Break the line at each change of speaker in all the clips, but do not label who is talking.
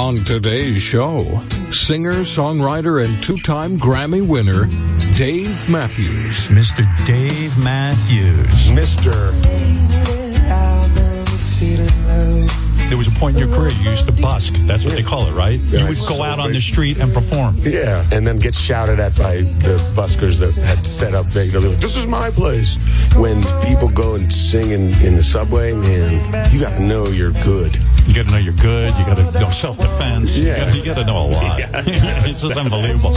On today's show, singer, songwriter, and two time Grammy winner, Dave Matthews.
Mr. Dave Matthews.
Mr.
There was a point in your career you used to busk. That's what they call it, right?
Yeah,
you would go
so
out on the street and perform.
Yeah, and then get shouted at by the buskers that had set up. They, they're like, "This is my place." When people go and sing in, in the subway, man, you got to know you're good.
You got to know you're good. You got to know self defense.
Yeah.
You got to know a lot. Yeah. it's just unbelievable.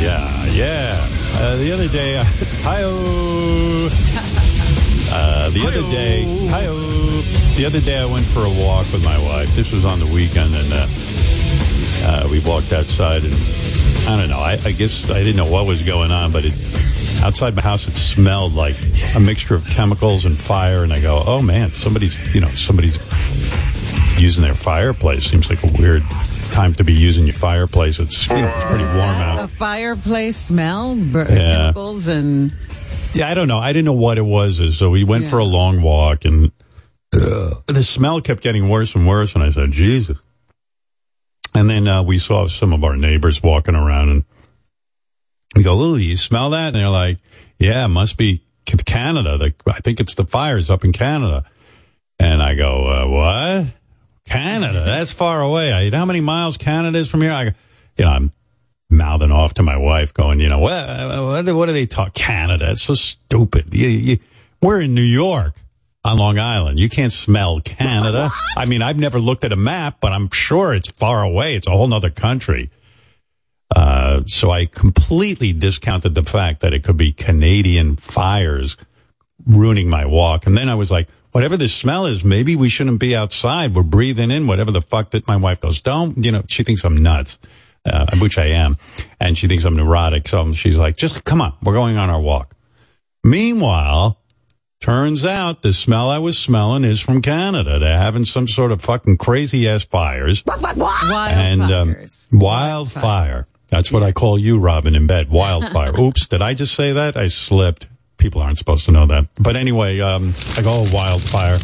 Yeah, yeah. Uh, the other day, hi uh, the other day, hi The other day, I went for a walk with my wife. This was on the weekend, and uh, uh, we walked outside, and I don't know. I, I guess I didn't know what was going on, but it outside my house, it smelled like a mixture of chemicals and fire. And I go, "Oh man, somebody's you know somebody's using their fireplace. Seems like a weird time to be using your fireplace. It's you know it's pretty warm out."
A fireplace smell, bur-
Yeah.
chemicals, and
Yeah, I don't know. I didn't know what it was. So we went
Yeah.
for a long walk, and uh, the smell kept getting worse and worse. And I said, "Jesus!" And then uh, we saw some of our neighbors walking around, and we go, "Oh, you smell that?" And they're like, "Yeah, it must be Canada. The, I think it's the fires up in Canada." And I go, uh, "What? Canada? That's far away. I, how many miles Canada is from here?" I, go, you know, I'm mouthing off to my wife, going, you know, what, what, what do they talk? Canada. It's so stupid. You, you, we're in New York on Long Island. You can't smell Canada. I mean, I've never looked at a map, but I'm sure it's far away. It's a whole nother country. Uh, so I completely discounted the fact that it could be Canadian fires ruining my walk. And then I was like, whatever the smell is, maybe we shouldn't be outside. We're breathing in whatever the fuck that my wife goes, don't, you know, she thinks I'm nuts, uh, which I am. And she thinks I'm neurotic. So she's like, just come on. We're going on our walk. Meanwhile, turns out the smell I was smelling is from Canada. They're having some sort of fucking crazy ass fires and um, wildfire. That's what I call you, Robin, in bed. Wildfire. Oops, did I just say that? I slipped. People aren't supposed to know that. But anyway, um, I go oh, wildfire.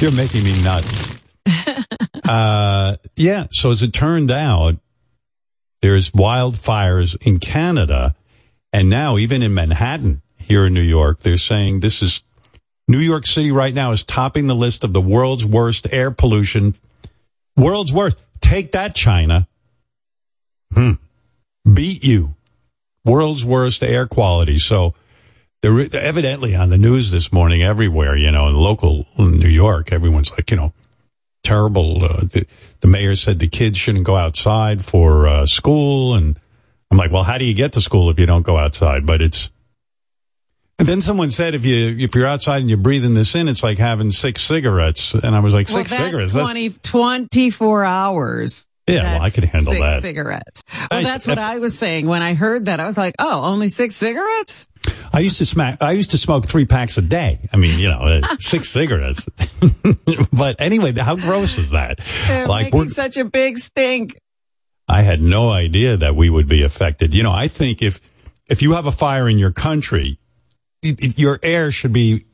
You're making me nuts. uh, yeah. So as it turned out, there's wildfires in Canada, and now even in Manhattan here in New York, they're saying this is New York City right now is topping the list of the world's worst air pollution. World's worst. Take that, China. Hmm. Beat you. World's worst air quality. So they're evidently on the news this morning everywhere, you know, in local New York, everyone's like, you know, terrible. Uh, the, the mayor said the kids shouldn't go outside for uh, school. And I'm like, well, how do you get to school if you don't go outside? But it's, and then someone said if you if you're outside and you're breathing this in, it's like having six cigarettes. And I was like,
well,
six
that's
cigarettes. That's-
24 hours.
Yeah, well, I could handle
six
that.
cigarettes. Well,
I-
that's what I was saying when I heard that. I was like, oh, only six cigarettes?
I used to smack. I used to smoke three packs a day. I mean, you know, uh, six cigarettes. but anyway, how gross is that?
They're
like, we're,
such a big stink.
I had no idea that we would be affected. You know, I think if if you have a fire in your country, it, it- your air should be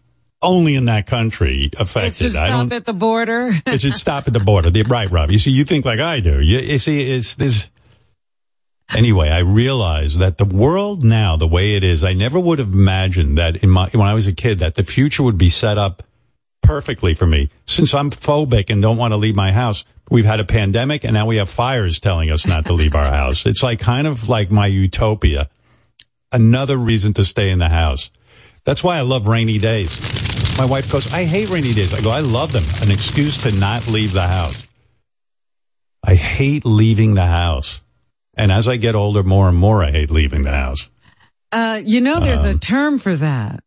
only in that country affected.
It should stop at the border.
it should stop at the border. The- right, Rob. You see, you think like I do. You, you see, it's this. Anyway, I realize that the world now, the way it is, I never would have imagined that in my when I was a kid that the future would be set up perfectly for me. Since I'm phobic and don't want to leave my house, we've had a pandemic and now we have fires telling us not to leave our house. It's like kind of like my utopia. Another reason to stay in the house. That's why I love rainy days. My wife goes, I hate rainy days. I go, I love them. An excuse to not leave the house. I hate leaving the house. And as I get older, more and more I hate leaving the house.
Uh, you know, there's
Um,
a term for that.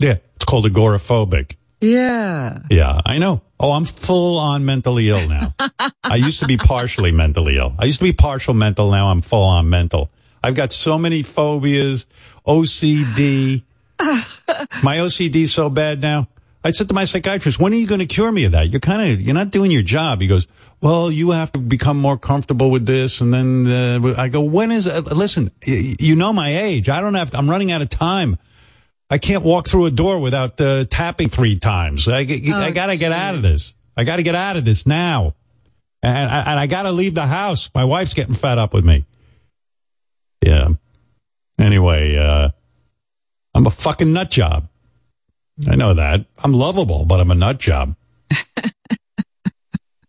Yeah, it's called agoraphobic.
Yeah.
Yeah, I know. Oh, I'm full on mentally ill now. I used to be partially mentally ill. I used to be partial mental. Now I'm full on mental. I've got so many phobias, OCD. My OCD is so bad now. I said to my psychiatrist, when are you going to cure me of that? You're kind of, you're not doing your job. He goes, well, you have to become more comfortable with this. And then uh, I go, when is, uh, listen, y- you know my age. I don't have, to, I'm running out of time. I can't walk through a door without uh, tapping three times. I, I got to get out of this. I got to get out of this now. And, and I got to leave the house. My wife's getting fed up with me. Yeah. Anyway, uh, I'm a fucking nut job. I know that. I'm lovable, but I'm a nut job.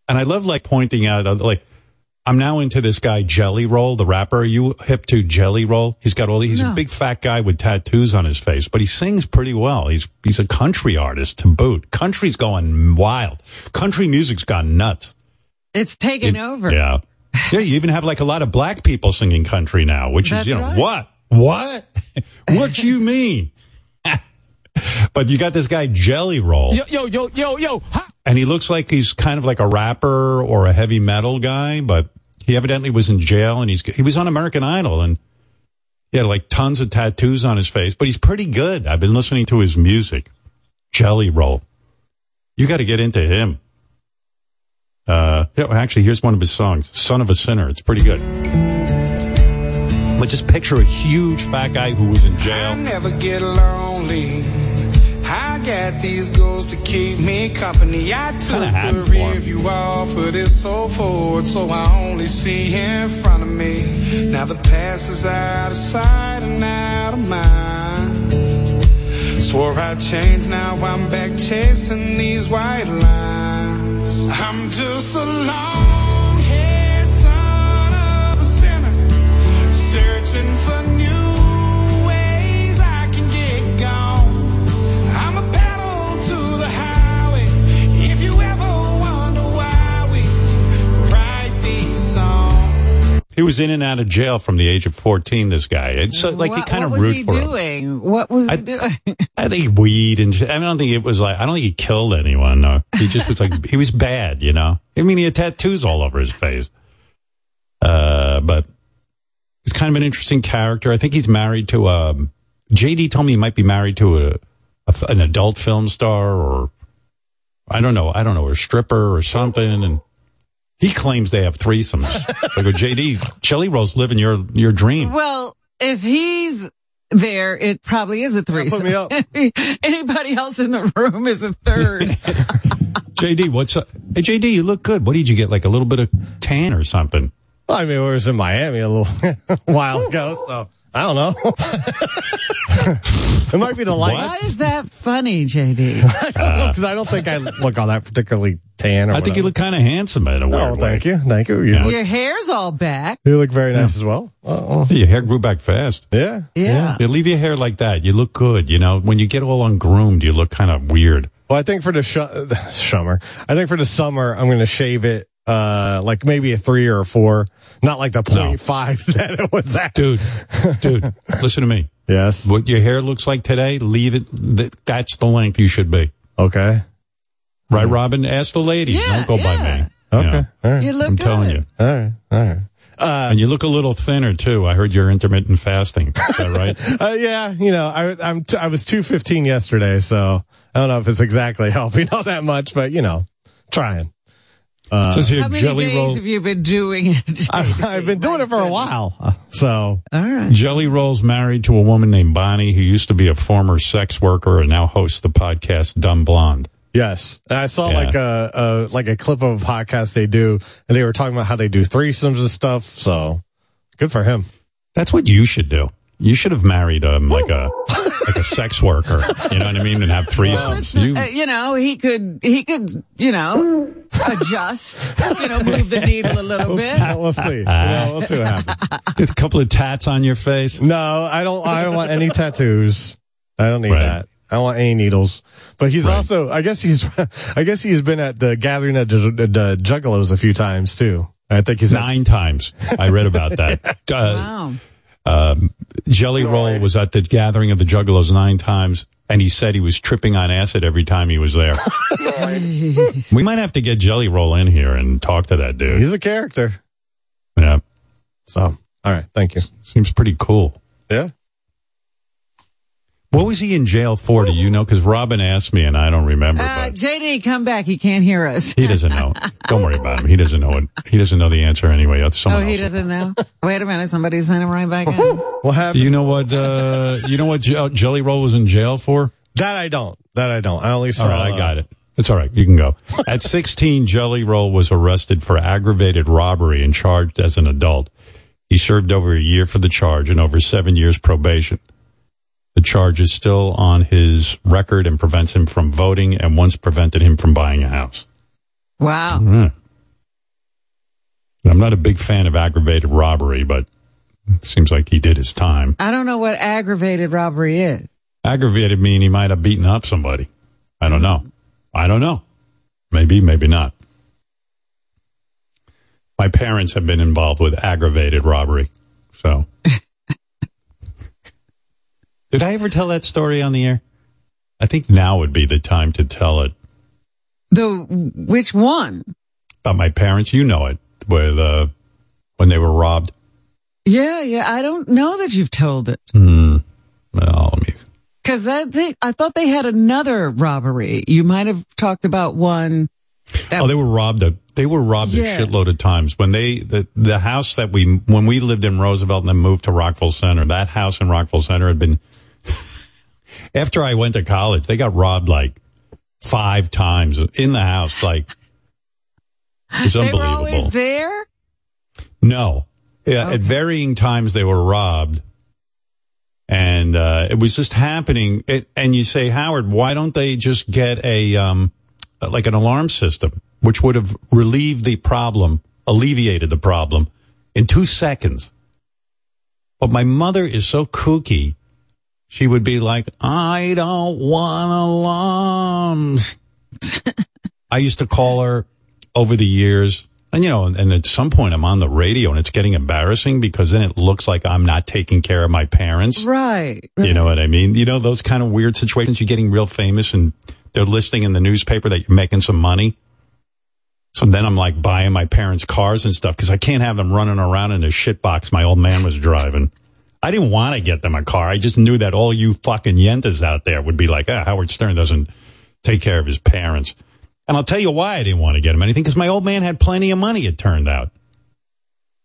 and I love like pointing out, uh, like, I'm now into this guy Jelly Roll, the rapper. Are you hip to Jelly Roll? He's got all the, he's a big fat guy with tattoos on his face, but he sings pretty well. He's he's a country artist to boot. Country's going wild. Country music's gone nuts.
It's taken
It-
over.
Yeah. Yeah, you even have like a lot of black people singing country now, which
That's
is, you know,
right.
what? What? what you mean? but you got this guy Jelly Roll.
Yo, yo, yo, yo, yo. Ha!
and he looks like he's kind of like a rapper or a heavy metal guy, but he evidently was in jail and he's he was on American Idol and he had like tons of tattoos on his face, but he's pretty good. I've been listening to his music. Jelly Roll. You got to get into him. Uh, yeah, actually, here's one of his songs, "Son of a Sinner." It's pretty good. But just picture a huge fat guy who was in
I
jail.
never get lonely. I got these goals to keep me company. I took the rear view off of this so forward, so I only see in front of me. Now the past is out of sight and out of mind. Swore I'd change, now I'm back chasing these white lines. I'm just a
He was in and out of jail from the age of 14, this guy. It's so, like, you kind of
what was
root
he
for him.
doing? What was
I-
he doing?
I think weed and shit. I don't think it was like, I don't think he killed anyone. No. He just was like, he was bad, you know? I mean, he had tattoos all over his face. Uh, but he's kind of an interesting character. I think he's married to, um, JD told me he might be married to a, a f- an adult film star or, I don't know, I don't know, a stripper or something. And he claims they have threesomes. I go, JD, Jelly Roll's living your, your dream.
well, if he's there, it probably is a threesome.
me up.
Anybody else in the room is a third.
JD, what's up? Hey, JD, you look good. What did you get? Like a little bit of tan or something?
Well, I mean, we was in Miami a little while ago, so I don't know. it might be the light
Why is that funny, JD?
because I don't think I look all that particularly tan. Or
I think you look kind of handsome in a weird
Oh,
way.
thank you, thank you. You, look,
Your hair's all back.
you look very nice as well. Oh, oh.
Your hair grew back fast.
yeah,
Yeah.
You leave your hair like that. You look good. You know, when you get all ungroomed, you look kind of weird.
Well, I think for the sh- summer, I think for the summer, I'm going to shave it uh like maybe a three or a four, not like the point five that it was at.
Dude, dude, listen to me.
Yes.
What your hair looks like today, leave it. Th- that's the length you should be.
Okay.
Right, Robin? Ask the ladies.
Yeah,
Don't go by me.
Okay.
Yeah.
All right.
You look
I'm
good.
telling you.
All right. All right.
and you look a little thinner, too. I heard you're intermittent fasting. Is that right?
Uh, yeah, you know, I I'm t- I was two fifteen yesterday, so I don't know if it's exactly helping all that much, but you know, trying.
Says here,
How many
Jelly
days
Roll.
have you been doing it?
I, I've been doing it for a while, uh, so
All right.
Jelly Roll's married to a woman named Bonnie who used to be a former sex worker and now hosts the podcast Dumb Blonde.
yes. And I saw
Yeah.
like a, a like a clip of a podcast they do, and they were talking about how they do threesomes and stuff. So good for him.
That's what you should do. You should have married um like a like a sex worker. You know what I mean? And have threesomes. You
Uh, you know, he could, he could, you know, adjust, you know, move the needle a little bit.
We'll see. You know, we'll see what happens.
with a couple of tats on your face.
No, I don't. I don't want any tattoos. I don't need
Right.
that. I don't want any needles. But he's
Right.
also. I guess he's. I guess he's been at the gathering of the, the Juggalos a few times too. I think he's at-
Nine times. I read about that. Uh,
Wow.
Um, Jelly Roll was at the gathering of the Juggalos nine times, and he said he was tripping on acid every time he was there. we might have to get Jelly Roll in here and talk to that dude.
He's a character.
Yeah,
So, all right. Thank you.
seems pretty cool.
Yeah.
What was he in jail for? Do you know? Because Robin asked me, and I don't remember.
Uh,
but
JD, come back. He can't hear us.
he doesn't know. Don't worry about him. He doesn't know it. He doesn't know the answer anyway. That's
Oh, he
else.
doesn't know. Wait a minute. Somebody sent him right back in.
What
Do
happened?
you know what? Uh, you know what Je- Jelly Roll was in jail for?
that I don't. That I don't. I only saw.
All right, I got it. It's all right. You can go. At 16, Jelly Roll was arrested for aggravated robbery and charged as an adult. He served over a year for the charge and over seven years probation. Charge is still on his record and prevents him from voting and once prevented him from buying a house.
Wow.
Hmm. I'm not a big fan of aggravated robbery, but it seems like he did his time.
I don't know what aggravated robbery is.
Aggravated mean he might have beaten up somebody. I don't know. I don't know. Maybe, maybe not. My parents have been involved with aggravated robbery. So. Did I ever tell that story on the air? I think now would be the time to tell it
The which one?
about my parents. You know it, with uh, when they were robbed.
Yeah, yeah. I don't know that you've told it
Hmm. Well, let me.
because I think I thought they had another robbery. You might have talked about one. That,
Oh, they were robbed. A, they were robbed
Yeah.
a shitload of times. When they the the house that we when we lived in Roosevelt and then moved to Rockville Centre, that house in Rockville Centre had been. After I went to college, they got robbed like five times in the house. Like it's
they were
unbelievable.
always there.
No. Yeah,
Okay.
At varying times they were robbed. And uh, it was just happening. It, and you say, Howard, why don't they just get a um, like an alarm system, which would have relieved the problem, alleviated the problem in two seconds? But my mother is so kooky. She would be like, I don't want alarms. I used to call her over the years. And you know, and at some point I'm on the radio and it's getting embarrassing because then it looks like I'm not taking care of my parents.
Right.
You know what I mean? You know, those kind of weird situations. You're getting real famous and they're listing in the newspaper that you're making some money. So then I'm like buying my parents' cars and stuff because I can't have them running around in a shit box my old man was driving. I didn't want to get them a car. I just knew that all you fucking yentas out there would be like, ah, Howard Stern doesn't take care of his parents. And I'll tell you why I didn't want to get him anything because my old man had plenty of money, it turned out.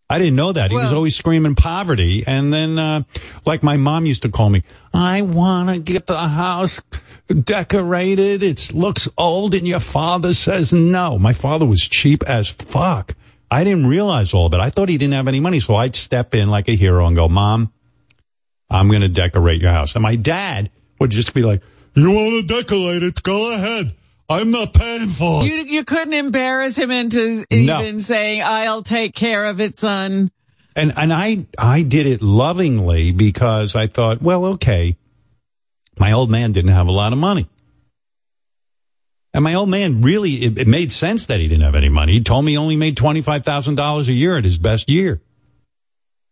I didn't know that. He was always screaming poverty. And then, uh, like my mom used to call me, I want to get the house decorated. It looks old. And your father says no. My father was cheap as fuck. I didn't realize all that. I thought he didn't have any money. So I'd step in like a hero and go, Mom, I'm going to decorate your house. And my dad would just be like, You want to decorate it? Go ahead. I'm not paying for it.
You you couldn't embarrass him into
No.
even saying, "I'll take care of it, son."
and and I I did it lovingly because I thought, well, okay, my old man didn't have a lot of money, and my old man really it, it made sense that he didn't have any money. He told me he only made twenty five thousand dollars a year at his best year,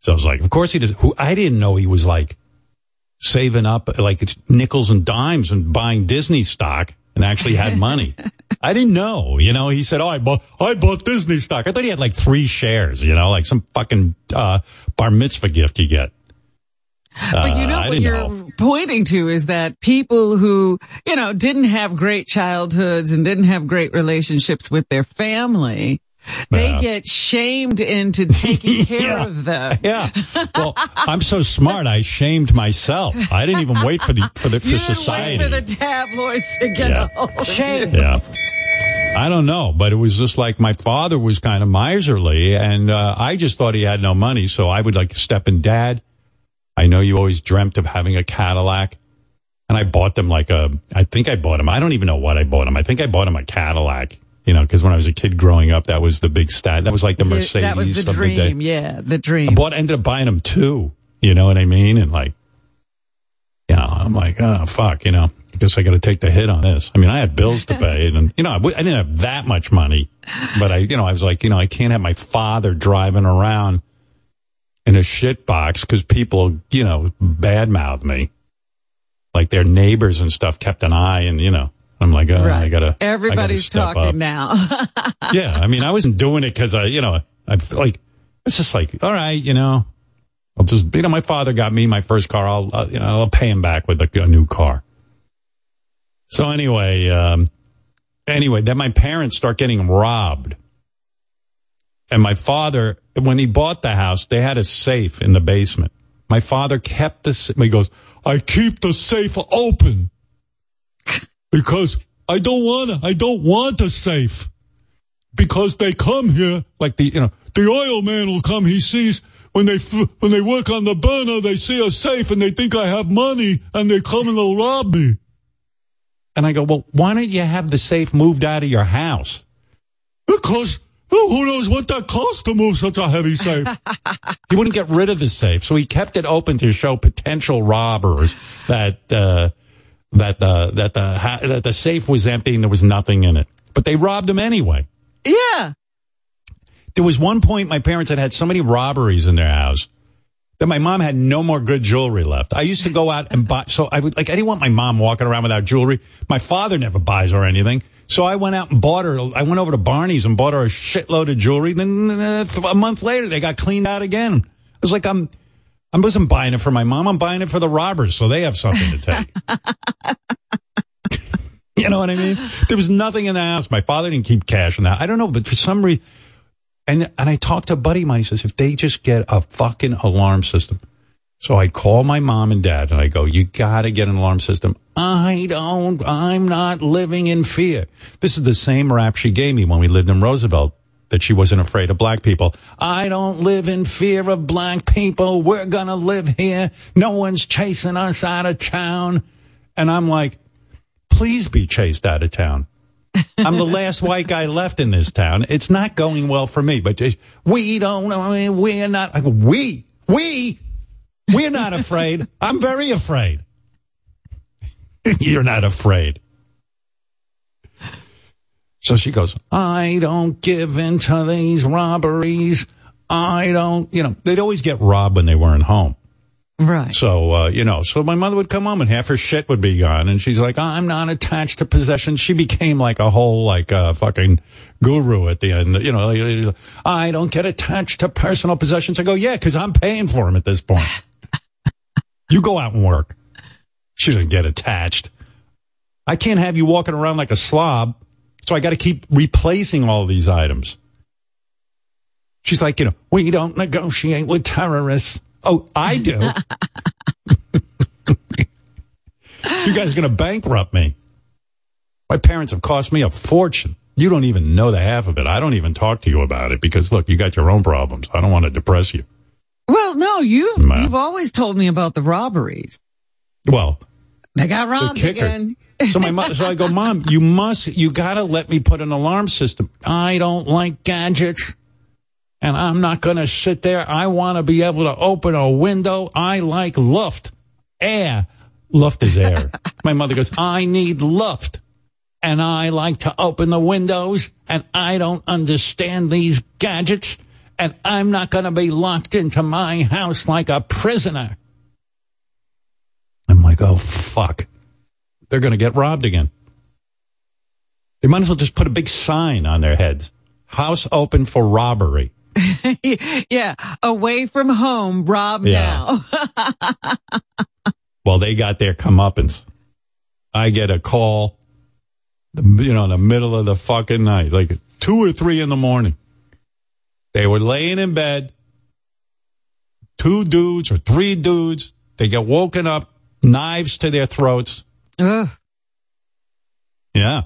so I was like, of course he does. Who I didn't know he was like saving up like nickels and dimes and buying Disney stock and actually had money. I didn't know, you know, he said, Oh, I bought, I bought Disney stock. I thought he had like three shares, you know, like some fucking, uh, bar mitzvah gift you get.
But you
Uh,
know
I
what you're
know.
pointing to is that people who, you know, didn't have great childhoods and didn't have great relationships with their family, they
Yeah.
get shamed into taking care
Yeah.
of them.
Yeah. Well, I'm so smart. I shamed myself. I didn't even wait for the, for the, for
You
society.
wait for the tabloids to get
Yeah.
a hold of.
Yeah. I don't know, but it was just like my father was kind of miserly and, uh, I just thought he had no money. So I would like step in dad. I know you always dreamt of having a Cadillac and I bought them like a, I think I bought him. I don't even know what I bought him. I think I bought him a Cadillac, you know, cause when I was a kid growing up, that was the big stat. That was like the Mercedes
that was the
of the.
Yeah, the
I
dream.
bought, ended up buying them two. You know what I mean? And like, you know, I'm like, oh fuck, you know, I guess I got to take the hit on this. I mean, I had bills to pay, and you know, I, w- I didn't have that much money, but I, you know, I was like, you know, I can't have my father driving around in a shit box because people, you know, badmouth me, like their neighbors and stuff kept an eye, and you know, I'm like, oh, I gotta,
Everybody's
I gotta
talking
up.
now.
yeah, I mean, I wasn't doing it because I, you know, I like it's just like, all right, you know, I'll just, you know, my father got me my first car. I'll, uh, you know, I'll pay him back with a, a new car. So anyway, um, anyway, then my parents start getting robbed. And my father, when he bought the house, they had a safe in the basement. My father kept the, he goes, I keep the safe open because I don't want to, I don't want a safe because they come here like the, you know, the oil man will come, he sees when they, when they work on the burner, they see a safe and they think I have money and they come and they'll rob me. And I go, well, why don't you have the safe moved out of your house? Because oh, who knows what that costs to move such a heavy safe? he wouldn't get rid of the safe, so he kept it open to show potential robbers that uh, that the that the ha- that the safe was empty and there was nothing in it. But they robbed him anyway.
Yeah.
There was one point my parents had had so many robberies in their house that my mom had no more good jewelry left. I used to go out and buy, so I would, like, I didn't want my mom walking around without jewelry. My father never buys her anything. So I went out and bought her, I went over to Barney's and bought her a shitload of jewelry. Then uh, a month later, they got cleaned out again. I was like, I'm, I wasn't buying it for my mom. I'm buying it for the robbers so they have something to take. you know what I mean? There was nothing in the house. My father didn't keep cash in that. I don't know, but for some reason, and and I talked to a buddy of mine. He says if they just get a fucking alarm system. So I call my mom and dad and I go, you got to get an alarm system. I don't. I'm not living in fear. This is the same rap she gave me when we lived in Roosevelt. That she wasn't afraid of black people. I don't live in fear of black people. We're gonna live here. No one's chasing us out of town. And I'm like, please be chased out of town. I'm the last white guy left in this town. It's not going well for me, but we don't know. We're not, I we, we, we're not afraid. I'm very afraid. You're not afraid. So she goes, I don't give in to these robberies. I don't, you know, they'd always get robbed when they weren't home.
Right.
So, uh, you know, so my mother would come home and half her shit would be gone. And she's like, I'm not attached to possessions. She became like a whole, like, uh, fucking guru at the end. You know, like, I don't get attached to personal possessions. I go, yeah, because I'm paying for them at this point. you go out and work. She doesn't get attached. I can't have you walking around like a slob. So I got to keep replacing all these items. She's like, you know, we don't negotiate with terrorists. Oh, I do. you guys are going to bankrupt me. My parents have cost me a fortune. You don't even know the half of it. I don't even talk to you about it because look, you got your own problems. I don't want to depress you.
Well, no, you've,
Ma.
you've always told me about the robberies.
Well,
They got
the
robbed
kicker.
again.
So my mother, so I go, mom, you must, you got to let me put an alarm system. I don't like gadgets. And I'm not going to sit there. I want to be able to open a window. I like luft, air. Luft is air. My mother goes, I need luft. And I like to open the windows and I don't understand these gadgets. And I'm not going to be locked into my house like a prisoner. I'm like, oh, fuck. They're going to get robbed again. They might as well just put a big sign on their heads. House open for robbery.
yeah. Away from home, rob
Yeah.
now.
Well, they got their comeuppance. I get a call, the- you know, in the middle of the fucking night, like two or three in the morning. They were laying in bed, two dudes or three dudes. They get woken up, knives to their throats.
Ugh.
Yeah.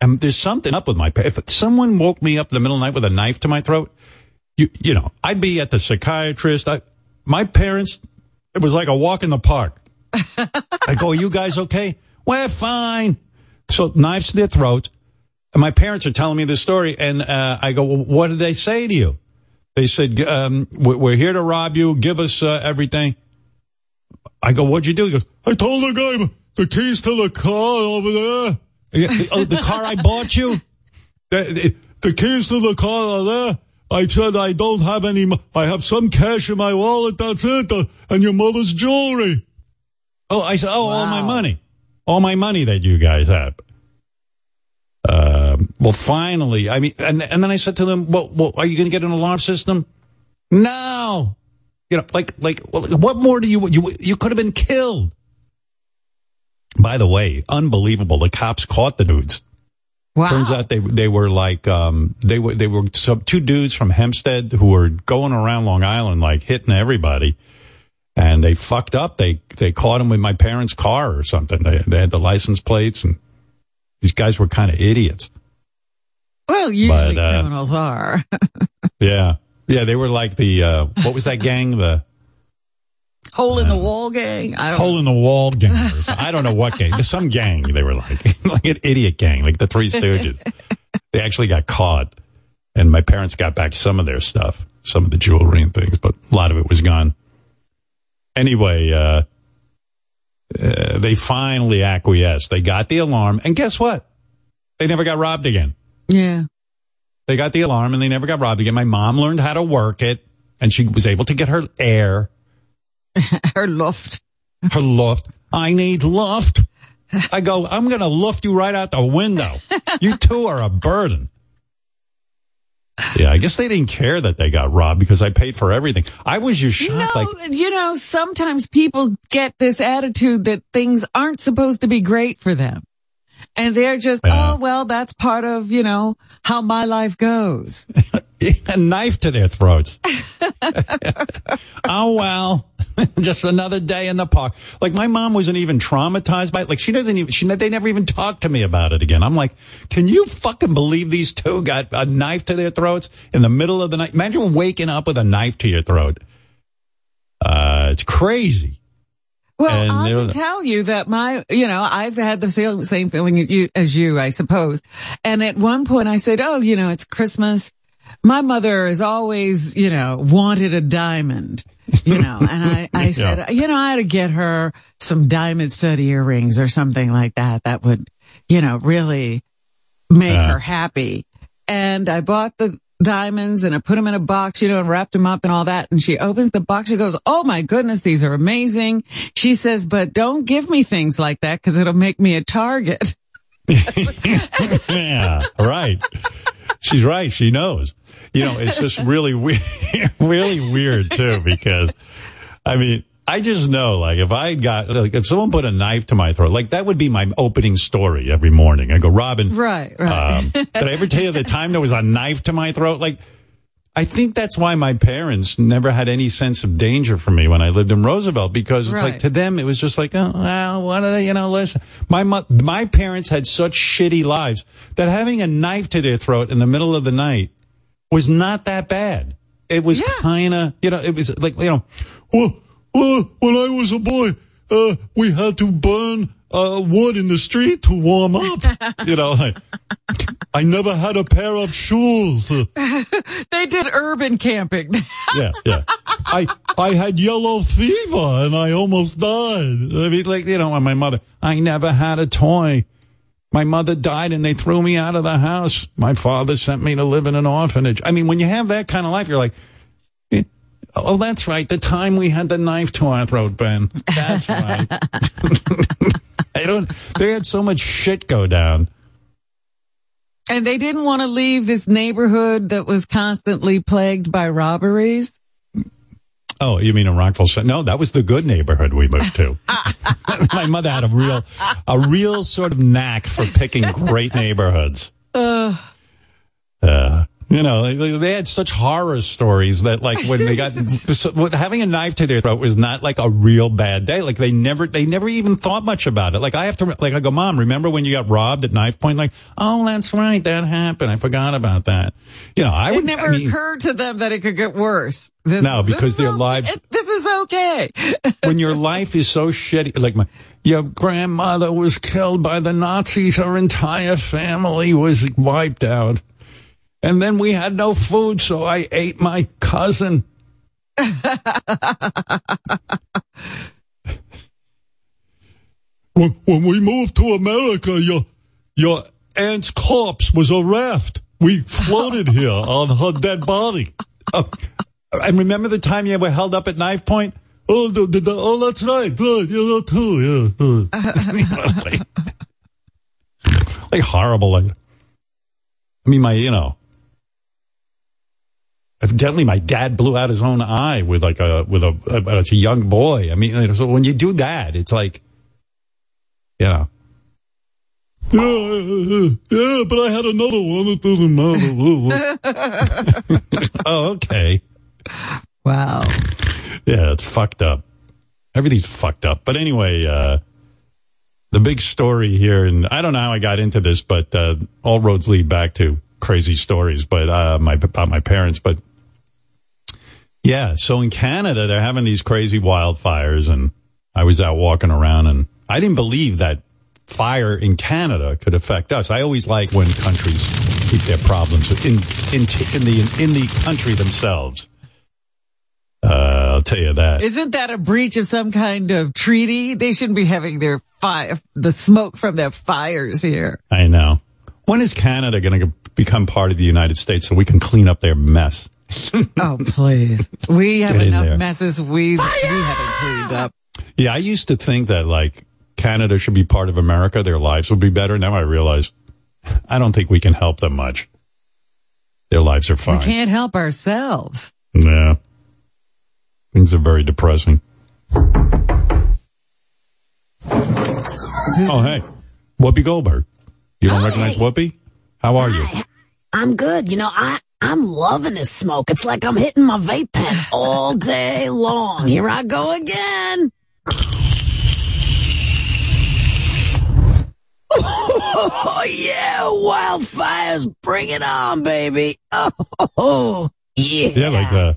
And there's something up with my, if someone woke me up in the middle of the night with a knife to my throat, you, you know, I'd be at the psychiatrist. I, my parents, it was like a walk in the park. I go, are you guys okay? We're fine. So knives to their throat. And my parents are telling me this story. And uh, I go, well, what did they say to you? They said, um, we- we're here to rob you. Give us uh, everything. I go, what'd you do? He goes, I told the guy the keys to the car over there. Yeah, the, oh, the car I bought you? The, the, the keys to the car are there. I said I don't have any. I have some cash in my wallet. That's it. uh, and your mother's jewelry. Oh, I said, oh, all my money, all my money that you guys have. Um, well, finally, I mean, and and then I said to them, well, well are you going to get an alarm system? No, You know, like, like, well, what more do you, you, you could have been killed. By the way, unbelievable. The cops caught the dudes.
Wow.
Turns out they they were like um they were they were some two dudes from Hempstead who were going around Long Island like hitting everybody, and they fucked up. They they caught them with my parents' car or something. They they had the license plates, and these guys were kind of idiots.
well, usually
but, uh,
criminals are.
Yeah, yeah, they were like the uh what was that gang the
Hole in the wall gang. I don't
hole in the wall gang. I don't know what gang. There's some gang they were like like an idiot gang, like the Three Stooges. they actually got caught, and my parents got back some of their stuff, some of the jewelry and things, but a lot of it was gone. Anyway, uh, uh, they finally acquiesced. They got the alarm, and guess what? They never got robbed again.
Yeah.
They got the alarm, and they never got robbed again. My mom learned how to work it, and she was able to get her air.
Her luft.
her luft. I need luft. I go, I'm going to luft you right out the window. You two are a burden. Yeah, I guess they didn't care that they got robbed because I paid for everything. I was just
You
shocked.
know,
like,
you know, sometimes people get this attitude that things aren't supposed to be great for them. And they're just,
Yeah.
oh, well, that's part of, you know, how my life goes.
a knife to their throats. oh, well, just another day in the park. Like my mom wasn't even traumatized by it. Like she doesn't even, she, they never even talked to me about it again. I'm like, can you fucking believe these two got a knife to their throats in the middle of the night? Imagine waking up with a knife to your throat. Uh, it's crazy.
Well, I can tell you that my, you know, I've had the same, same feeling as you, as you, I suppose. And at one point I said, oh, you know, it's Christmas. My mother has always, you know, wanted a diamond, you know, and I, I said,
Yeah.
you know, I had to get her some diamond stud earrings or something like that. That would, you know, really make
Yeah.
her happy. And I bought the diamonds and I put them in a box, you know, and wrapped them up and all that. And she opens the box. She goes, Oh my goodness, these are amazing. She says, but don't give me things like that because it'll make me a target.
yeah, right. She's right. She knows. You know, it's just really weird, really weird too, because I mean, I just know, like, if I got, like, if someone put a knife to my throat, like, that would be my opening story every morning. I go, Robin,
Right, right.
um, did I ever tell you the time there was a knife to my throat? Like, I think that's why my parents never had any sense of danger for me when I lived in Roosevelt because it's like to them it was just like, oh, well, what they, you know, listen. My mo- my parents had such shitty lives that having a knife to their throat in the middle of the night was not that bad. It was
Yeah.
kind of, you know, it was like, you know, well, well, when I was a boy, uh, we had to burn uh, wood in the street to warm up. you know, like, I never had a pair of shoes.
They did urban camping.
yeah, yeah. I I had yellow fever and I almost died. I mean, like you know, my mother. I never had a toy. My mother died and they threw me out of the house. My father sent me to live in an orphanage. I mean, when you have that kind of life, you're like, oh, that's right. The time we had the knife to our throat, Ben. That's right. I don't. They had so much shit go down.
and they didn't want to leave this neighborhood that was constantly plagued by robberies.
Oh, you mean in Rockville? No, that was the good neighborhood we moved to. My mother had a real, a real sort of knack for picking great neighborhoods. Uh, you know, they, had such horror stories that, like, when they got having a knife to their throat was not like a real bad day. Like, they never, they never even thought much about it. Like, I have to, like, I go, Mom, remember when you got robbed at knife point? Like, oh, that's right, that happened. I forgot about that. You know, I
It
would
never
I mean,
occurred to them that it could get worse. This-
No, because their
okay.
lives-
This is okay.
when your life is so shitty, like my, your grandmother was killed by the Nazis, her entire family was wiped out. And then we had no food, so I ate my cousin. when, when we moved to America, your, your aunt's corpse was a raft. We floated here on her dead body. Uh, and remember the time you were held up at knife point? Oh, the, the, the, oh, that's right. Good. Yeah, that too. Yeah. like, like horrible. Like, I mean, my, you know, evidently my dad blew out his own eye with like a with a, a, a young boy. I mean, so when you do that, it's like, you know. Yeah, yeah, but I had another one. It doesn't matter. oh, okay.
Wow.
Yeah, it's fucked up. Everything's fucked up. But anyway, uh, the big story here, and I don't know how I got into this, but uh, all roads lead back to crazy stories. But uh, my about my parents. But yeah, so in Canada, they're having these crazy wildfires, and I was out walking around, and I didn't believe that fire in Canada could affect us. I always like when countries keep their problems in in in the in the country themselves. Uh, I'll tell you that.
Isn't that a breach of some kind of treaty? They shouldn't be having their fire, the smoke from their fires here.
I know. When is Canada going to become part of the United States so we can clean up their mess?
oh, please. We have
Get
enough
there.
messes we, we haven't cleaned up.
Yeah, I used to think that like Canada should be part of America. Their lives would be better. Now I realize I don't think we can help them much. Their lives are fine.
We can't help ourselves.
Yeah. Things are very depressing. Oh, hey. Whoopi Goldberg. You don't recognize Whoopi? How are you?
I'm good. You know, I, I'm loving this smoke. It's like I'm hitting my vape pen all day long. Here I go again. Oh, yeah, wildfires, bring it on, baby. Oh, yeah.
Yeah, like uh,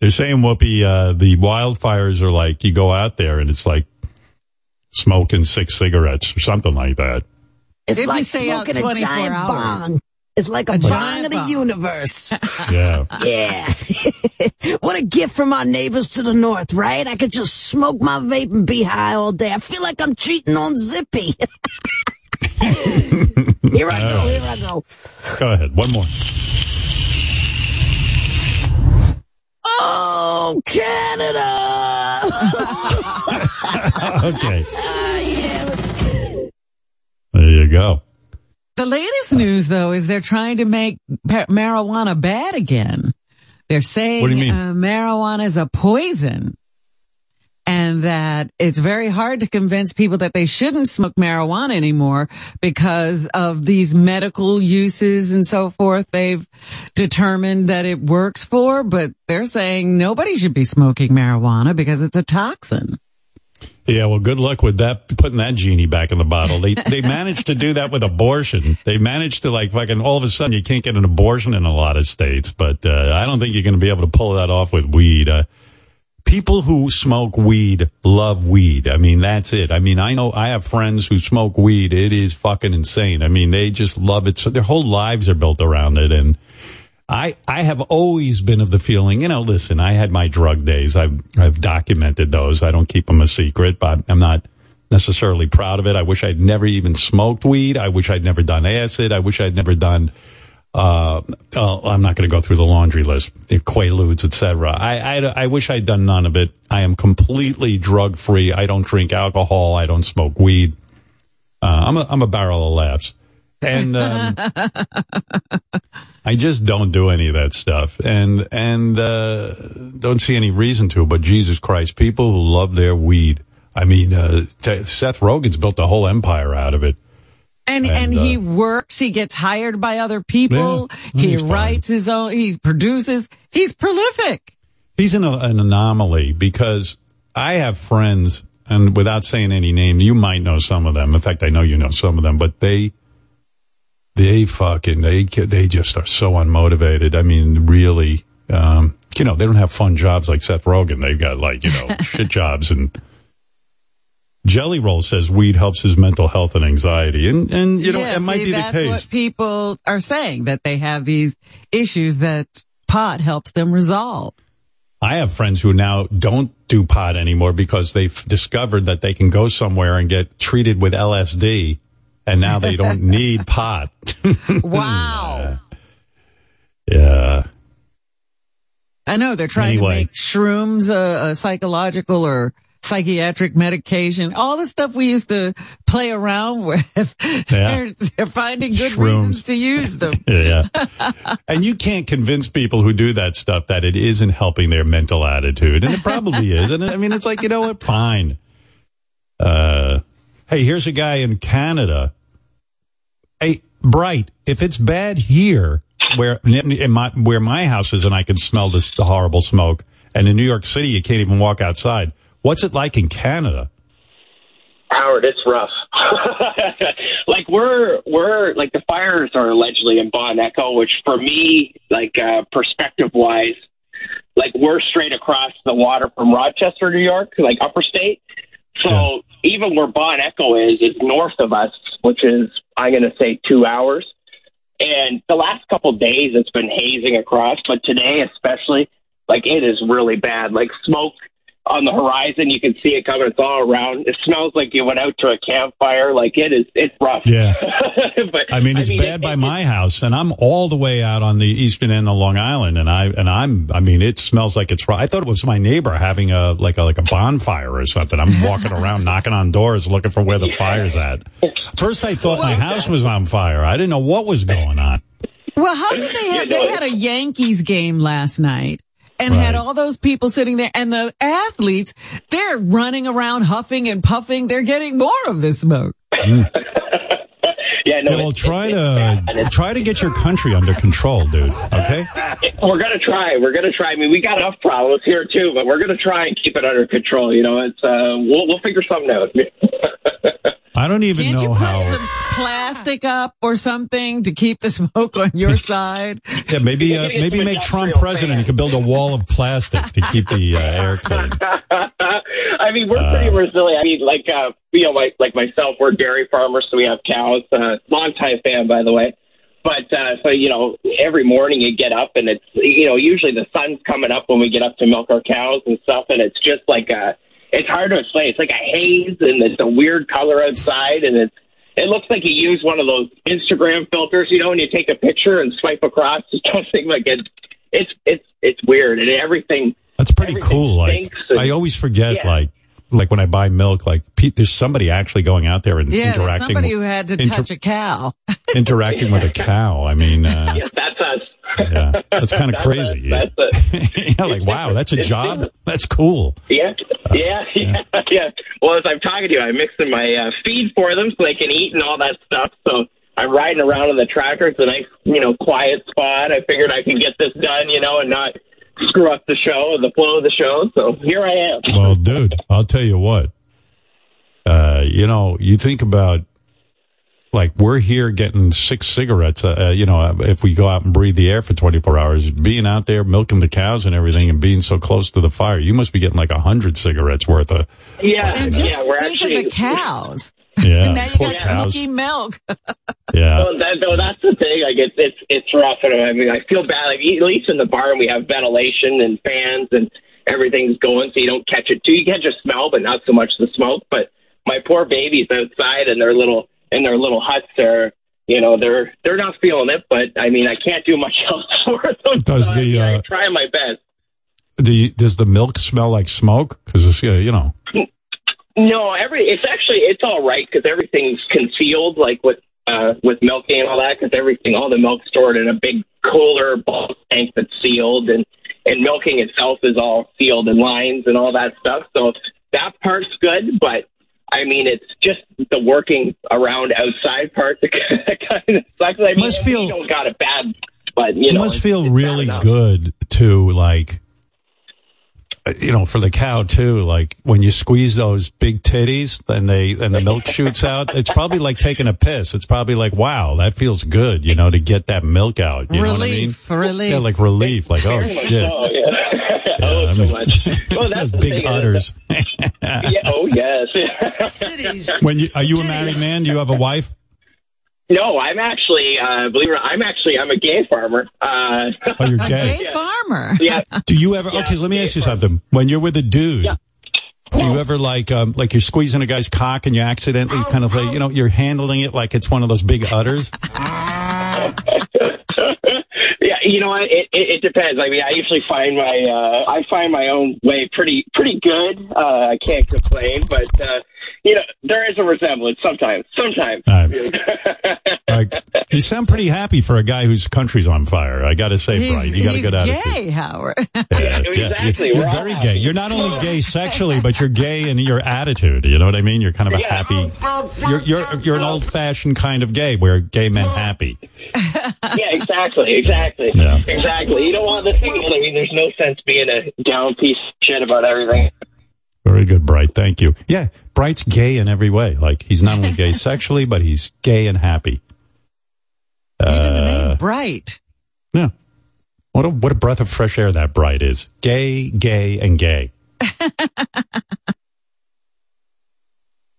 they're saying Whoopi, uh, the wildfires are like you go out there and it's like smoking six cigarettes or something like that.
It's
If
like smoking a giant
hours.
bong. It's like a,
A
bong
giant
of the
bong.
universe.
Yeah.
Yeah. what a gift from our neighbors to the north, right? I could just smoke my vape and be high all day. I feel like I'm cheating on Zippy. here I go, here I go.
go ahead. One more.
Oh, Canada!
Okay.
Ah, yeah.
There you go.
The latest news, though, is they're trying to make marijuana bad again. They're saying
What do you mean?
Uh, marijuana is a poison and that it's very hard to convince people that they shouldn't smoke marijuana anymore because of these medical uses and so forth. They've determined that it works for, but they're saying nobody should be smoking marijuana because it's a toxin.
Yeah, well, good luck with that, putting that genie back in the bottle. They they managed to do that with abortion. They managed to like fucking all of a sudden you can't get an abortion in a lot of states, but uh, I don't think you're going to be able to pull that off with weed. Uh, people who smoke weed love weed. I mean, that's it. I mean, I know I have friends who smoke weed. It is fucking insane. I mean, they just love it. So their whole lives are built around it. And I, I have always been of the feeling, you know, listen, I had my drug days. I've, I've documented those. I don't keep them a secret, but I'm not necessarily proud of it. I wish I'd never even smoked weed. I wish I'd never done acid. I wish I'd never done, uh, oh, I'm not going to go through the laundry list, the Quaaludes, etc. I, I, I wish I'd done none of it. I am completely drug free. I don't drink alcohol. I don't smoke weed. Uh, I'm a, I'm a barrel of laughs. And, um, I just don't do any of that stuff and, and, uh, don't see any reason to, but Jesus Christ, people who love their weed. I mean, uh, t- Seth Rogen's built a whole empire out of it.
And,
And,
and, he
uh,
works, he gets hired by other people,
Yeah,
he
he's fine.
writes his own, he produces, he's prolific.
He's an, an anomaly because I have friends, and without saying any name, you might know some of them. In fact, I know you know some of them, but they, they fucking, they, they just are so unmotivated. I mean, really, um, you know, they don't have fun jobs like Seth Rogen. They've got like, you know, shit jobs and Jelly Roll says weed helps his mental health and anxiety. And, and, you know,
Yeah,
it might
see,
be the
that's
case.
what people are saying, that they have these issues that pot helps them resolve.
I have friends who now don't do pot anymore because they've discovered that they can go somewhere and get treated with LSD and now they don't need pot.
Wow.
yeah.
I know they're trying
Anyway.
to make shrooms a, a psychological or psychiatric medication, all the stuff we used to play around with.
Yeah.
They're, they're finding good
Shrooms.
reasons to use them.
yeah. and you can't convince people who do that stuff that it isn't helping their mental attitude. And it probably is. And I mean, it's like, you know what? Fine. Uh, hey, here's a guy in Canada. Hey, Bright, if it's bad here where, in my, where my house is and I can smell this, the horrible smoke and in New York City, you can't even walk outside. What's it like in Canada?
Howard, it's rough. like we're we're like the fires are allegedly in Bon Echo, which for me, like uh, perspective wise, like we're straight across the water from Rochester, New York, like upper state. So even where Bon Echo is, is north of us, which is I'm going to say two hours. And the last couple days, it's been hazing across, but today especially, like it is really bad. Like smoke on the oh. horizon, you can see it coming. It's all around. It smells like you went out to a campfire. Like it is, it's rough.
Yeah.
but
I mean, it's bad
it-
by
it-
my house, and I'm all the way out on the eastern end of Long Island, and I and I'm, I mean, it smells like it's. Rough. I thought it was my neighbor having a like a like a bonfire or something. I'm walking around knocking on doors looking for where the fire's at. First, I thought my house was on fire. I didn't know what was going on.
Well, how could they have? They had a Yankees game last night and had all those people sitting there and the athletes, they're running around huffing and puffing. They're getting more of this smoke.
Yeah, no.
Yeah, well,
it's-
try
it's
to try to get your country under control, dude. Okay.
We're gonna try. We're gonna try. I mean, we got enough problems here too, but we're gonna try and keep it under control. You know, it's uh, we'll we'll figure something out.
I don't even
Can't you
know
put
how.
some plastic up or something to keep the smoke on your side?
Yeah, maybe uh,
Maybe
maybe make Trump president.
fan.
You could build a wall of plastic to keep the uh, air clean.
I mean, we're pretty resilient. I mean, like uh, you know, like like myself, we're dairy farmers, so we have cows. Uh, long time fan, by the way. But uh, so you know, every morning you get up and it's you know usually the sun's coming up when we get up to milk our cows and stuff, and it's just like a it's hard to explain. It's like a haze and it's a weird color outside, and it's it looks like you use one of those Instagram filters, you know, and you take a picture and swipe across. It's something like it. It's it's it's weird, and everything.
That's pretty
Everything
cool. Like
and-
I always forget,
Yeah.
like like when I buy milk, like Pete, there's somebody actually going out there and
Yeah,
interacting,
somebody who had to
inter-
touch a cow.
interacting with a cow. I mean, uh,
Yes, that's us.
yeah, that's kind of crazy.
us. That's it.
yeah, like wow, that's a job. That's cool.
Yeah, yeah, yeah, yeah. Well, as I'm talking to you, I'm mixing my uh, feed for them so they can eat and all that stuff. So I'm riding around in the tractor. It's a nice, you know, quiet spot. I figured I can get this done, you know, and not screw up the show, and the flow of the show. So here I am.
Well, dude, I'll tell you what. Uh, you know, you think about like we're here getting six cigarettes. Uh, uh, you know, if we go out and breathe the air for 24 hours, being out there milking the cows and everything, and being so close to the fire, you must be getting like a hundred cigarettes worth of.
Yeah,
And just
yeah. We're
think
actually.
of the cows.
Yeah,
and now you
poor
got
cows.
smoky milk.
Yeah,
Well, that, though, that's the thing. Like it's it's it's rough. And I mean, I feel bad. Like at least in the barn, we have ventilation and fans, and everything's going, so you don't catch it too. You catch a smell, but not so much the smoke. But my poor babies outside in their little in their little huts are. You know they're they're not feeling it, but I mean I can't do much else for them.
Does
So,
the,
I, mean, I
uh,
try my best.
the does the milk smell like smoke? Because it's uh, you know.
No, every it's actually it's all right because everything's concealed, like with uh, with milking and all that. Because everything, all the milk stored in a big cooler bulk tank that's sealed, and and milking itself is all sealed in lines and all that stuff. So that part's good, but I mean, it's just the working around outside part that kind of sucks. I mean,
Must feel-
got it bad, but you know,
must feel really good to like you know for the cow too like when you squeeze those big titties and they and the milk shoots out it's probably like taking a piss. It's probably like wow that feels good you know to get that milk out you know what i mean?
relief, relief.
yeah like relief like oh shit.
So, yeah.
Yeah,
oh,
I
so much. Well,
those
that's the
big udders.
Yeah, oh yes.
when you are you a married man? Do you have a wife
No, I'm actually, uh, believe it or not, I'm actually, I'm a gay farmer. Uh,
oh you're
a
gay
gay farmer.
yeah.
Do you ever? okay, let me ask you something. When you're with a dude,
Yeah.
do you ever like um, like you're squeezing a guy's cock and you accidentally kind of like you know you're handling it like it's one of those big udders?
yeah, you know what? It, it, it depends. I mean, I usually find my uh, I find my own way pretty pretty good. Uh, I can't complain, but uh, you know there is a resemblance sometimes. Sometimes.
Right. You sound pretty happy for a guy whose country's on fire. I got to say,
He's,
Bright, you got a
he's
good attitude.
gay, Howard.
Yeah,
exactly.
You're
We're
very
happy.
gay. You're not only gay sexually, but you're gay in your attitude. You know what I mean? You're kind of a
Yeah.
happy. You're you're you're an old fashioned kind of gay, where gay men happy.
yeah, exactly, exactly,
Yeah.
exactly. You don't want the thing. I mean, there's no sense being a down piece of shit about everything.
Very good, Bright. Thank you. Yeah, Bright's gay in every way. Like he's not only gay sexually, but he's gay and happy.
Even the
Uh,
name Bright.
Yeah. What a what a breath of fresh air that Bright is. Gay, gay, and gay.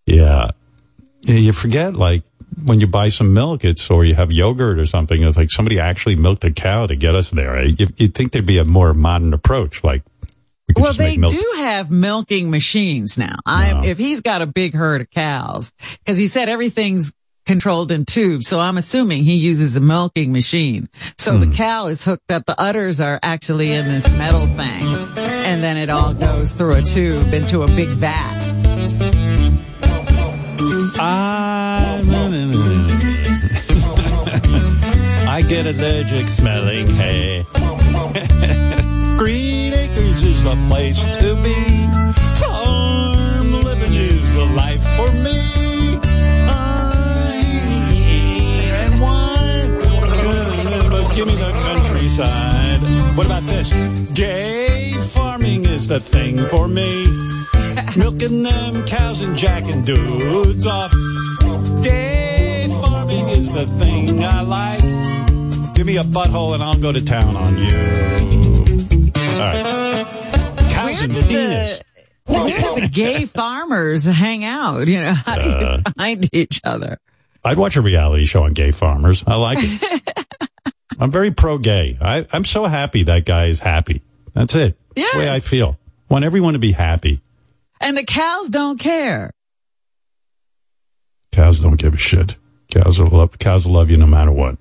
yeah. You forget like when you buy some milk, it's or you have yogurt or something. It's like somebody actually milked a cow to get us there. You, you'd think there'd be a more modern approach, like we
Well, they do have milking machines now. I,
Wow.
if he's got a big herd of cows, because he said everything's controlled in tubes, so I'm assuming he uses a milking machine. So
Hmm.
the cow is hooked up. The udders are actually in this metal thing, and then it all goes through a tube into a big vat.
No, no, no, no. I get allergic smelling hay. Green Acres is the place to be. Farm living is the life for me. Honey and wine. But give me the countryside. What about this? Gay farming is the thing for me. Milking them cows and jacking dudes off. Gay farming is the thing I like. Give me a butthole and I'll go to town on you. All right. Cows
Where
and penis.
the, the gay farmers hang out? You know, how do you
Uh.
find each other?
I'd watch a reality show on gay farmers. I like it. I'm very pro gay. I'm so happy that guy is happy. That's it. That's the way I feel. Want everyone to be happy.
And the cows don't care.
Cows don't give a shit. Cows will love, cows will love you no matter what.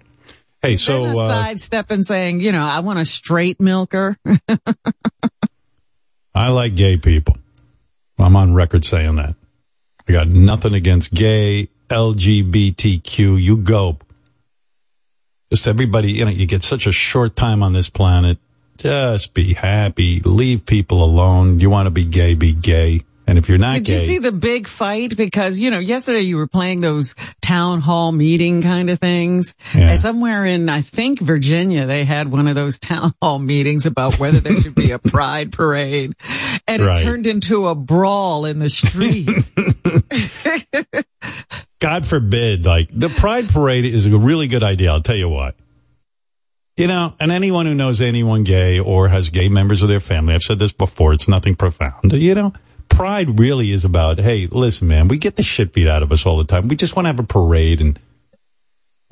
Hey, so,
Then a
uh,
sidestep and saying, you know, I want a straight milker.
I like gay people. I'm on record saying that. I got nothing against gay, LGBTQ. You go. Just everybody, you know, you get such a short time on this planet. Just be happy. Leave people alone. You want to be gay, be gay. And if you're not
Did
gay,
you see the big fight? Because, you know, yesterday you were playing those town hall meeting kind of things.
Yeah.
And somewhere in, I think, Virginia, they had one of those town hall meetings about whether there should be a pride parade. And
Right.
it turned into a brawl in the street.
God forbid, like the Pride Parade is a really good idea. I'll tell you what. You know, and anyone who knows anyone gay or has gay members of their family, I've said this before, it's nothing profound. You know, pride really is about, hey, listen, man, we get the shit beat out of us all the time. We just want to have a parade and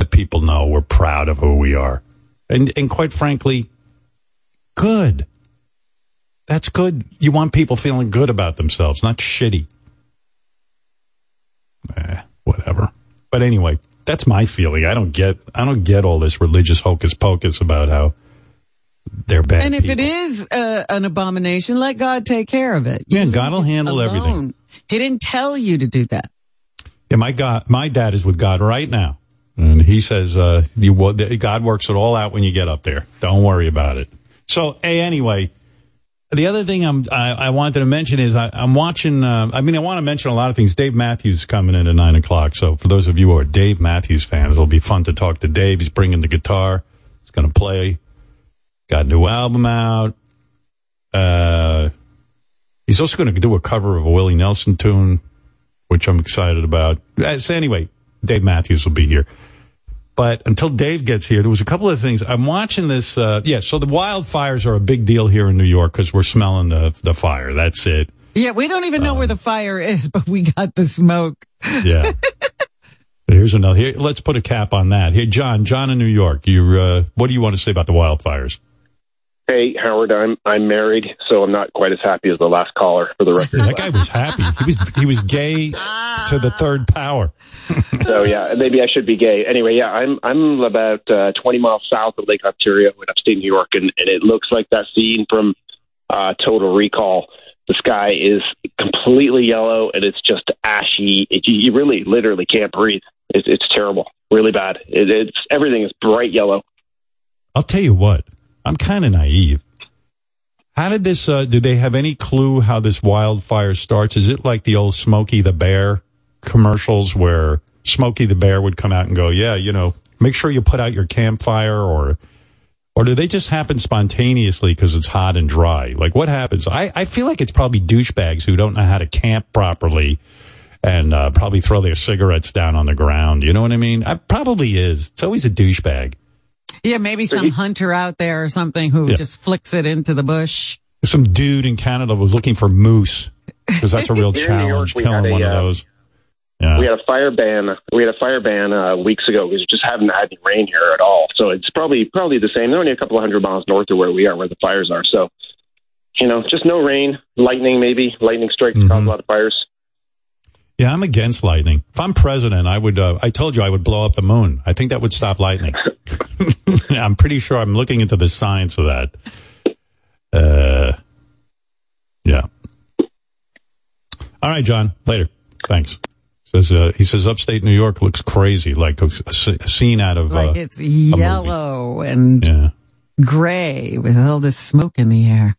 let people know we're proud of who we are. And, and quite frankly, good. That's good. You want people feeling good about themselves, not shitty. Eh, whatever. But anyway, that's my feeling. I don't get I don't get all this religious hocus pocus about how they're bad.
and if it
people.
is uh, an abomination, let God take care of it.
Yeah, God will
it
handle everything.
He didn't tell you to do that.
yeah, my God, my dad is with God right now, and he says uh, you, God works it all out when you get up there. Don't worry about it. So, hey, anyway, the other thing I'm I, I wanted to mention is I, I'm watching. Uh, I mean, I want to mention a lot of things. Dave Matthews coming in at nine o'clock. So, for those of you who are Dave Matthews fans, it'll be fun to talk to Dave. He's bringing the guitar. He's going to play. Got a new album out. Uh, he's also going to do a cover of a Willie Nelson tune, which I'm excited about. Uh, So anyway, Dave Matthews will be here. But until Dave gets here, there was a couple of things. I'm watching this. Uh, yeah, so the wildfires are a big deal here in New York because we're smelling the the fire. That's it.
Yeah, we don't even know
Um,
where the fire is, but we got the smoke.
Yeah. Here's another. Here, let's put a cap on that. Here, John. John in New York. You. Uh, what do you want to say about the wildfires?
Hey, Howard, I'm I'm married, so I'm not quite as happy as the last caller for the record.
That guy was happy. He was he was gay to the third power.
so yeah, maybe I should be gay. Anyway, yeah, I'm I'm about uh, 20 miles south of Lake Ontario in upstate New York, and, and it looks like that scene from uh, Total Recall. The sky is completely yellow, and it's just ashy. It, you really, literally can't breathe. It, it's terrible, really bad. It, it's everything is bright yellow.
I'll tell you what. I'm kind of naive. How did this? Uh, do they have any clue how this wildfire starts? Is it like the old Smokey the Bear commercials where Smokey the Bear would come out and go, "Yeah, you know, make sure you put out your campfire," or or do they just happen spontaneously because it's hot and dry? Like what happens? I, I feel like it's probably douchebags who don't know how to camp properly and uh, probably throw their cigarettes down on the ground. You know what I mean? It probably is. It's always a douchebag.
Yeah, maybe some hunter out there or something who
Yeah.
just flicks it into the bush.
Some dude in Canada was looking for moose because that's a real
Here in New York,
challenge,
we
killing
a,
one of
uh,
those. Yeah.
We had a fire ban. We had a fire ban uh, weeks ago because we just haven't had any rain here at all. So it's probably probably the same. They're only a couple of hundred miles north of where we are, where the fires are. So, you know, just no rain, lightning maybe. Lightning strikes
Mm-hmm.
cause a lot of fires.
Yeah, I'm against lightning. If I'm president, I would. Uh, I told you I would blow up the moon. I think that would stop lightning. I'm pretty sure. I'm looking into the science of that. Uh, yeah. All right, John. Later. Thanks. Says uh, he says upstate New York looks crazy, like a, a s- a scene out of
Like
uh,
it's yellow and
yeah.
gray with all this smoke in the air.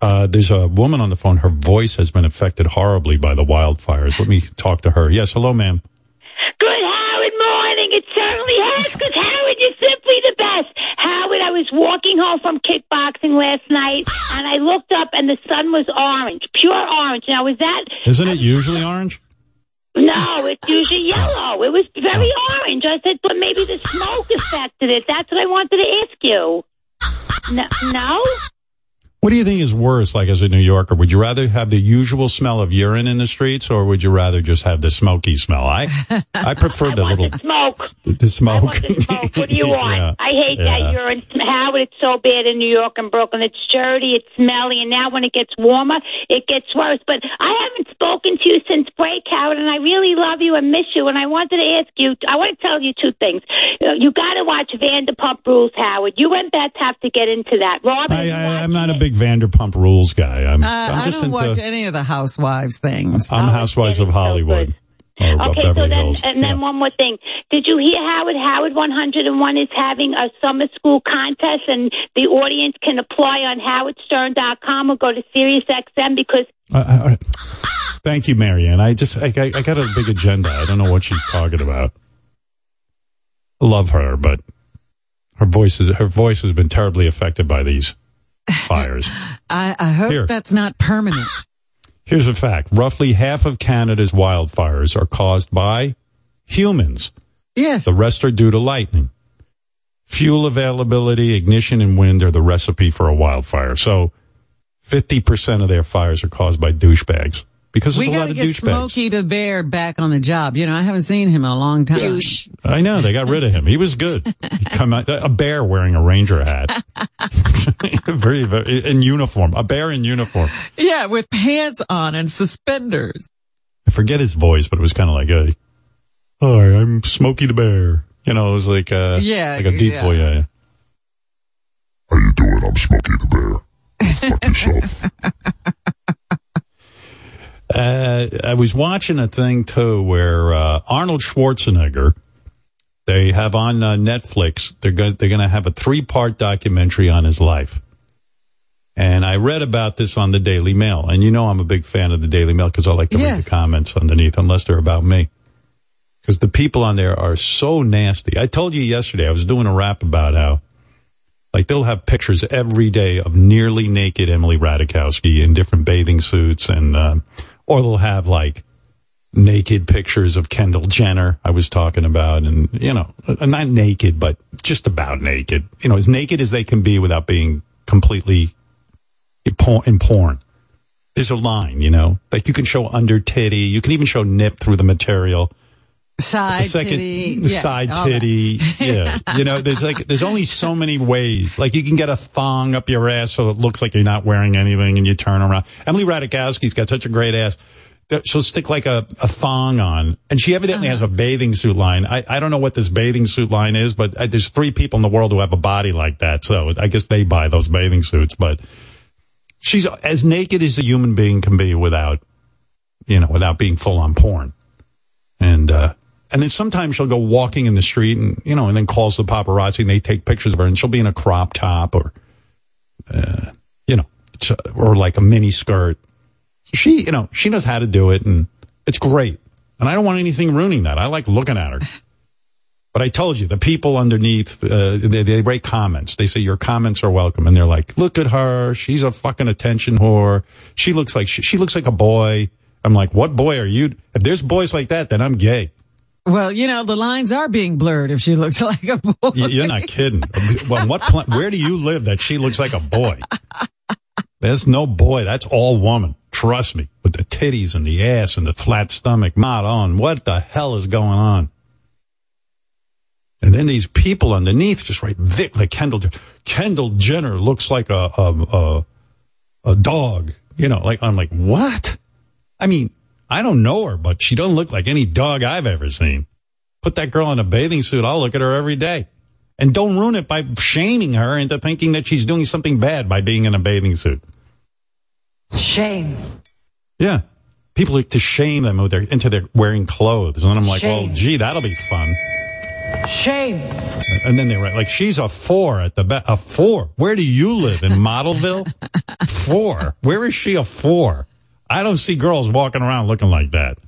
Uh, there's a woman on the phone. Her voice has been affected horribly by the wildfires. Let me talk to her. Yes, hello, ma'am.
Walking home from kickboxing last night, and I looked up, and the sun was orange, pure orange. Now, was that?
Isn't it usually orange?
No, it's usually yellow. It was very orange. I said, but maybe the smoke affected it. That's what I wanted to ask you. No, no?
What do you think is worse, like as a New Yorker? Would you rather have the usual smell of urine in the streets or would you rather just have the smoky smell? I I prefer the little
Smoke.
the smoke.
What do you want?
Yeah,
I hate
yeah.
that urine. Howard, it's so bad in New York and Brooklyn. It's dirty, it's smelly, and now when it gets warmer, it gets worse. But I haven't spoken to you since break, Howard, and I really love you and miss you. And I wanted to ask you, I want to tell you two things. You got to watch Vanderpump Rules, Howard. You and Beth have to get into that. Robin,
I, I, I'm not a big Vanderpump Rules guy. I'm,
Uh,
I'm
I don't
into.
watch any of the housewives things.
I'm Housewives of Hollywood. Or of
Okay, so then,
Hills.
and then one more thing. Did you hear Howard? Howard 101 is having a summer school contest, and the audience can apply on howardstern.com or go to SiriusXM because
Uh, uh, thank you, Marianne. I just I, I, I got a big agenda. I don't know what she's talking about. Love her, but her voice is her voice has been terribly affected by these fires.
I, I hope
Here.
that's not permanent.
Here's a fact: roughly half of Canada's wildfires are caused by humans.
Yes.
The rest are due to lightning. Fuel availability, ignition, and wind are the recipe for a wildfire. So, fifty percent of their fires are caused by douchebags because there's
We
a lot
got to
of
get
douchebags.
Smokey the Bear back on the job. You know, I haven't seen him in a long time.
I know they got rid of him. He was good. He come out, a bear wearing a ranger hat, very, very in uniform. A bear in uniform.
Yeah, with pants on and suspenders.
I forget his voice, but it was kind of like, a, "Hi, I'm Smokey the Bear." You know, it was like a
Yeah,
like a deep
yeah.
voice. Yeah.
How you doing? I'm Smokey the Bear. Fuck yourself.
Uh, I was watching a thing too where uh, Arnold Schwarzenegger. They have on uh, Netflix. They're going. They're going to have a three part documentary on his life. And I read about this on the Daily Mail, and you know I'm a big fan of the Daily Mail because I like to read the comments underneath, unless they're about me. Because the people on there are so nasty. I told you yesterday I was doing a rap about how, like, they'll have pictures every day of nearly naked Emily Ratajkowski in different bathing suits, and uh, or they'll have like naked pictures of Kendall Jenner. I was talking about, and you know, uh, not naked, but just about naked. You know, as naked as they can be without being completely in in porn. There's a line, you know, like you can show under titty, you can even show nip through the material,
Side
a second
titty, yeah,
side
that.
titty. Yeah. You know, there's like, there's only so many ways. Like you can get a thong up your ass so it looks like you're not wearing anything and you turn around. Emily Ratajkowski's got such a great ass. that She'll stick like a, a thong on and she evidently has a bathing suit line. I, I don't know what this bathing suit line is, but uh, there's three people in the world who have a body like that. So I guess they buy those bathing suits, but she's as naked as a human being can be without, you know, without being full on porn. And, uh, and then sometimes she'll go walking in the street and, you know, and then calls the paparazzi and they take pictures of her and she'll be in a crop top or, uh, you know, or like a mini skirt. She, you know, she knows how to do it and it's great. And I don't want anything ruining that. I like looking at her. But I told you, the people underneath, uh, they, they write comments. They say your comments are welcome. And they're like, look at her. She's a fucking attention whore. She looks like, she, she looks like a boy. I'm like, what boy are you? If there's boys like that, then I'm gay.
Well, you know, the lines are being blurred if she looks like a boy.
You're not kidding. Well, what? Pla- where do you live that she looks like a boy? There's no boy. That's all woman. Trust me. With the titties and the ass and the flat stomach. Not on. What the hell is going on? And then these people underneath just write Vic like Kendall. Kendall Jenner looks like a a a, a dog. You know, like I'm like what? I mean, I don't know her, but she doesn't look like any dog I've ever seen. Put that girl in a bathing suit, I'll look at her every day. And don't ruin it by shaming her into thinking that she's doing something bad by being in a bathing suit.
Shame.
Yeah. People like to shame them with their, into their wearing clothes. And I'm like,
Shame.
well, gee, that'll be fun.
Shame.
And then they write, like, she's a four at the be- a four. Where do you live? In Modelville? four. Where is she a four? I don't see girls walking around looking like that.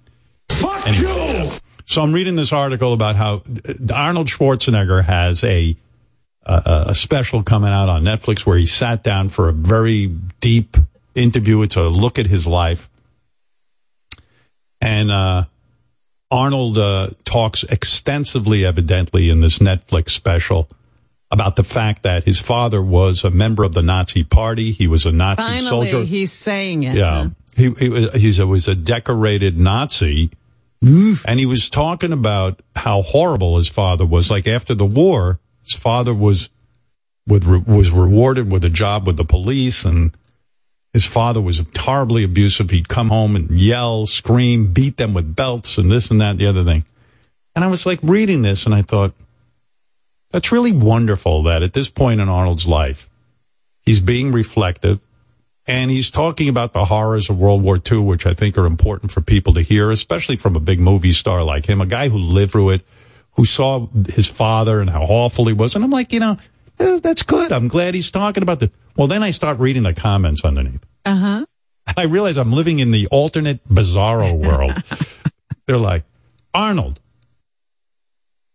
Fuck
Anyway,
you!
So I'm reading this article about how uh, Arnold Schwarzenegger has a a, a special coming out on Netflix where he sat down for a very deep interview. It's a look at his life, and uh, Arnold uh, talks extensively, evidently, in this Netflix special about the fact that his father was a member of the Nazi Party. He was a Nazi
Finally,
soldier.
he's saying it.
Yeah.
huh?
He, he was, was a decorated Nazi. And he was talking about how horrible his father was. Like after the war, his father was, with, was rewarded with a job with the police and his father was horribly abusive. He'd come home and yell, scream, beat them with belts and this and that, and the other thing. And I was like reading this and I thought, that's really wonderful that at this point in Arnold's life, he's being reflective and he's talking about the horrors of World War II, which I think are important for people to hear, especially from a big movie star like him, a guy who lived through it, who saw his father and how awful he was. And I'm like, you know, eh, that's good. I'm glad he's talking about this. Well, then I start reading the comments underneath.
Uh huh.
And I realize I'm living in the alternate bizarro world. They're like, Arnold,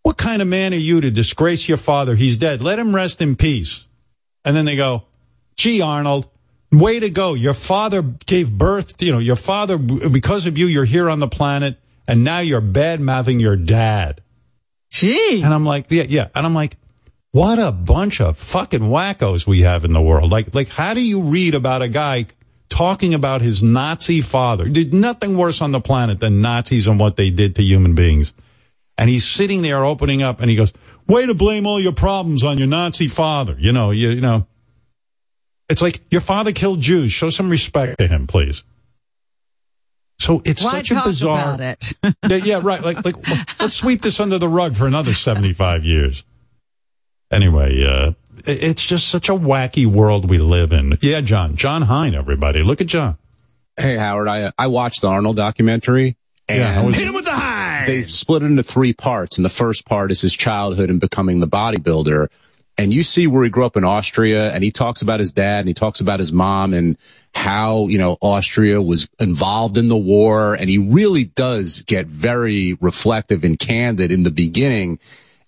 what kind of man are you to disgrace your father? He's dead. Let him rest in peace. And then they go, gee, Arnold, way to go. Your father gave birth, you know, your father, because of you, you're here on the planet. And now you're bad mouthing your dad.
Gee.
And I'm like, yeah, yeah. And I'm like, what a bunch of fucking wackos we have in the world. Like, like, how do you read about a guy talking about his Nazi father? Did nothing worse on the planet than Nazis and what they did to human beings. And he's sitting there opening up and he goes, way to blame all your problems on your Nazi father. You know, you, you know, it's like your father killed Jews. Show some respect to him, please. So it's
Why
such a bizarre.
about it?
yeah, yeah, right. Like, like, let's sweep this under the rug for another 75 years. Anyway, uh, it's just such a wacky world we live in. Yeah, John. John Hein, everybody. Look at John.
Hey Howard, I I watched the Arnold documentary and
Yeah, was
Hit him with the high!
they split it into three parts. And the first part is his childhood and becoming the bodybuilder. And you see where he grew up in Austria and he talks about his dad and he talks about his mom and how, you know, Austria was involved in the war. And he really does get very reflective and candid in the beginning.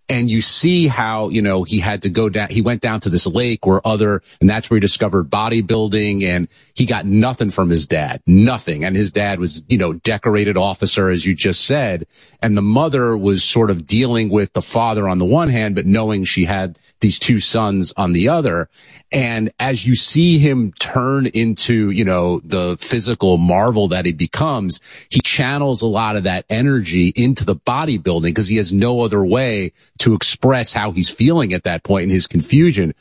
And you see how, you know, he had to go down, he went down to this lake where other, and that's where he discovered bodybuilding and he got nothing from his dad, nothing. And his dad was, you know, decorated officer, as you just said. And the mother was sort of dealing with the father on the one hand, but knowing she had these two sons on the other. And as you see him turn into, you know, the physical marvel that he becomes, he channels a lot of that energy into the bodybuilding because he has no other way to express how he's feeling at that point in his confusion.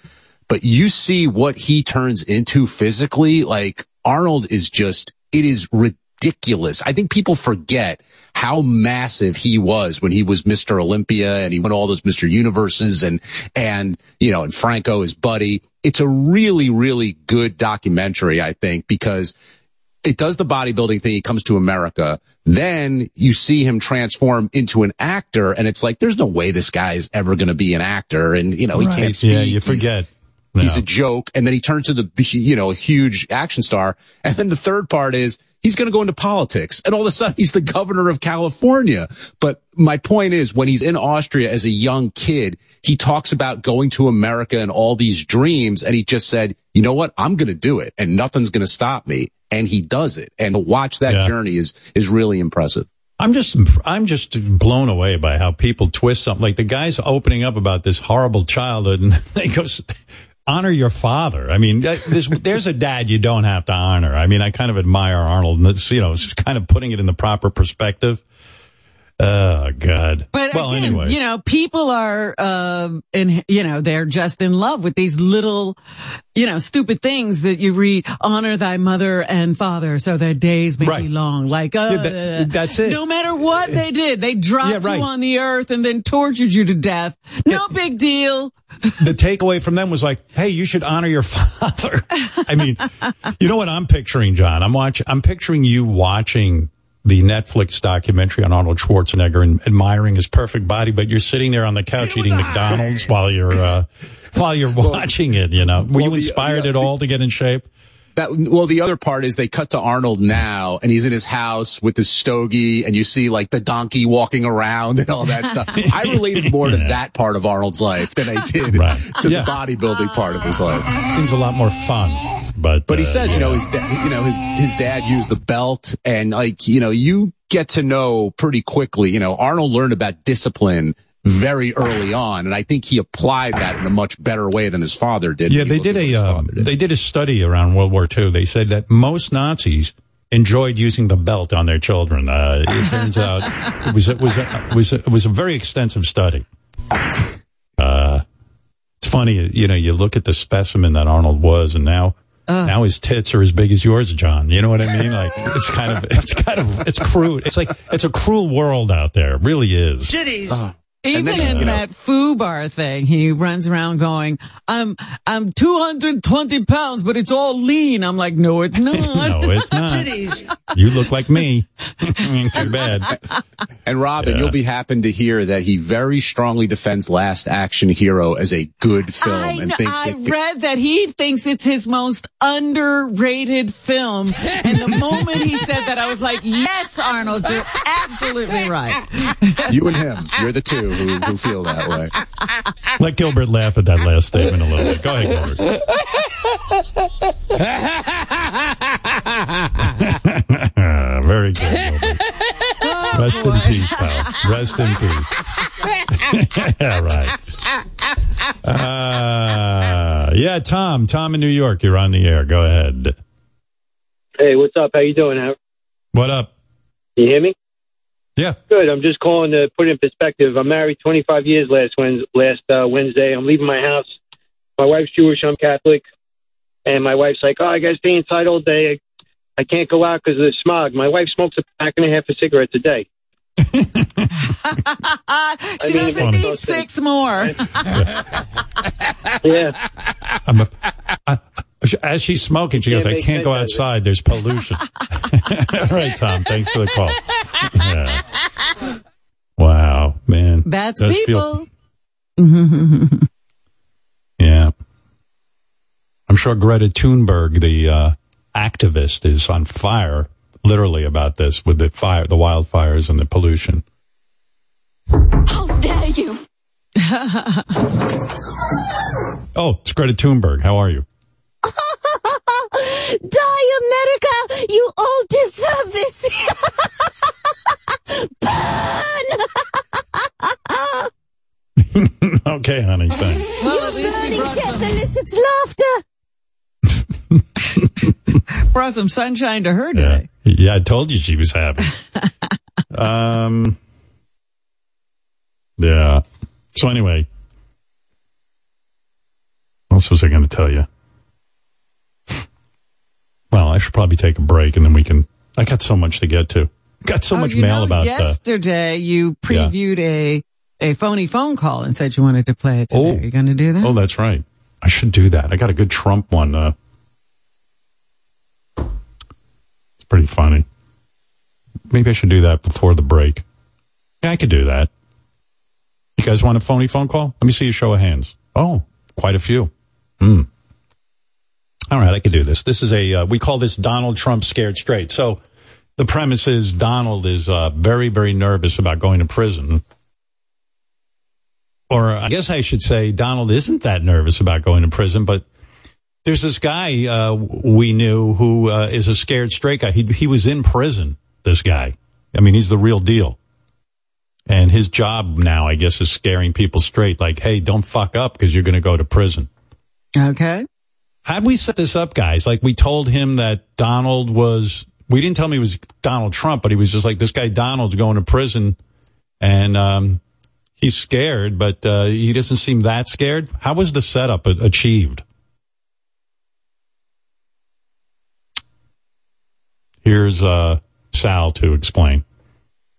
But you see what he turns into physically, like Arnold is just, it is ridiculous. I think people forget how massive he was when he was Mr. Olympia and he won all those Mr. Universes and, and, you know, and Franco, his buddy. It's a really, really good documentary, I think, because it does the bodybuilding thing. He comes to America. Then you see him transform into an actor. And it's like, there's no way this guy is ever going to be an actor. And, you know, he can't speak.
Yeah, you
He's-
forget.
He's a joke. And then he turns to the, you know, a huge action star. And then the third part is he's going to go into politics. And all of a sudden he's the governor of California. But my point is when he's in Austria as a young kid, he talks about going to America and all these dreams. And he just said, you know what? I'm going to do it and nothing's going to stop me. And he does it. And to watch that
Yeah.
journey is, is really impressive.
I'm just, I'm just blown away by how people twist something. Like the guy's opening up about this horrible childhood, and they go, "Honor your father." I mean, there's, there's a dad you don't have to honor. I mean, I kind of admire Arnold, and it's, you know, it's kind of putting it in the proper perspective. Oh God!
But
well,
again,
anyway,
you know, people are, um, in, you know, they're just in love with these little, you know, stupid things that you read. Honor thy mother and father, so their days may be long. Like, uh,
Yeah, that- that's it.
No matter what they did, they dropped
Yeah, right.
you on the earth and then tortured you to death. No big deal.
the takeaway from them was like, "Hey, you should honor your father." I mean, you know what I'm picturing, John? I'm watching. I'm picturing you watching the Netflix documentary on Arnold Schwarzenegger and admiring his perfect body, but you're sitting there on the couch eating McDonald's while you're uh, while you're watching it. You know, were
well,
you
the-
inspired
yeah,
at all to get in shape?
That well, the other part is they cut to Arnold now, and he's in his house with his stogie, and you see like the donkey walking around and all that stuff. I related more to that part of Arnold's life than I did
Right.
to
Yeah.
the bodybuilding part of his life.
Seems a lot more fun. But
But he
uh,
says, you know, his da- you know his his dad used the belt, and like you know, you get to know pretty quickly. You know, Arnold learned about discipline very early on, and I think he applied that in a much better way than his father did.
Yeah, they did a uh,
did.
they did a study around World War II. They said that most Nazis enjoyed using the belt on their children. Uh, it turns out it was it was a, it was a, it was a very extensive study. Uh, it's funny, you know, you look at the specimen that Arnold was, and now. Uh. Now his tits are as big as yours, John. You know what I mean? Like it's kind of, it's kind of, it's crude. It's like it's a cruel world out there. It really is.
Even
then,
in
you know-
that FUBAR thing, he runs around going, I'm, I'm 220 pounds, but it's all lean. I'm like, no, it's not.
No, it's not. You look like me. Too bad.
And Robin,
Yeah.
you'll be happy to hear that he very strongly defends Last Action Hero as a good film
I,
and
know-
thinks
I
it,
read that he thinks it's his most underrated film. And the moment he said that, I was like, yes, Arnold, you're absolutely right.
you and him, you're the two who, who feel that way.
Let Gilbert laugh at that last statement a little bit. Go ahead, Gilbert. Very good, Gilbert. Rest in peace, pal. Rest in peace. yeah, right. Uh, yeah, Tom. Tom in New York. You're on the air. Go ahead.
Hey, what's up? How you doing? How,
What up?
you hear me?
Yeah.
Good. I'm just calling to put it in perspective. I'm married 25 years last Wednesday. Last uh, Wednesday, I'm leaving my house. My wife's Jewish. I'm Catholic, and my wife's like, "Oh, I got to stay inside all day. I can't go out because of the smog." My wife smokes a pack and a half of cigarettes a day.
she
mean,
doesn't need six more.
Yeah.
I'm a, I, as she's smoking, she goes, I can't go
sense out of it."
outside. There's pollution. All right, Tom. Thanks for the call. Yeah. Wow, man.
That's
Does feel-
people.
yeah. I'm sure Greta Thunberg, the uh, activist, is on fire, literally, about this with the fire, the wildfires and the pollution.
How dare you?
Oh, it's Greta Thunberg. How are you?
Die, America! You all deserve this! Burn!
okay, honey, thanks.
Well, at least we
Burning
brought
death
some,
elicits laughter!
brought some sunshine to her
Yeah. yeah, I told you she was happy. um, yeah. So anyway, what else was I going to tell you? Well, I should probably take a break and then we can. I got so much to get to. Got so
Oh,
much mail
know,
about. Uh,
yesterday. you previewed a a phony phone call and said you wanted to play it today.
Oh.
Are you going to do that?
oh, that's right. I should do that. I got a good Trump one. Uh, it's pretty funny. Maybe I should do that before the break. Yeah, I could do that. You guys want a phony phone call? Let me see a show of hands. Oh, quite a few. Hmm. All right, I could do this. This is a, uh, we call this Donald Trump scared straight. So the premise is Donald is uh, very, very nervous about going to prison. Or I guess I should say Donald isn't that nervous about going to prison, but there's this guy uh, we knew who uh, is a scared straight guy. He, he was in prison, this guy. I mean, he's the real deal. And his job now, I guess, is scaring people straight like, hey, don't fuck up because you're going to go to prison.
Okay.
How'd we set this up, guys? Like we told him that Donald was, we didn't tell him he was Donald Trump, but he was just like, this guy Donald's going to prison and, um, he's scared, but, uh, he doesn't seem that scared. How was the setup achieved? Here's, uh, Sal to explain.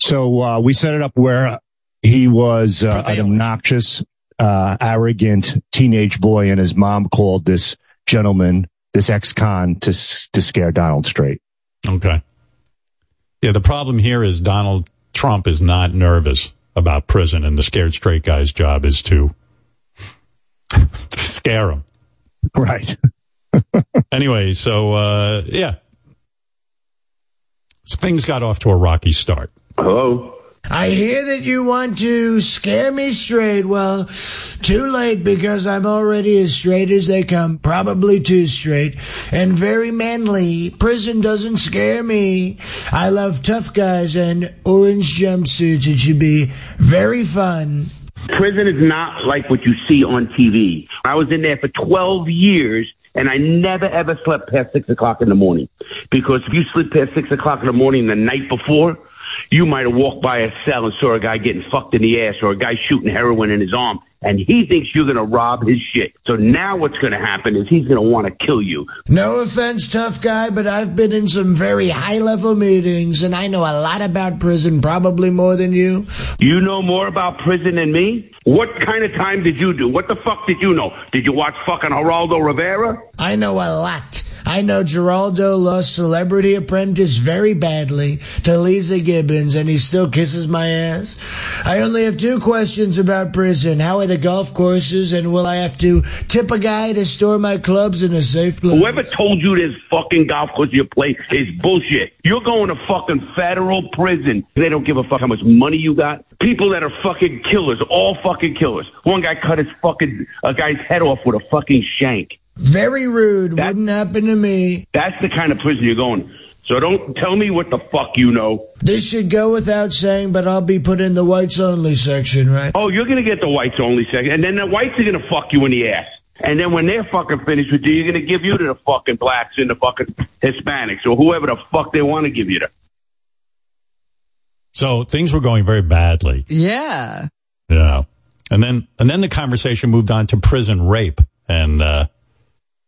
So uh, we set it up where he was uh, an obnoxious, uh, arrogant teenage boy, and his mom called this gentleman, this ex-con, to to scare Donald straight.
Okay. Yeah, the problem here is Donald Trump is not nervous about prison, and the scared straight guy's job is to, to scare him.
Right.
anyway, so uh, yeah, things got off to a rocky start.
Hello. I hear that you want to scare me straight. Well, too late because I'm already as straight as they come, probably too straight, and very manly. Prison doesn't scare me. I love tough guys and orange jumpsuits. It should be very fun.
Prison is not like what you see on TV. I was in there for 12 years and I never ever slept past six o'clock in the morning. Because if you sleep past six o'clock in the morning the night before, you might have walked by a cell and saw a guy getting fucked in the ass or a guy shooting heroin in his arm and he thinks you're going to rob his shit. So now what's going to happen is he's going to want to kill you.
No offense, tough guy, but I've been in some very high level meetings and I know a lot about prison, probably more than you.
You know more about prison than me? What kind of time did you do? What the fuck did you know? Did you watch fucking Geraldo Rivera?
I know a lot. I know Geraldo lost Celebrity Apprentice very badly to Leeza Gibbons, and he still kisses my ass. I only have two questions about prison. How are the golf courses, and will I have to tip a guy to store my clubs in a safe place?
Whoever told you this fucking golf course you play is bullshit. You're going to fucking federal prison. They don't give a fuck how much money you got. People that are fucking killers, all fucking killers. One guy cut his fucking a guy's head off with a fucking shank.
Very rude. Wouldn't happen to me.
That's the kind of prison you're going. So don't tell me what the fuck you know.
This should go without saying, but I'll be put in the whites only section, right?
Oh, you're gonna get the whites only section, and then the whites are gonna fuck you in the ass. And then when they're fucking finished with you, you're gonna give you to the fucking blacks and the fucking Hispanics or whoever the fuck they want to give you to.
So things were going very badly.
Yeah.
Yeah. And then and then the conversation moved on to prison rape. And uh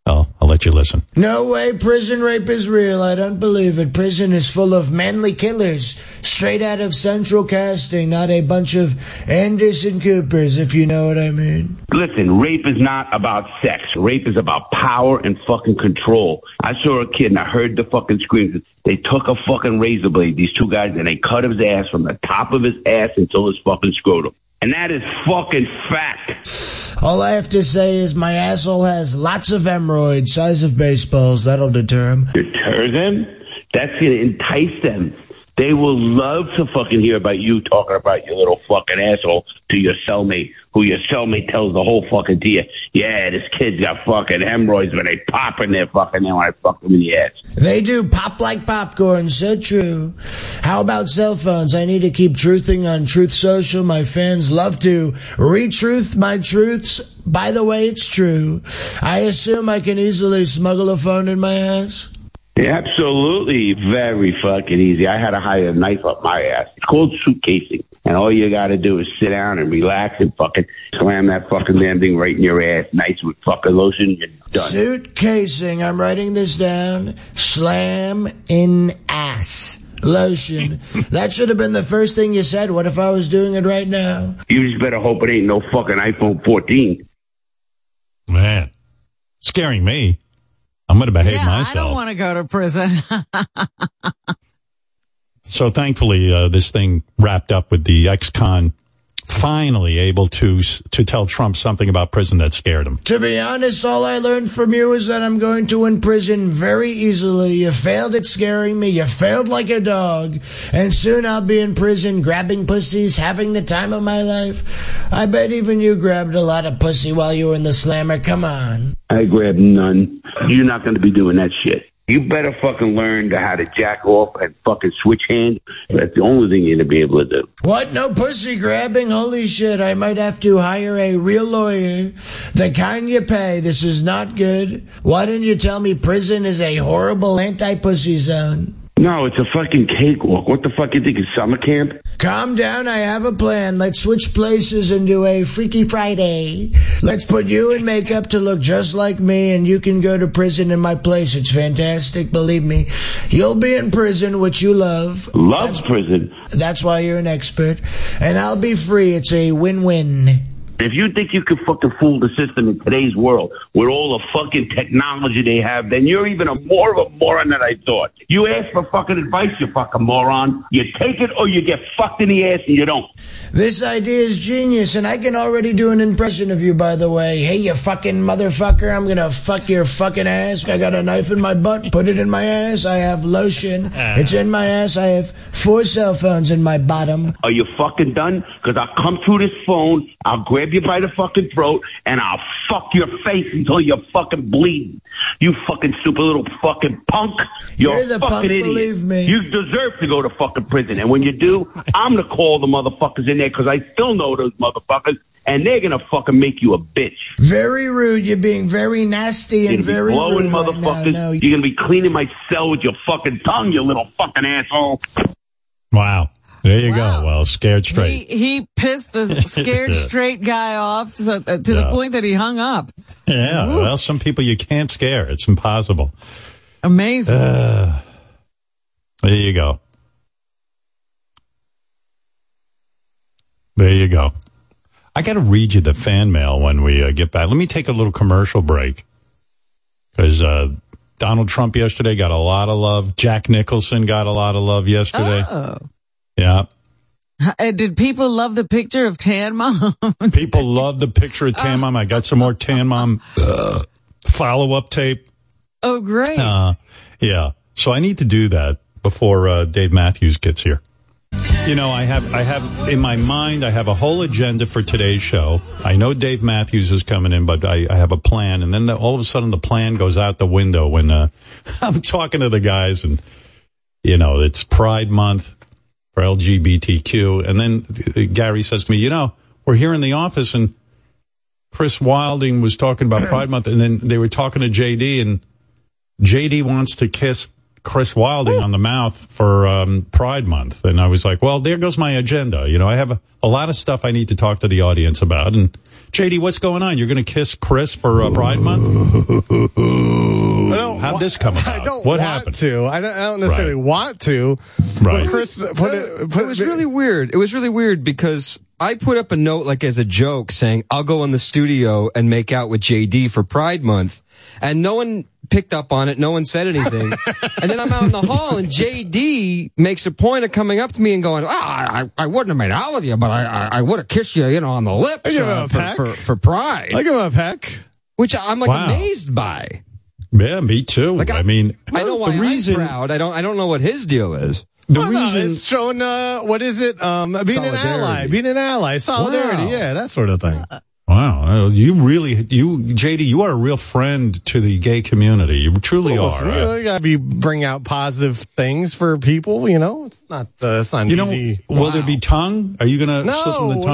oh, I'll let you listen.
No way prison rape is real. I don't believe it. Prison is full of manly killers, straight out of central casting, not a bunch of Anderson Coopers, if you know what I mean.
Listen, rape is not about sex. Rape is about power and fucking control. I saw a kid and I heard the fucking screams. They took a fucking razor blade, these two guys, and they cut his ass from the top of his ass until his fucking scrotum. And that is fucking fact.
All I have to say is my asshole has lots of hemorrhoids, size of baseballs. That'll deter them.
Deter them? That's going to entice them They will love to fucking hear about you talking about your little fucking asshole to your cellmate, who your cellmate tells the whole fucking to you. Yeah, this kid's got fucking hemorrhoids, but they pop in their fucking there when I fuck them in the ass.
They do pop like popcorn, so true. How about cell phones? I need to keep truthing on Truth Social. My fans love to retruth my truths. By the way, it's true. I assume I can easily smuggle a phone in my ass.
Absolutely, very fucking easy. I had to hide a knife up my ass. It's called suitcasing, and all you got to do is sit down and relax and fucking slam that fucking damn thing right in your ass, nice with fucking lotion. You're done.
Suitcasing. I'm writing this down. Slam in ass. Lotion. that should have been the first thing you said. What if I was doing it right now?
You just better hope it ain't no fucking iPhone 14.
Man, scaring me. I'm going to behave
yeah, I don't want to go to prison.
So thankfully, uh, this thing wrapped up with the ex-con finally able to to tell Trump something about prison that scared him.
To be honest, all I learned from you is that I'm going to win prison very easily. You failed at scaring me. You failed like a dog. And soon I'll be in prison grabbing pussies, having the time of my life. I bet even you grabbed a lot of pussy while you were in the slammer. Come on.
I grabbed none. You're not going to be doing that shit. You better fucking learn how to jack off and fucking switch hands. That's the only thing you're to be able to do.
What? No pussy grabbing? Holy shit. I might have to hire a real lawyer. The kind you pay. This is not good. Why didn't you tell me prison is a horrible anti-pussy zone?
No, it's a fucking cakewalk. What the fuck you think is summer camp?
Calm down. I have a plan. Let's switch places and do a Freaky Friday. Let's put you in makeup to look just like me, and you can go to prison in my place. It's fantastic. Believe me. You'll be in prison, which you love.
Love prison.
That's why you're an expert. And I'll be free. It's a win-win.
If you think you can fucking fool the system in today's world with all the fucking technology they have, then you're even a more of a moron than I thought. You ask for fucking advice, you fucking moron. You take it or you get fucked in the ass and you don't.
This idea is genius, and I can already do an impression of you, by the way. Hey, you fucking motherfucker, I'm gonna fuck your fucking ass. I got a knife in my butt, put it in my ass. I have lotion. Uh. It's in my ass. I have four cell phones in my bottom.
Are you fucking done? Because I'll come through this phone, I'll grab you by the fucking throat, and I'll fuck your face until you're fucking bleeding. You fucking stupid little fucking punk. You're,
You're the
fucking
punk,
idiot.
believe me.
You deserve to go to fucking prison. And when you do, I'm gonna call the motherfuckers in there because I still know those motherfuckers, and they're gonna fucking make you a bitch.
Very rude. You're being very nasty
You're
and very
blowing
rude right now.
motherfuckers.
No,
You're gonna be cleaning my cell with your fucking tongue, you little fucking asshole.
Wow. There you go. Well, scared straight.
he, he pissed the scared straight guy off to, the- to the point that he hung up.
yeah. Well, some people you can't scare. It's impossible.
Amazing.
Uh, there you go. There you go. I got to read you the fan mail when we uh, get back. Let me take a little commercial break because uh, Donald Trump yesterday got a lot of love. Jack Nicholson got a lot of love yesterday.
Oh.
Yeah.
Uh, Did people love the picture of Tan Mom?
People love the picture of Tan Mom. I got some more Tan Mom uh, follow up tape.
oh, great.
Uh, yeah. So I need to do that before uh, Dave Matthews gets here. You know, I have I have in my mind I have a whole agenda for today's show. I know Dave Matthews is coming in, but I, I have a plan, and then the, all of a sudden the plan goes out the window when uh, I'm talking to the guys, and you know it's Pride Month for LGBTQ, and then Gary says to me, "You know, we're here in the office, and Chris Wilding was talking about Pride Month, and then they were talking to JD, and JD wants to kiss Chris Wilding on the mouth for um, Pride Month. And I was like, well, there goes my agenda. You know, I have a, a lot of stuff I need to talk to the audience about. And JD, what's going on? You're going to kiss Chris for uh, Pride Month? How'd this come about?
I don't
what
want
happened?
to. I don't, I don't necessarily want to.
Right.
But Chris, put it, put
it was really weird. It was really weird because I put up a note like as a joke saying I'll go in the studio and make out with JD for Pride Month, and no one picked up on it. No one said anything. and then I'm out in the hall, and JD makes a point of coming up to me and going, "Ah, I, I wouldn't have made out with you, but I, I, I would have kissed you, you know, on the lips
I give
uh,
a
for,
peck.
for, for Pride."
I give him a peck.
Which I'm like
Wow.
amazed by.
Yeah, me too. I, mean,
I know why
the reason.
I'm proud. I don't. I don't know what his deal is.
the
Well, no,
reason
it's showing uh, what is it? Um, being an ally, being an ally, solidarity,
Wow.
yeah, that sort of thing.
Wow, uh, you really, you, JD, you are a real friend to the gay community. You truly
Well,
are.
you, know, you gotta be bring out positive things for people. You know, it's not uh, it's not
You know,
easy.
will there be tongue? Are you going to slip him
No,
the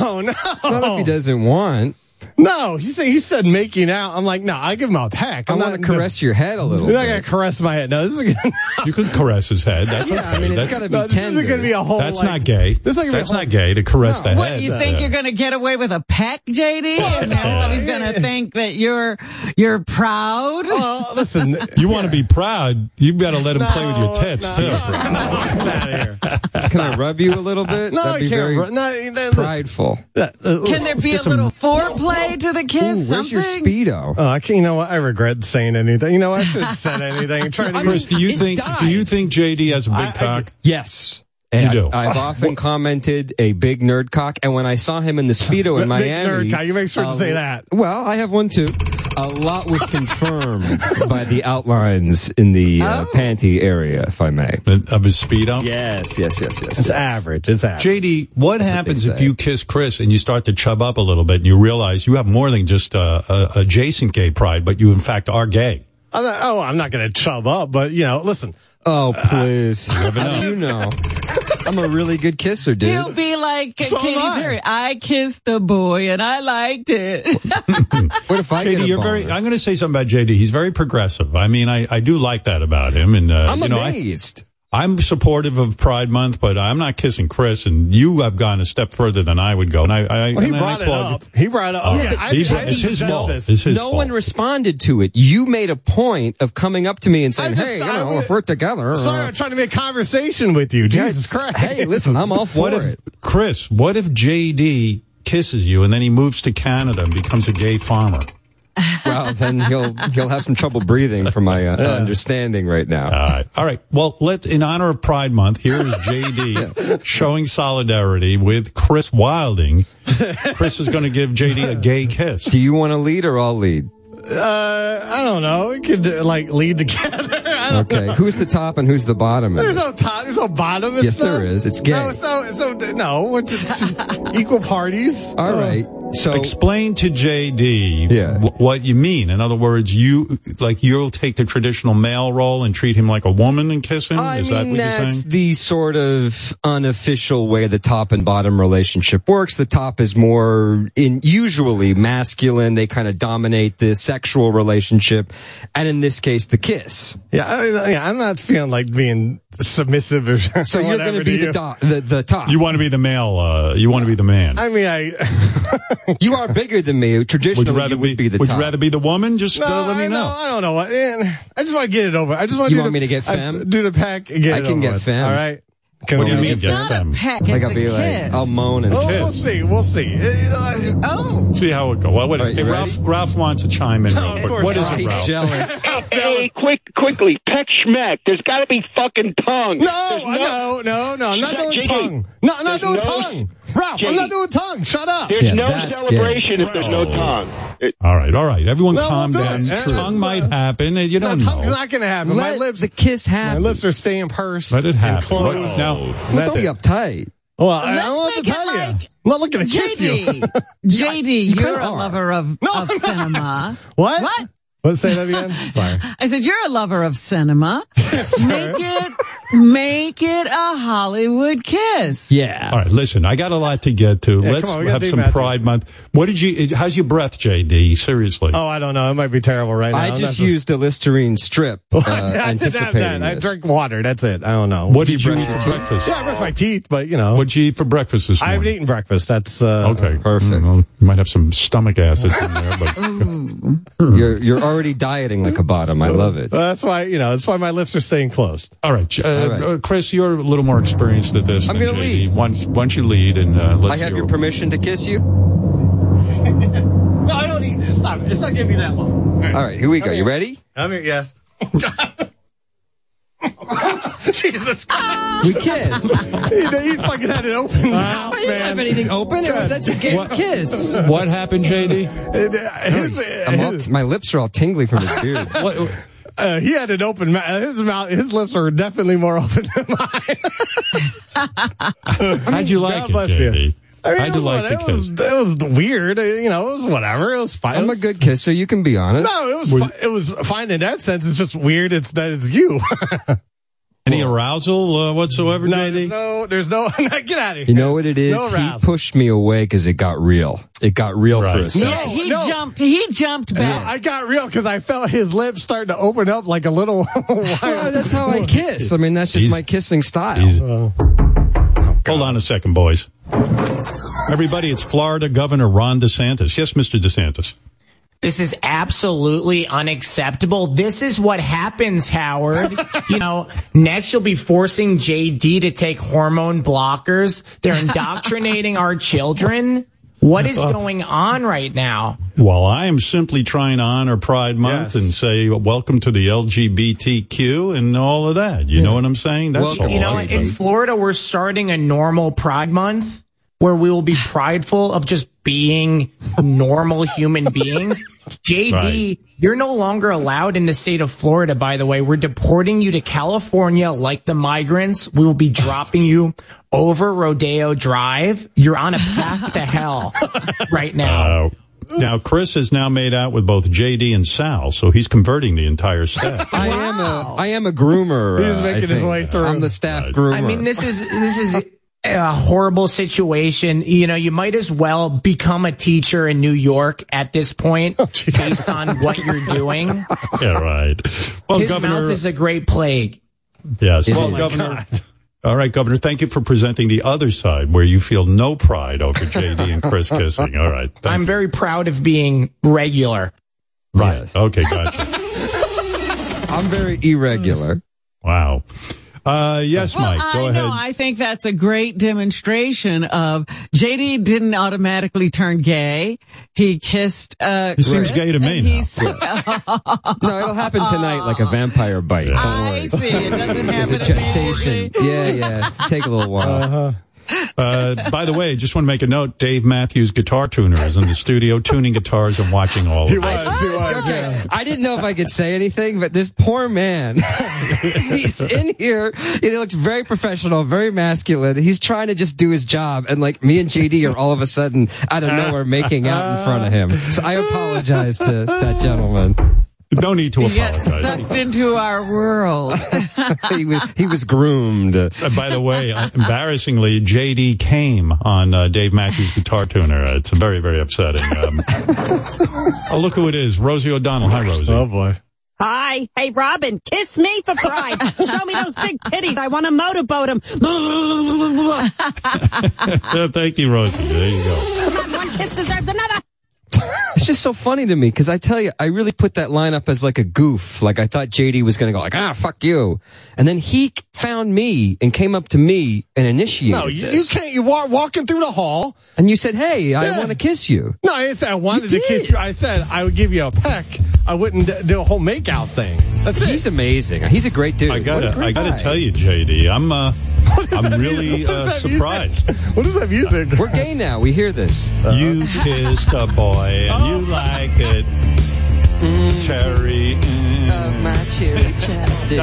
tongue?
no, no.
Not if he doesn't want.
No, he said he said making out. I'm like, no, I give him a peck.
I
I'm
want
not
to caress your head a little
You're not
bit.
gonna caress my head. No, this is gonna,
You can caress his head. That's
Yeah,
okay.
I mean, it's
that's
gotta be
no, this isn't gonna be a whole.
that's
like,
not gay.
This is gonna be
That's
a whole-
not gay to caress the head.
What
head.
you think
Yeah.
you're going to get away with a peck, JD? and everybody's going to think that you're you're proud.
Well, listen,
You want to be proud? You've got to let him play with your
No,
tits
no,
too.
no, no, get outta here.
Can I rub you a little bit?
No,
That'd be
you can't.
very
ru- no, then
prideful.
Uh,
Can there be a
get some-
little foreplay to the
Ooh,
kiss?
where's your speedo?
Oh, I can't. You know what? I regret saying anything. You know, what? I should have said anything. Trying to
Chris, do you think?
died.
Do you think JD has a big
I- I-
cock?
Yes.
You do?
I, have often commented a big nerd cock, and when I saw him in the speedo in
Big
Miami,
nerd cock. You make sure to say that.
Well, I have one too. A lot was confirmed by the outlines in the uh,
Oh.
panty area, if I may.
Of his speed speedo?
Yes, yes, yes, yes.
it's
yes.
average. It's average.
JD, what happens if
say.
you kiss Chris and you start to chub up a little bit and you realize you have more than just uh, a adjacent gay pride, but you in fact are gay?
I'm not, oh, I'm not going to chub up, but you know, listen.
Oh, please.
never
How
know.
do you know? I'm a really good kisser, dude.
You'll be like
So
Katy
I.
Perry. I kissed the boy and I liked it.
What if I get
JD,
a
you're
boner?
very. I'm going to say something about JD. He's very progressive. I mean, I, I do like that about him, and uh,
I'm
you know, I,
amazed.
I'm supportive of Pride Month, but I'm not kissing Chris. And you have gone a step further than I would go. And I, I
Well, he
and I
brought it
applaud
up. He brought it up.
Oh,
Yeah, I-
he's-
I
it's his
said
fault.
this.
It's his
no
fault.
one responded to it. You made a point of coming up to me and saying,
just-
"Hey, you
I
know,
was-
if we're together."
Sorry,
uh,
I'm trying to make a conversation with you. Jesus
it's-
Christ.
Hey, listen, I'm all for
What if
it.
Chris? What if JD kisses you and then he moves to Canada and becomes a gay farmer?
Well, then he'll he'll have some trouble breathing from my uh, understanding right now.
All right. All right. Well, let in honor of Pride Month, here is JD showing solidarity with Chris Wilding. Chris is going to give JD a gay kiss.
Do you want to lead or I'll lead?
Uh, I don't know. We could uh, like lead together.
Okay,
know.
who's the top and who's the bottom?
There's no top. There's no bottom. It's
Yes, there
not-
is. It's gay.
No, so so no. It's, it's equal parties.
All right. So
Explain to JD
Yeah.
wh- what you mean. In other words, you like you'll take the traditional male role and treat him like a woman and kiss him.
I
is that
mean,
what you're
that's
saying?
the sort of unofficial way the top and bottom relationship works. The top is more in usually masculine. They kind of dominate the sexual relationship, and in this case, the kiss.
Yeah, I, yeah. I'm not feeling like being submissive or
So you're
going to
be the, do- the the top.
You want to be the male. Uh, you want to be the man.
I mean, I.
You are bigger than me. Traditionally,
would you rather
would
be,
be the
Would
top.
you rather be the woman? Just
No,
uh, let me
I
know.
know. I don't know what. I just want to get it over. I just want
You
do
want
the-
me to get
I
fem?
just Do the pack. And get
I
it
can
over
get
with.
fem.
All right. Can
What do you
we-
mean,
it's
get
not
them?
a peck.
Like
it's
I'll
a
be like,
kiss.
I'll moan and
Oh,
Kiss.
we'll see. We'll see.
Oh.
See how it goes. Well, what,
All right,
hey, Ralph, Ralph wants to chime in.
No, of course
What is it, Ralph?
jealous.
Hey, quick, quickly, peck schmeck. There's got to be fucking tongue.
No,
There's
no, no, no. I'm not
Shut-
doing tongue. No, I'm not doing
no-
tongue. Ralph, I'm not doing tongue. Shut up.
There's
Yeah,
no
that's
celebration if there's no tongue. It-
All right, all right. Everyone
No,
calm
we'll do
down.
it.
Tongue might happen. You don't
tongue's
know.
not going to happen. my lips,
the kiss
happens.
my
lips are staying pursed.
Let it
and
happen.
closed.
What- now-
Well, don't be uptight.
Well, I
Let's
don't want to
make it
tell you.
like-
I'm not looking to kiss you.
JD, JD,
you
you're
kinda
a
are.
lover of,
No,
of cinema.
What?
What?
Let's say that again. Sorry.
I said you're a lover of cinema. Make it, make it a Hollywood kiss.
Yeah.
All right, listen. I got a lot to get to.
Yeah,
Let's
on,
have some
Matthews.
Pride Month. What did you? How's your breath, JD? Seriously.
Oh, I don't know. It might be terrible right now.
I just
not-
used a Listerine strip, uh,
I didn't have
anticipating
that. I
this.
drink water. That's it. I don't know.
what did you
brush
eat for breakfast?
Yeah, I brush my teeth, but you know.
What'd you eat for breakfast this morning?
I haven't eaten breakfast. That's uh,
Okay,
Perfect.
Well, you might have some stomach acids in there, but
You're you're already dieting like a bottom. I love it.
That's why you know. That's why my lips are staying closed.
all right, uh,
All right.
uh, Chris, you're a little more experienced at this.
I'm gonna
JD.
lead.
Why, why don't you lead and uh, let's
I have your permission to kiss you.
No, I don't need this. Stop it. It's not giving me that long.
All right, here we go. You ready?
I mean, yes. Jesus Christ.
We kiss.
he, he fucking had it open mouth,
I didn't
man.
have anything open. It was, that's a gay
What-
kiss.
What happened, JD?
It- his-
I'm all, my lips are all tingly from his beard.
What,
Uh, he had an open mouth. His mouth, his lips are definitely more open than mine.
How'd you like
God
it,
bless
JD?
you. I mean,
How'd
it
you
was,
like
what-
the
it
kiss?
was, it was weird. You know, it was whatever. It was fine.
I'm
It
a
was-
good kisser. You can be honest.
No, it was fi- it was fine in that sense. It's just weird. It's that it's you.
Any arousal uh, whatsoever,
no,
JD?
there's no, there's no. get out of here.
You know what it is?
No
he pushed me away because it got real. It got real for a
Right.
second.
Yeah, he
no.
jumped. He jumped
No,
back.
I got real because I felt his lips starting to open up like a little.
Well, that's how I kiss. I mean, that's just
He's-
my kissing style.
He's- Hold on a second, boys. Everybody, it's Florida Governor Ron DeSantis. Yes, Mr. DeSantis.
This is absolutely unacceptable. This is what happens, Howard. you know, next you'll be forcing JD to take hormone blockers. They're indoctrinating our children. What is going on right now?
Well, I am simply trying to honor Pride Month
Yes.
and say welcome to the LGBTQ and all of that. You know what I'm saying? That's
Welcome.
all.
You know, in Florida, we're starting a normal Pride Month where we will be prideful of just being normal human beings. JD,
Right.
you're no longer allowed in the state of Florida, by the way. We're deporting you to California like the migrants. We will be dropping you over Rodeo Drive. You're on a path to hell right now.
Uh, now, Chris has now made out with both JD and Sal, so he's converting the entire staff.
I am a I am a groomer.
He's
uh,
making his way through.
I'm the staff groomer.
I mean, this is this is a horrible situation. You know, you might as well become a teacher in New York at this point, oh, based on what you're doing.
yeah, right. Well,
His
Governor.
mouth is a great plague.
yes.
Oh
Well,
my
Governor. All right, Governor. Thank you for presenting the other side where you feel no pride over JD and Chris kissing. All right.
I'm very proud of being regular.
Right.
Yes.
Okay, gotcha.
I'm very irregular.
wow. Uh, yes,
well,
Mike, go
I
ahead.
know. I think that's a great demonstration of JD didn't automatically turn gay. He kissed. Uh,
He seems gay to me now.
he's-
No, it'll happen tonight like a vampire bite. Don't
I
worry.
see. It doesn't
There's
happen
a gestation.
immediately.
Yeah, yeah. It's take a little while.
Uh, by the way, just want to make a note. Dave Matthews, guitar tuner, is in the studio tuning guitars and watching all
He
of
was.
it.
He was.
Okay,
yeah.
I didn't know if I could say anything, but this poor man, he's in here. He looks very professional, very masculine. He's trying to just do his job, and like me and JD are all of a sudden out of nowhere making out in front of him. So I apologize to that gentleman.
No need to
He got
apologize.
sucked into our world.
He was he was groomed.
Uh, by the way, uh, embarrassingly, JD came on uh, Dave Matthews Guitar Tuner. Uh, It's very, very upsetting. Um, oh, look who it is. Rosie O'Donnell. Hi, Rosie.
Oh boy.
Hi. Hey, Robin, kiss me for pride. Show me those big titties. I want to motorboat them.
Thank you, Rosie. There you go.
Come on, one kiss deserves another.
It's just so funny to me because I tell you, I really put that line up as like a goof. Like I thought JD was going to go like, ah, fuck you. And then he found me and came up to me and initiated
No, you, you can't. You walk walking through the hall.
And you said, hey, I want to kiss you.
No, I didn't I wanted to kiss you. I said I would give you a peck. I wouldn't do a whole makeout thing. That's it.
He's amazing. He's a great dude.
I gotta, I gotta
guy.
tell you, JD, I'm, uh, I'm really uh, surprised.
music? What is that music?
We're gay now. We hear this.
You kissed a boy and you like it, cherry. mm.
my cherry chapstick.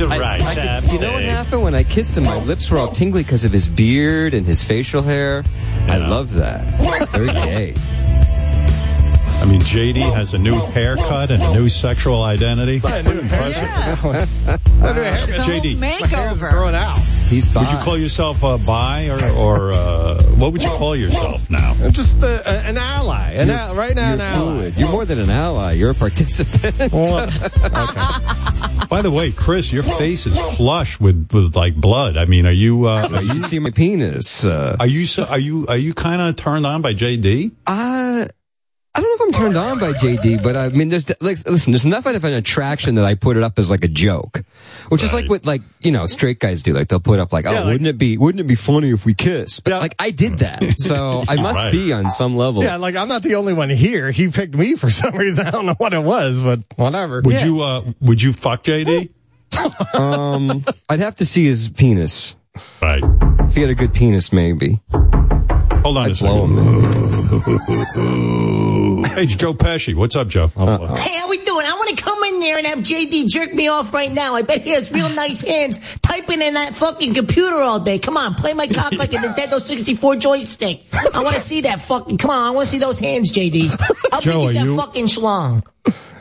Uh, right,
I could- you know what happened when I kissed him? My lips were all tingly because of his beard and his facial hair. I love that. Very gay.
I mean, JD has a new haircut and a new sexual identity. Pretty impressive.
It's a
JD.
whole makeover.
Growing out.
He's bi.
Would you call yourself a bi or, or uh, what would you call yourself now?
I'm just uh, a- an ally. An al- right now,
You're
an ally.
fluid. You're more than an ally. You're a participant.
Well,
By the way, Chris, your face is flush with, with like blood. I mean, are you uh,
you should see my penis. Uh,
are you so, are you are you kind of turned on by JD?
uh, I don't know if I'm turned on by JD, but I mean, there's like, listen, there's enough of an attraction that I put it up as like a joke, which is like what like you know straight guys do. Like they'll put up like, oh,
Yeah, like-
wouldn't it be wouldn't it be funny if we kiss? But
Yeah.
like I did that, so I must
Right.
be on some level.
yeah, like I'm not the only one here. He picked me for some reason. I don't know what it was, but whatever.
Would you uh, would you fuck JD?
Um, I'd have to see his penis.
Right.
If he had a good penis, maybe.
Hold on a
I'd blow
second.
Him.
Hey, it's Joe Pesci. What's up, Joe?
Oh, hey, how we doing? I want to come
come in there and have JD jerk me off right now. I bet he has real nice hands typing in that fucking computer all day. Come on, play my cock like a Nintendo 64 joystick. I want to see that fucking. Come on, I want to see those hands, JD. How
Joe,
big is
are
that
you-
fucking schlong?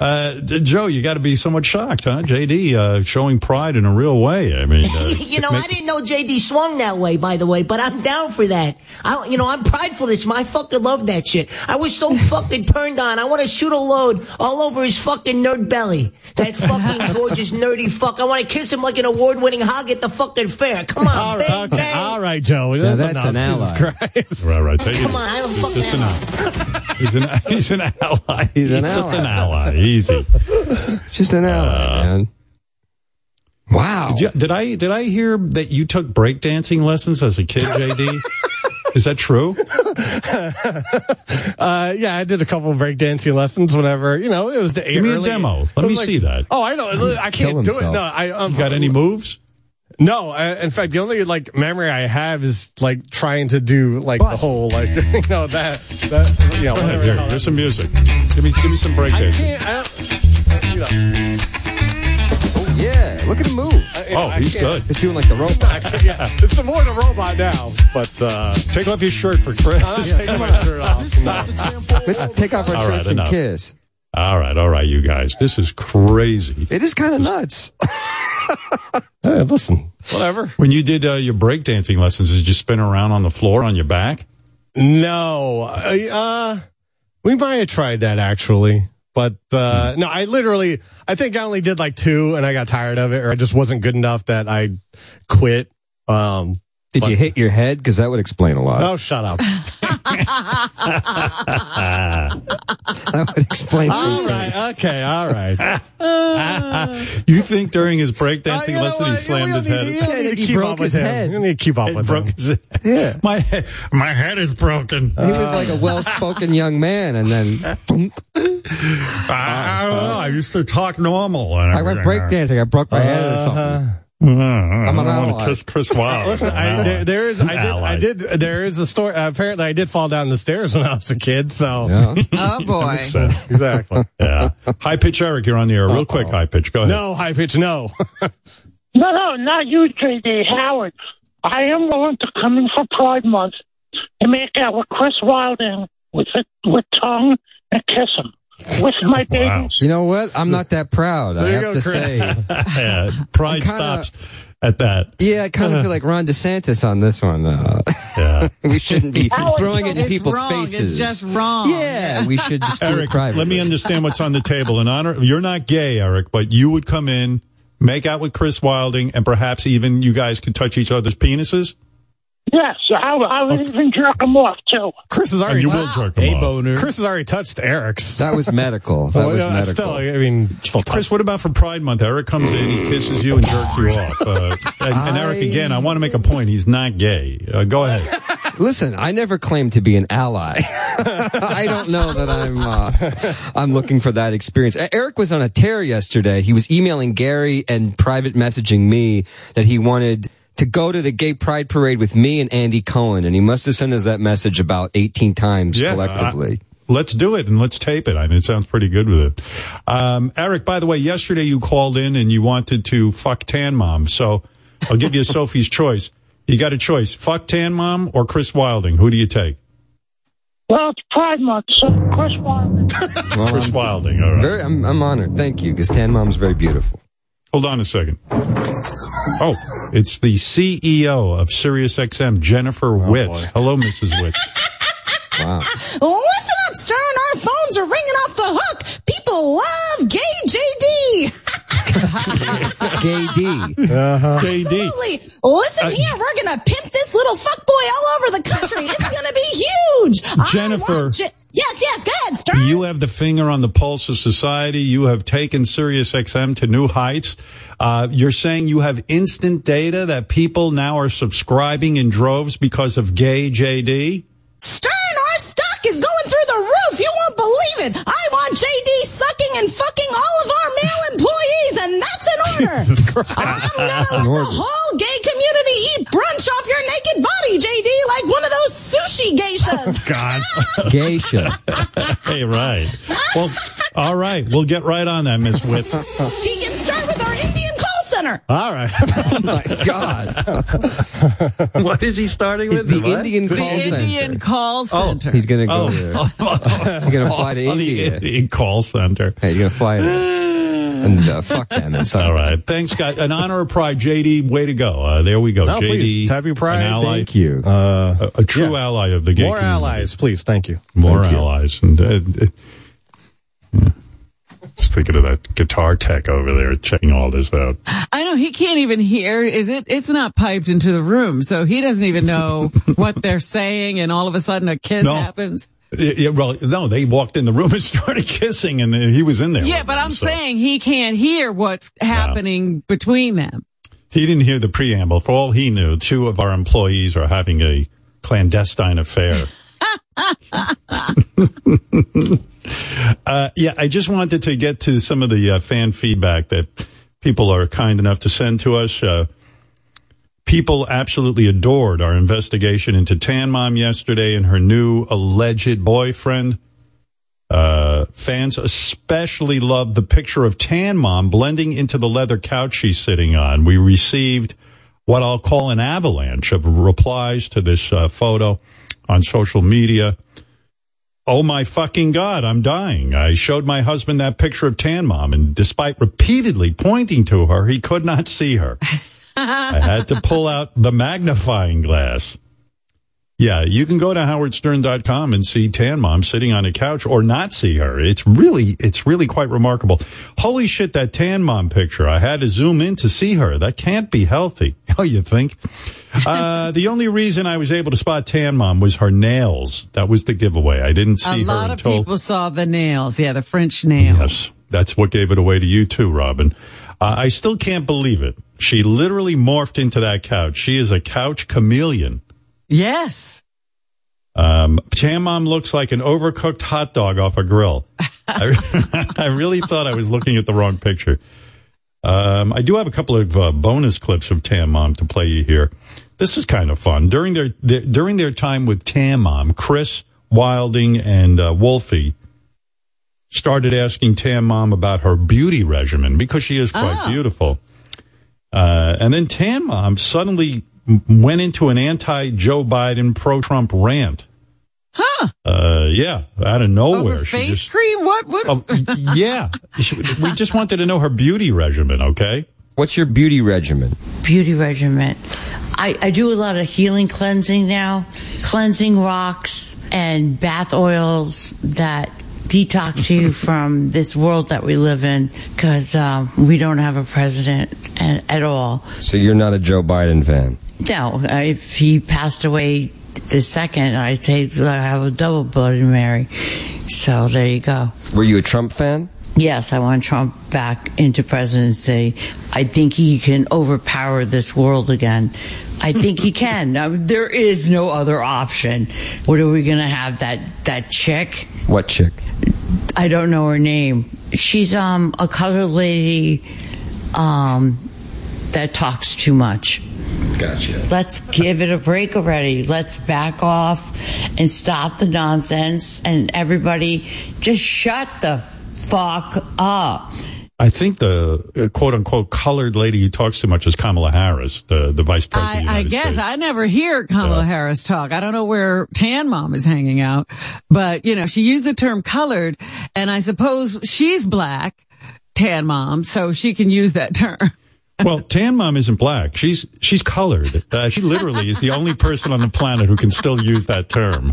Uh, Joe, you got to be somewhat shocked, huh? JD uh, showing pride in a real way. I mean, uh,
you know, I didn't know JD swung that way, by the way, but I'm down for that. I, you know, I'm prideful. This, I fucking love that shit. I was so fucking turned on. I want to shoot a load all over his fucking nerd belly. That fucking gorgeous nerdy fuck. I want to kiss him like an award-winning hog at the fucking fair. Come on,
All
bang,
right, okay,
bang.
all right, Joe.
Now that's an
Jesus
ally.
Christ.
right, right. Take it
Come on, I don't fucking
Just an ally. He's an he's an ally.
He's an
just
ally.
an ally. Easy.
Just an ally, man. Wow.
Did, you, did I did I hear that you took breakdancing lessons as a kid, JD? Is that true?
Uh, yeah, I did a couple of breakdancing lessons whenever, you know, it was the
Give me a
early-
demo. Let me
like-
see that.
Oh, I know. I can't do it. No, I, um,
You got any moves?
No, I, in fact, the only like memory I have is like trying to do like the whole like you know that that you know
Go ahead.
whatever.
Here, here's some music. Give me give me some
I can't. I don't, you know,
Oh, yeah. Look at him move.
you know,
Oh,
I
he's
can't-
good.
He's doing like the robot.
Can't- yeah, it's the more the robot now, but uh,
Take off your shirt for Chris.
I'm taking my shirt off.
Let's take off our
All right,
shirts and
enough.
kiss.
All right, all right, you guys. This is crazy.
It is kind of nuts.
Hey, listen, whatever.
When you did uh, your breakdancing lessons, did you spin around on the floor on your back?
No, uh, we might have tried that actually, but uh, no, I literally, I think I only did like two, and I got tired of it, or I just wasn't good enough that I quit. Um,
Did you hit your head? Because that would explain a lot.
oh, shut up!
That would explain
all
some things.
okay, all right.
you think during his breakdancing
Uh, you know
lesson he slammed his head?
need- you
Yeah,
need to
he
keep
broke his head.
You need to keep up
It
with
broke
him.
his
Yeah.
My head, my head is broken.
He was like a well-spoken young man, and then
I, I don't know. I used to talk normal. and
I went breakdancing. I broke my head or something.
Uh,
I'm
an
I want to kiss Chris Wilde.
Listen, I, there, there is, I did, I did, there is a story. Uh, apparently, I did fall down the stairs when I was a kid. So,
Yeah.
Oh boy.
Makes sense.
exactly.
Yeah. High pitch, Eric. You're on the air. Real quick, high pitch. Go ahead.
No high pitch, no.
No, no, not you, JD Howard. I am willing to come in for Pride Month and make out with Chris Wilding with with tongue and kiss him with my babies.
You know what? I'm not that proud. I
There you
have
go,
to
Chris.
say.
yeah, pride
kinda-
stops at that.
Yeah, I kind of feel like Ron DeSantis on this one. Uh,
Yeah.
we shouldn't be throwing it in people's
wrong.
faces.
It's just wrong.
Yeah, we should just do it
Eric,
privately.
let me understand what's on the table. In honor, you're not gay, Eric, but you would come in, make out with Chris Wilding, and perhaps even you guys could touch each other's penises.
Yes, I, I would even jerk him off too.
Chris has
And
already
you will
touched,
jerk them off.
Chris has already touched Eric's.
That was medical. That
Well,
was
yeah,
medical.
Still, I mean, still touch.
Chris, what about for Pride Month? Eric comes in, he kisses you, and jerks you off. Uh, and, and Eric, again, I want to make a point. He's not gay. Uh, go ahead.
Listen, I never claimed to be an ally. I don't know that I'm. Uh, I'm looking for that experience. Eric was on a tear yesterday. He was emailing Gary and private messaging me that he wanted to go to the gay pride parade with me and Andy Cohen, and he must have sent us that message about 18 times
Yeah,
collectively.
Let's do it and let's tape it. I mean, it sounds pretty good with it. Um, Eric, by the way, yesterday you called in and you wanted to fuck Tan Mom. So I'll give you Sophie's choice. You got a choice. Fuck Tan Mom or Chris Wilding. Who do you take?
Well, it's Pride Month, so Chris Wilding.
Well,
Chris
I'm,
Wilding. All right.
very, I'm, I'm honored. Thank you, because Tan Mom's very beautiful.
Hold on a second. Oh, it's the CEO of SiriusXM, Jennifer Witz. Hello, Mrs. Witz.
Wow.
Listen up, Stern. Our phones are ringing off the hook. People love gay JD.
Gay
Uh-huh.
JD.
Absolutely. Listen
Uh,
here, we're gonna pimp this little fuckboy all over the country. It's gonna be huge. I
Jennifer.
want Je- yes, yes, go ahead, Stern.
You have the finger on the pulse of society. You have taken SiriusXM to new heights. Uh, you're saying you have instant data that people now are subscribing in droves because of gay JD?
Stern, our stock is going through the roof. You won't believe it. I want JD sucking and fucking all of our male employees, and that's in order. I'm gonna let
In
the whole gay community eat brunch off your naked body, JD, like one of those sushi geishas.
Oh, God.
Geisha.
Hey, right. Well, All right, we'll get right on that, Miss Witz.
He can start with our Indian call.
All right.
oh my God.
what is he starting with?
The
What?
Indian
The
call center.
Indian call center.
He's gonna go
Oh.
there. He's gonna fly to
Oh, the
India.
Indian call center.
Hey, you're gonna fly there. and uh, fuck them. And sorry.
All right. Thanks, guys. An honor of pride, JD. Way to go. Uh, there we go.
No,
JD.
please. Happy Pride.
An ally.
Thank you. Uh,
a, a true ally of the game.
more
community.
allies, please. Thank you.
More
Thank you.
allies. And, uh, uh, yeah. Just thinking of that guitar tech over there checking all this out.
I know he can't even hear. Is it? It's not piped into the room, so he doesn't even know what they're saying. And all of a sudden, a kiss
No.
happens.
Yeah, well, no, they walked in the room and started kissing, and he was in there.
Yeah, but
them,
I'm
so.
saying he can't hear what's happening between them.
He didn't hear the preamble. For all he knew, two of our employees are having a clandestine affair. Uh, yeah, I just wanted to get to some of the uh, fan feedback that people are kind enough to send to us. Uh, people absolutely adored our investigation into Tan Mom yesterday and her new alleged boyfriend. Uh, fans especially loved the picture of Tan Mom blending into the leather couch she's sitting on. We received what I'll call an avalanche of replies to this uh, photo on social media. Oh my fucking God, I'm dying. I showed my husband that picture of Tan Mom, and despite repeatedly pointing to her, he could not see her. I had to pull out the magnifying glass. Yeah, you can go to howardstern.com and see Tan Mom sitting on a couch or not see her. It's really, it's really quite remarkable. Holy shit, that Tan Mom picture. I had to zoom in to see her. That can't be healthy. Oh, you think? Uh, the only reason I was able to spot Tan Mom was her nails. That was the giveaway. I didn't see
a
her
lot of
until.
people saw the nails. Yeah, the French nails.
Yes, that's what gave it away to you too, Robin. Uh, I still can't believe it. She literally morphed into that couch. She is a couch chameleon.
Yes.
Um, Tan Mom looks like an overcooked hot dog off a grill. I, I really thought I was looking at the wrong picture. Um, I do have a couple of uh, bonus clips of Tan Mom to play you here. This is kind of fun. During their, their during their time with Tan Mom, Chris Wilding and uh, Wolfie started asking Tan Mom about her beauty regimen because she is quite
Ah.
beautiful. Uh, and then Tan Mom suddenly went into an anti Joe Biden, pro Trump rant.
Huh.
Uh, yeah, out of nowhere.
Over
she
face
just,
cream? What? What?
oh, yeah. She- we just wanted to know her beauty regimen, okay?
What's your beauty regimen?
beauty regimen. I, I do a lot of healing cleansing now, cleansing rocks and bath oils that detox you from this world that we live in because um, we don't have a president at, at all.
So you're not a Joe Biden fan?
No, if he passed away the second, I'd say I have a double Bloody Mary. So there you go.
Were you a Trump fan?
Yes, I want Trump back into presidency. I think he can overpower this world again. I think he can. Now, there is no other option. What are we going to have? That that chick?
What chick?
I don't know her name. She's um a colored lady um that talks too much.
Gotcha.
Let's give it a break already. Let's back off and stop the nonsense and everybody just shut the fuck up.
I think the uh, quote unquote colored lady who talks too much is Kamala Harris, the, the vice president.
I,
of the
I guess
States.
I never hear Kamala
Yeah.
Harris talk. I don't know where Tan Mom is hanging out, but you know, she used the term colored and I suppose she's black, Tan Mom, so she can use that term.
Well, Tan Mom isn't black. She's she's colored. Uh, she literally is the only person on the planet who can still use that term.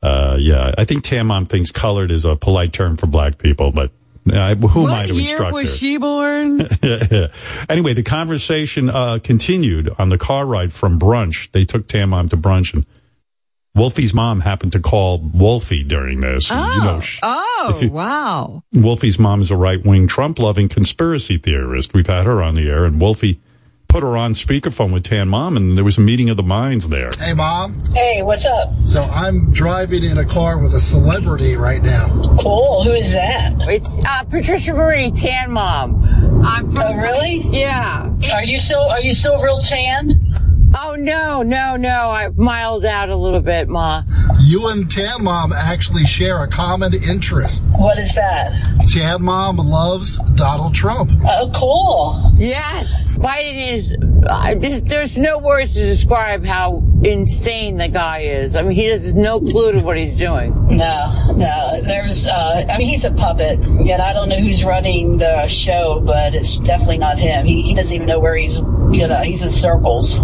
Uh, yeah, I think Tan Mom thinks colored is a polite term for black people, but uh, who am I
what
to
year
instruct
was she born?
anyway, the conversation uh, continued on the car ride from brunch. They took Tan Mom to brunch, and Wolfie's mom happened to call Wolfie during this. And,
Oh,
you know, sh-
oh,
you-
wow.
Wolfie's mom is a right wing Trump loving conspiracy theorist. We've had her on the air, and Wolfie put her on speakerphone with Tan Mom, and there was a meeting of the minds there.
Hey, Mom.
Hey, what's up?
So I'm driving in a car with a celebrity right now.
Cool. Who is that?
It's uh, Patricia Marie, Tan Mom. I'm from.
Oh, really?
Yeah.
Are you still Are you still real tan?
Oh no, no, no! I miled out a little bit, Ma.
You and Tan Mom actually share a common interest.
What is that?
Tan Mom loves Donald Trump.
Oh, cool.
Yes, Biden is. Uh, there's, there's no words to describe how insane the guy is. I mean, he has no clue to what he's doing.
No, no. There's, uh, I mean, he's a puppet. Yet I don't know who's running the show, but it's definitely not him. He, he doesn't even know where he's, you know, he's in circles.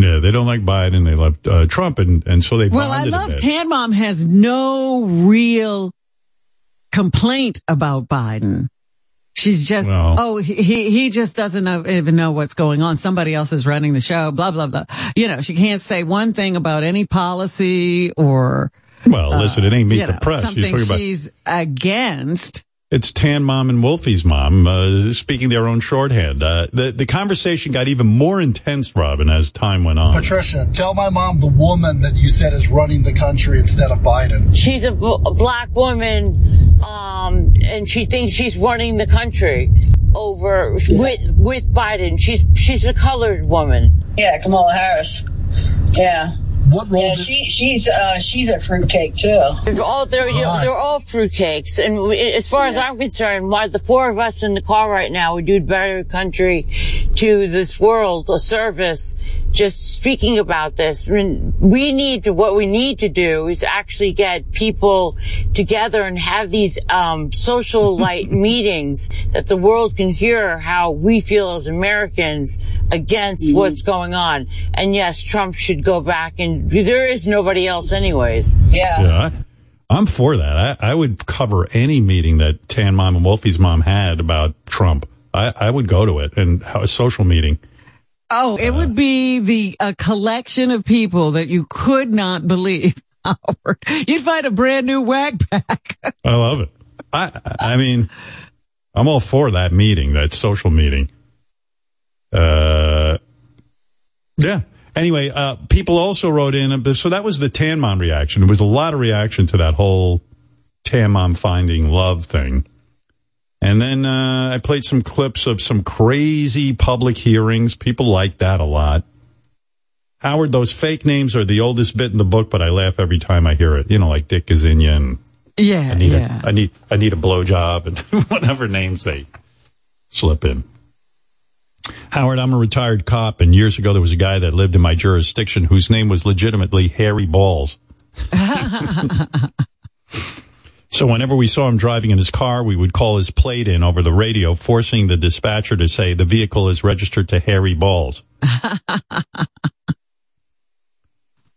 Yeah, they don't like Biden. They love uh, Trump, and, and so they
Well, I love. Tan Mom has no real complaint about Biden. She's just,
Well-
oh, he, he just doesn't know, even know what's going on. Somebody else is running the show, blah, blah, blah. You know, she can't say one thing about any policy or,
Well, listen, it ain't meet
you
the press.
Something
talking about
she's against.
It's Tan Mom and Wolfie's mom uh, speaking their own shorthand. Uh, the the conversation got even more intense, Robin, as time went on.
Patricia, tell my mom the woman that you said is running the country instead of Biden.
She's a, b- a black woman, um, and she thinks she's running the country over with with Biden. She's she's a colored woman.
Yeah, Kamala Harris. Yeah.
What role?
Yeah, she she's uh she's a fruitcake too.
They're all they're you know, they're all fruitcakes, and we- as far as I'm concerned, why the four of us in the car right now would do better country to this world a service. Just speaking about this, we need to what we need to do is actually get people together and have these um, social light meetings that the world can hear how we feel as Americans against what's going on. And yes, Trump should go back, and there is nobody else, anyways.
Yeah.
Yeah, I, I'm for that. I, I would cover any meeting that Tan Mom and Wolfie's mom had about Trump. I, I would go to it and have a social meeting.
Oh, it would be the a collection of people that you could not believe. You'd find a brand new Wack Pack.
I love it. I I mean, I'm all for that meeting, that social meeting. Uh, yeah. Anyway, uh, people also wrote in. So that was the Tan Mom reaction. There was a lot of reaction to that whole Tan Mom finding love thing. And then uh, I played some clips of some crazy public hearings. People like that a lot. Howard, those fake names are the oldest bit in the book, but I laugh every time I hear it. You know, like Dick Gazinia and
Yeah,
I need
yeah.
a, I need I need a blowjob and whatever names they slip in. Howard, I'm a retired cop, and years ago there was a guy that lived in my jurisdiction whose name was legitimately Harry Balls. So whenever we saw him driving in his car, we would call his plate in over the radio, forcing the dispatcher to say the vehicle is registered to Harry Balls.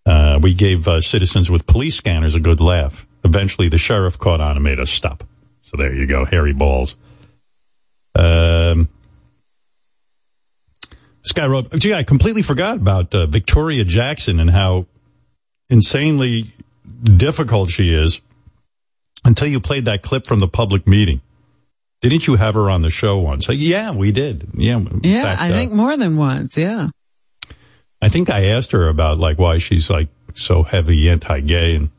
Uh, we gave uh, citizens with police scanners a good laugh. Eventually, the sheriff caught on and made us stop. So there you go, Harry Balls. Um, this guy wrote, gee, I completely forgot about uh, Victoria Jackson and how insanely difficult she is until you played that clip from the public meeting. Didn't you have her on the show once? Uh, yeah, we did. Yeah,
Yeah,
fact,
I
uh,
think more than once. Yeah.
I think I asked her about like why she's like so heavy anti-gay, and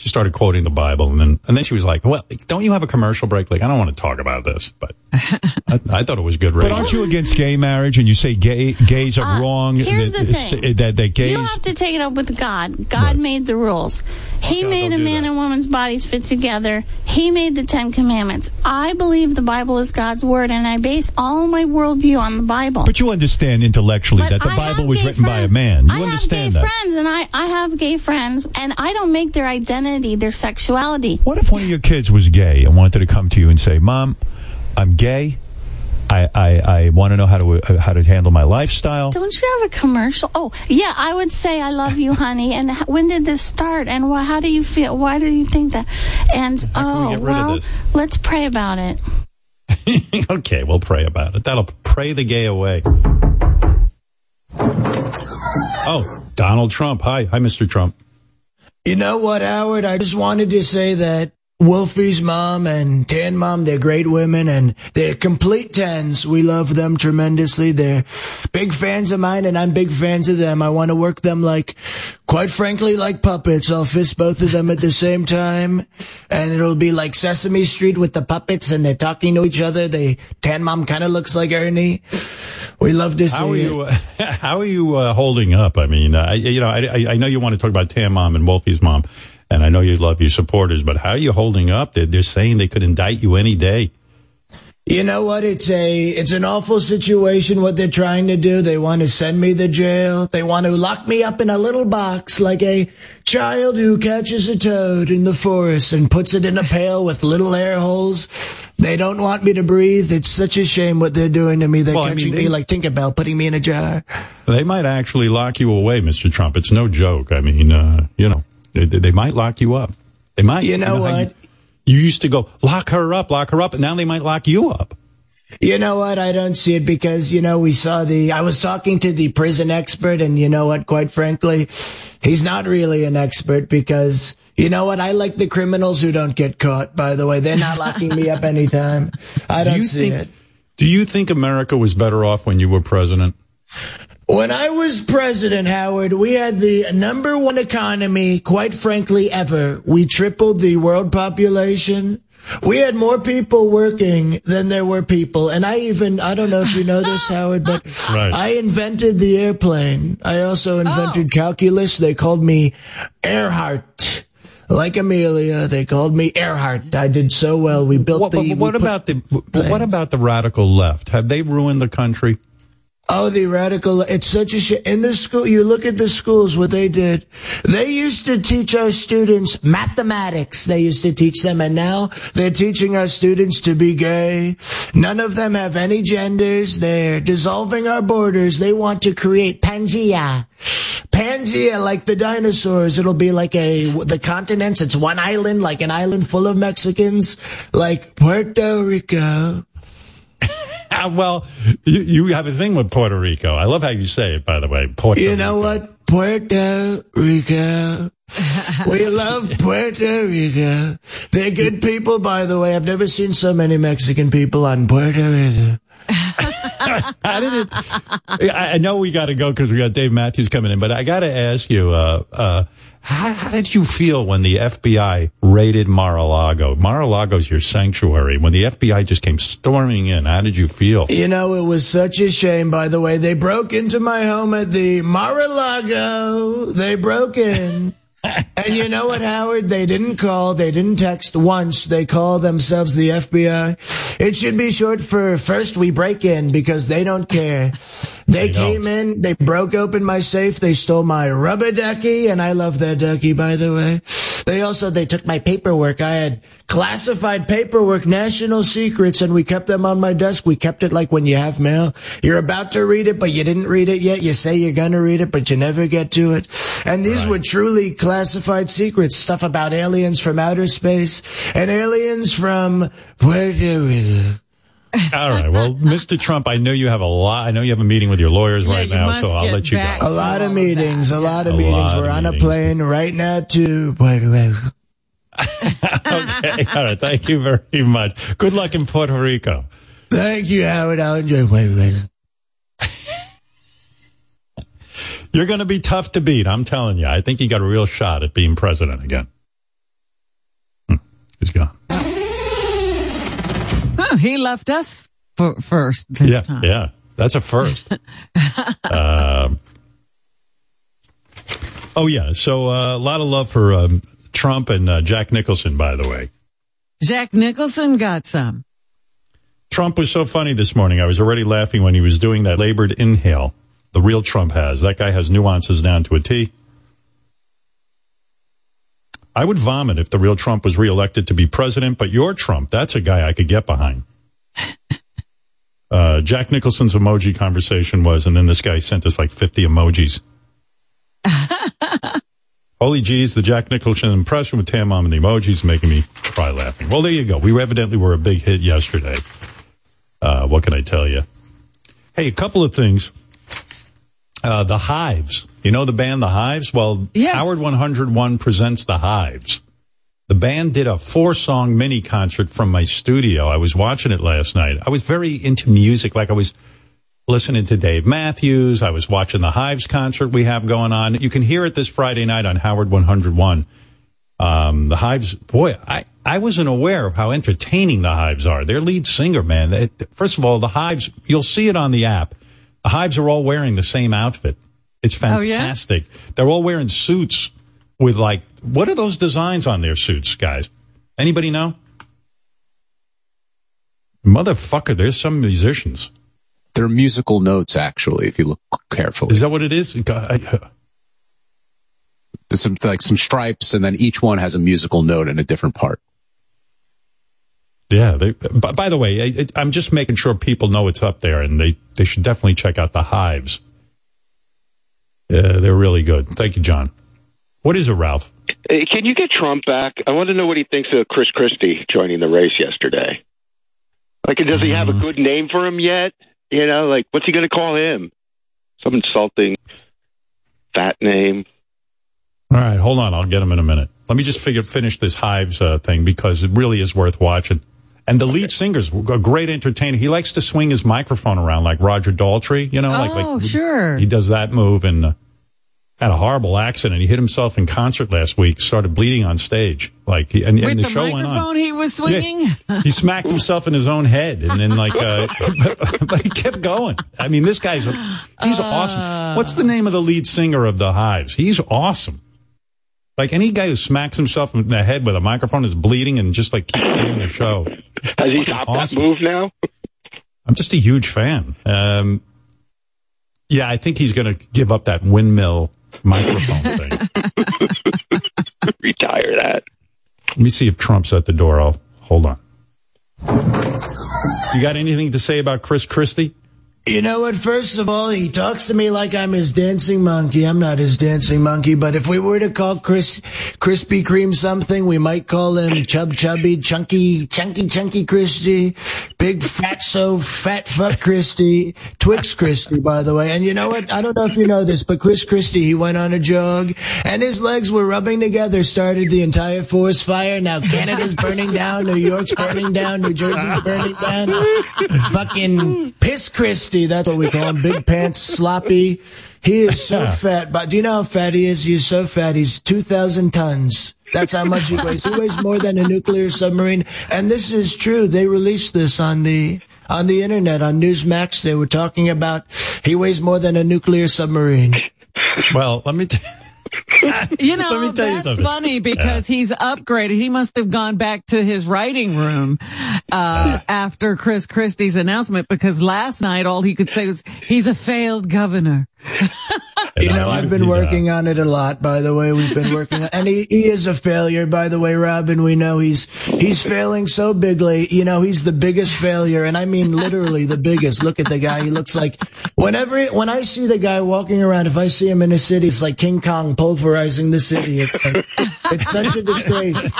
she started quoting the Bible, and then and then she was like, "Well, don't you have a commercial break? Like, I don't want to talk about this, but I, I thought it was good
But aren't you against gay marriage? And you say gay gays are
Uh,
wrong.
here's
that,
the thing.
That, that gays.
You have to take it up with God. God made the rules. He made a man and woman's bodies fit together. He made the Ten Commandments. I believe the Bible is God's word, and I base all my worldview on the Bible.
But you understand intellectually
But
that the
I
Bible was
gay
written by a man. You
I have
understand
gay
that.
friends, and I, I have gay friends, and I don't make their identity their sexuality.
What if one of your kids was gay and wanted to come to you and say, "Mom, I'm gay. I I, I want to know how to uh, how to handle my lifestyle."
Don't you have a commercial? Oh, yeah, I would say I love you, honey. And when did this start? And wh- how do you feel? Why do you think that? And
we
oh,
of
well, let's pray about it.
okay, we'll pray about it. That'll pray the gay away. Oh, Donald Trump. Hi, hi, Mr. Trump.
You know what, Howard? I just wanted to say that Wolfie's mom and Tan Mom, they're great women and they're complete tens. We love them tremendously. They're big fans of mine and I'm big fans of them. I want to work them like, quite frankly, like puppets. I'll fist both of them at the same time and it'll be like Sesame Street with the puppets and they're talking to each other. They, Tan Mom kind of looks like Ernie. We love to see
How are you? how are you uh, holding up? I mean, uh, you know, I, I- I know you want to talk about Tan Mom and Wolfie's mom, and I know you love your supporters, but how are you holding up? They're, they're saying they could indict you any day.
You know what? It's a it's an awful situation what they're trying to do. They want to send me to jail. They want to lock me up in a little box like a child who catches a toad in the forest and puts it in a pail with little air holes. They don't want me to breathe. It's such a shame what they're doing to me. They're
Well, I mean, they-
me like Tinkerbell, putting me in a jar.
They might actually lock you away, Mr. Trump. It's no joke. I mean, uh, you know, they, they might lock you up. They might.
You know
how
what?
You, you used to go lock her up, lock her up, and now they might lock you up.
You know what? I don't see it because, you know, we saw the, I was talking to the prison expert and you know what? Quite frankly, he's not really an expert because, you know what? I like the criminals who don't get caught, by the way. They're not locking me up anytime. I
Do
don't
you
see
think-
it.
Do you think America was better off when you were president?
When I was president, Howard, we had the number one economy, quite frankly, ever. We tripled the world population. We had more people working than there were people. And I even, I don't know if you know this, Howard, but
Right.
I invented the airplane. I also invented oh. calculus. They called me Earhart. Like Amelia, they called me Earhart. I did so well. We built
What,
the.
but what
we
about the but what about the radical left? Have they ruined the country?
Oh, the radical. It's such a shit. In the school, you look at the schools, what they did. They used to teach our students mathematics. They used to teach them, and now they're teaching our students to be gay. None of them have any genders. They're dissolving our borders. They want to create Pangea. Pangea, like the dinosaurs. It'll be like a, the continents. It's one island, like an island full of Mexicans, like Puerto Rico.
Well, you, you have a thing with Puerto Rico. I love how you say it, by the way. Puerto
You know what? Puerto Rico. we love Puerto Rico. They're good people, by the way. I've never seen so many Mexican people on Puerto Rico.
How did it? I I know we got to go because we got Dave Matthews coming in, but I got to ask you, uh, uh, how, how did you feel when the FBI raided Mar-a-Lago? Mar-a-Lago's your sanctuary. When the FBI just came storming in, how did you feel?
You know, it was such a shame, by the way. They broke into my home at the Mar-a-Lago. They broke in. and you know what, Howard? They didn't call, they didn't text once. They call themselves the FBI. It should be short for first we break in because they don't care. They, came in, they broke open my safe, they stole my rubber ducky, and I love that ducky, by the way. They also, they took my paperwork. I had classified paperwork, national secrets, and we kept them on my desk. We kept it like when you have mail. You're about to read it, but you didn't read it yet. You say you're gonna read it, but you never get to it. And these were truly classified secrets, stuff about aliens from outer space and aliens from where do Puerto Rico.
All right. Well, Mr. Trump, I know you have a lot. I know you have a meeting with your lawyers
Yeah,
right
you
now, so I'll let you go.
A lot of meetings, a lot of
A
meetings.
lot
We're
of
on a plane right now to Puerto Rico.
okay. All right. Thank you very much. Good luck in Puerto Rico.
Thank you, Howard. I'll enjoy Puerto Rico.
You're going to be tough to beat. I'm telling you. I think you got a real shot at being president again. Hmm. He's gone.
He left us for first this
yeah.
time.
Yeah. That's a first. um, oh, yeah. So uh, a lot of love for um, Trump and uh, Jack Nicholson, by the way.
Jack Nicholson got some.
Trump was so funny this morning. I was already laughing when he was doing that labored inhale. The real Trump has. That guy has nuances down to a T. I would vomit if the real Trump was reelected to be president, but your Trump, that's a guy I could get behind. Uh, Jack Nicholson's emoji conversation was, and then this guy sent us like 50 emojis. Holy geez, the Jack Nicholson impression with Tan Mom and the emojis making me cry laughing. Well, there you go. We evidently were a big hit yesterday. Uh, what can I tell you? Hey, a couple of things. Uh, the Hives. You know the band The Hives? Well,
Yes.
Howard 101 presents The Hives. The band did a four song mini concert from my studio. I was watching it last night. I was very into music, like I was listening to Dave Matthews. I was watching the Hives concert we have going on. You can hear it this Friday night on Howard 101. Um, the Hives, boy, I, I wasn't aware of how entertaining the Hives are. Their lead singer, man. They, first of all, the Hives, you'll see it on the app. The Hives are all wearing the same outfit. It's
Oh, yeah?
fantastic. They're all wearing suits with like, what are those designs on their suits, guys? Anybody know? Motherfucker, there's some musicians.
They're musical notes, actually, if you look carefully.
Is that what it is? God, uh,
There's some like some stripes, and then each one has a musical note in a different part.
Yeah. They, by, by the way, I, I'm just making sure people know it's up there, and they, they should definitely check out the Hives. Uh, they're really good. Thank you, John. What is it, Ralph?
Hey, Can you get Trump back? I want to know what he thinks of Chris Christie joining the race yesterday. Like, does he have a good name for him yet? You know, like, what's he going to call him? Some insulting fat name.
All right, hold on. I'll get him in a minute. Let me just figure finish this Hives uh, thing because it really is worth watching. And the lead singer's a great entertainer. He likes to swing his microphone around like Roger Daltrey, you know, like
oh,
like
sure.
he does that move and uh, had a horrible accident. He hit himself in concert last week, started bleeding on stage. Like, he, and,
With
and the,
the,
show went on.
microphone he was swinging?
He smacked himself in his own head, and then like, uh, but he kept going. I mean, this guy's he's awesome. What's the name of the lead singer of the Hives? He's awesome. Like any guy who smacks himself in the head with a microphone is bleeding and just like keeps doing the show.
Has he stopped that move now?
I'm just a huge fan. Um, yeah, I think he's going to give up that windmill microphone thing.
Retire that.
Let me see if Trump's at the door. I'll hold on. You got anything to say about Chris Christie?
You know what? First of all, he talks to me like I'm his dancing monkey. I'm not his dancing monkey, but if we were to call Chris Krispy Kreme something, we might call him Chub Chubby, Chunky, Chunky, Chunky Christie, Big Fat So Fat Fuck Christie, Twix Christie, by the way. And you know what? I don't know if you know this, but Chris Christie, he went on a jog and his legs were rubbing together, started the entire forest fire. Now Canada's burning down, New York's burning down, New Jersey's burning down. Fucking Piss Christie, that's what we call him. Big pants, sloppy. He is so fat, but do you know how fat he is? He's so fat, he's 2,000 tons. That's how much he weighs. He weighs more than a nuclear submarine. And this is true. They released this on the, on the internet, on Newsmax. They were talking about he weighs more than a nuclear submarine.
Well, let me t-
You know,
Let me tell you
that's
something.
funny because he's upgraded. He must have gone back to his writing room uh, after Chris Christie's announcement because last night all he could say was, he's a failed governor.
You know, I've been working on it a lot, by the way. We've been working on, and he, he is a failure, by the way, Robin. We know he's, he's failing so bigly. You know, he's the biggest failure, and I mean literally the biggest. Look at the guy. He looks like, whenever, when I see the guy walking around, if I see him in a city, it's like King Kong pulverizing the city. It's like, it's such a disgrace.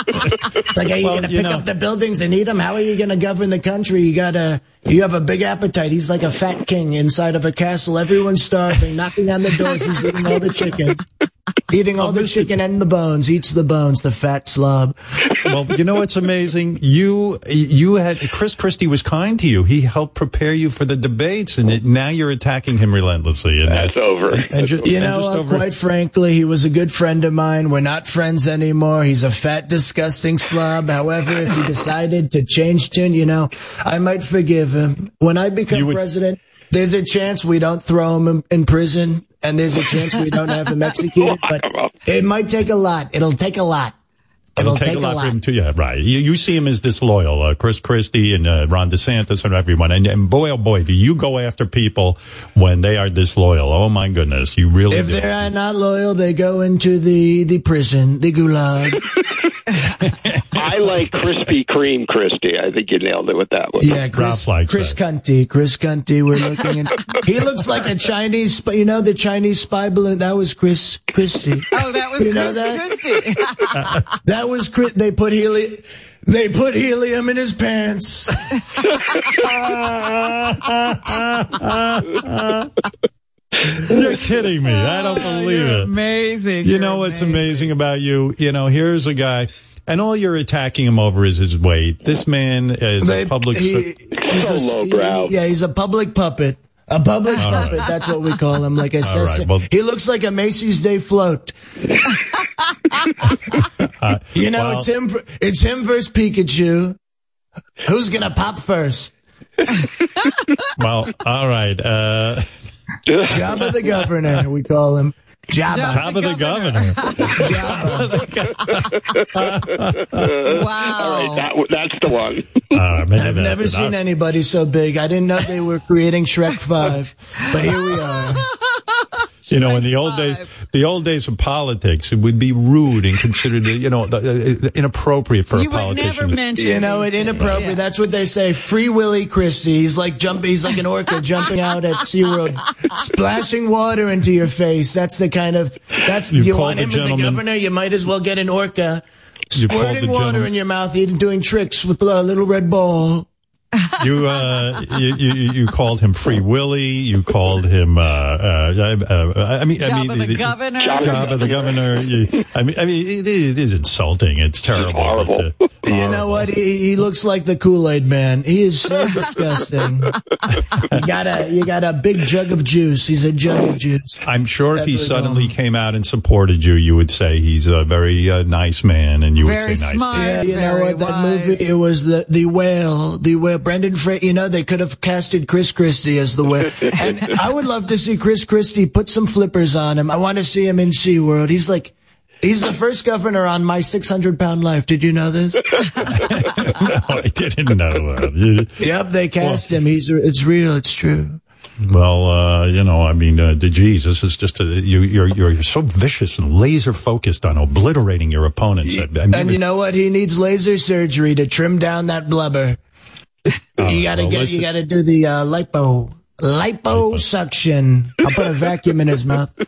Like, are you
Well,
going to
you
pick
know-
up the buildings and eat them? How are you going to govern the country? You gotta, you have a big appetite. He's like a fat king inside of a castle. Everyone's starving, knocking on the doors. He's eating all the chicken. Eating all the chicken and the bones. Eats the bones, the fat slob.
well, you know what's amazing? You you had Chris Christie was kind to you. He helped prepare you for the debates, and it, now you're attacking him relentlessly. And
That's over.
And, and ju-
You
and
know,
just
uh,
over-
quite frankly, he was a good friend of mine. We're not friends anymore. He's a fat, disgusting slob. However, if he decided to change tune, you know, I might forgive him. When I become president, there's a chance we don't throw him in, in prison, and there's a chance we don't have him executed. But it might take a lot. It'll take a lot.
It'll take, a lot, for him to, yeah, right. You, you see him as disloyal, uh, Chris Christie and uh, Ron DeSantis and everyone. And, and boy, oh boy, do you go after people when they are disloyal. Oh my goodness, you really
If
do.
they're not loyal, they go into the, the prison, the gulag.
I like Krispy Kreme Christie. I think you nailed it with that one.
Yeah, Chris, Chris Cunty. Chris Cunty. We're looking at. he looks like a Chinese. spy- You know the Chinese spy balloon. That was Chris Christie.
Oh, that was
You know
Chris
that?
Christie.
That was Chris. They put helium. They put helium in his pants.
You're kidding me. I don't believe it.
Amazing.
You know what's amazing about you? You know, here's a guy. and all you're attacking him over is his weight. This man is
They-
a public.
he- he's
So
a,
lowbrow.
Yeah, he's a public puppet. A public
All
puppet.
right.
That's what we call him. Like I
All
said,
right, well-
he looks like a Macy's Day float.
uh,
You know,
well,
it's him. It's him versus Pikachu. Who's gonna pop first?
well, all right. Uh,
Jabba the Governor. We call him Jabba.
Jabba the governor.
Wow.
All right, that, that's the one.
Uh, maybe
I've
that's
never
it.
seen anybody so big. I didn't know they were creating Shrek Five, but here we are.
You know, in the old days, the old days of politics, it would be rude and considered, you know, the- uh, inappropriate for
You
a
would
politician.
never mention
You know,
these
it inappropriate.
Yeah.
That's what they say. Free Willy Christie. He's like jumping. He's like an orca jumping out at SeaWorld, splashing water into your face. That's the kind of. That's
You
you, want
the
him as a governor. You might as well get an orca.
You called
Squirting
the
water in your mouth, eating, doing tricks with a little red ball.
You, uh, you, you, you called him Free Willy. You called him, uh, uh, uh, I mean, I mean,
Jabba the governor.
Jabba the governor. You, I mean, I mean, it is, it is insulting. It's terrible.
horrible.
But, uh,
You know what? He, he looks like the Kool Aid Man. He is so disgusting. you got a you got a big jug of juice. He's a jug of juice.
I'm sure if he
really
suddenly came out and supported you, you would say he's a very uh, nice man, and you
Very
would say nice.
smart.
Yeah, you know
very
what? That
wise.
movie, it was the the whale, the whale. Brendan Fra You know, they could have casted Chris Christie as the whale, and I would love to see Chris Christie put some flippers on him. I want to see him in SeaWorld. He's like. He's the first governor on my 600 pound life. Did you know this?
no, I didn't know that.
Yep, they cast him. He's it's real. It's true.
Well, uh, you know, I mean, uh, the Jesus is just a, you, you're you're so vicious and laser focused on obliterating your opponents. I mean,
And you know what? He needs laser surgery to trim down that blubber. You gotta get, you gotta do the uh, lipo, liposuction. I'll put a vacuum in his mouth.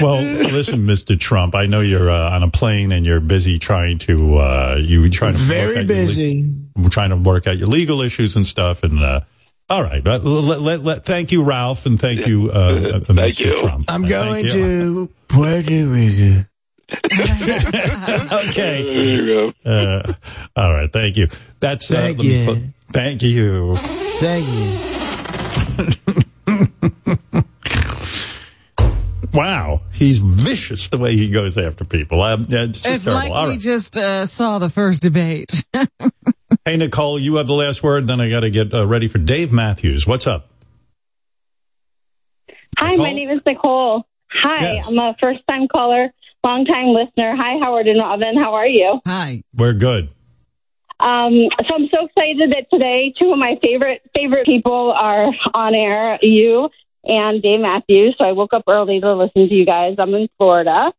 well, listen, Mr. Trump, I know you're uh, on a plane and you're busy trying to uh, you trying to
Very
your le- trying to work out your legal issues and stuff. And uh, all right, but let, let, let, thank you, Ralph, and thank you, uh, uh, Mr.
you.
Trump.
I'm
Uh,
going to Puerto Rico.
okay.
There you go.
Uh, all right, thank you. That's uh,
Thank
let
you.
put- thank you.
Thank you.
Wow, he's vicious the way he goes after people. Um, yeah, it's just
It's
terrible.
like
All
we
right.
just uh, saw the first debate.
Hey, Nicole, you have the last word. Then I got to get uh, ready for Dave Matthews. What's up?
Hi,
Nicole?
my name is Nicole. Hi,
Yes.
I'm a first time caller, long time listener. Hi, Howard and Robin. How are you?
Hi.
We're good.
Um, so I'm so excited that today two of my favorite favorite people are on air, you and Dave Matthews. So I woke up early to listen to you guys. I'm in Florida.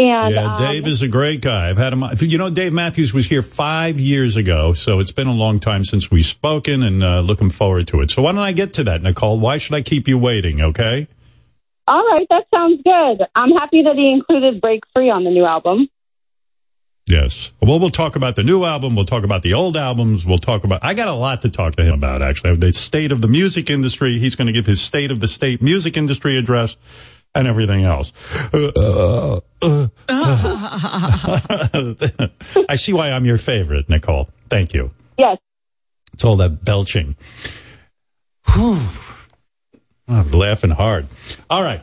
And
yeah,
um,
Dave is a great guy. I've had him. You know, Dave Matthews was here five years ago, so it's been a long time since we've spoken, and uh, looking forward to it. So why don't I get to that, Nicole? Why should I keep you waiting? Okay.
All right, that sounds good. I'm happy that he included Break Free on the new album.
Yes. Well, we'll talk about the new album. We'll talk about the old albums. We'll talk about. I got a lot to talk to him about. Actually, the state of the music industry. He's going to give his state of the state music industry address and everything else. Uh, uh, uh. I see why I'm your favorite, Nicole. Thank you.
Yes.
It's all that belching. Whew. I'm laughing hard. All right.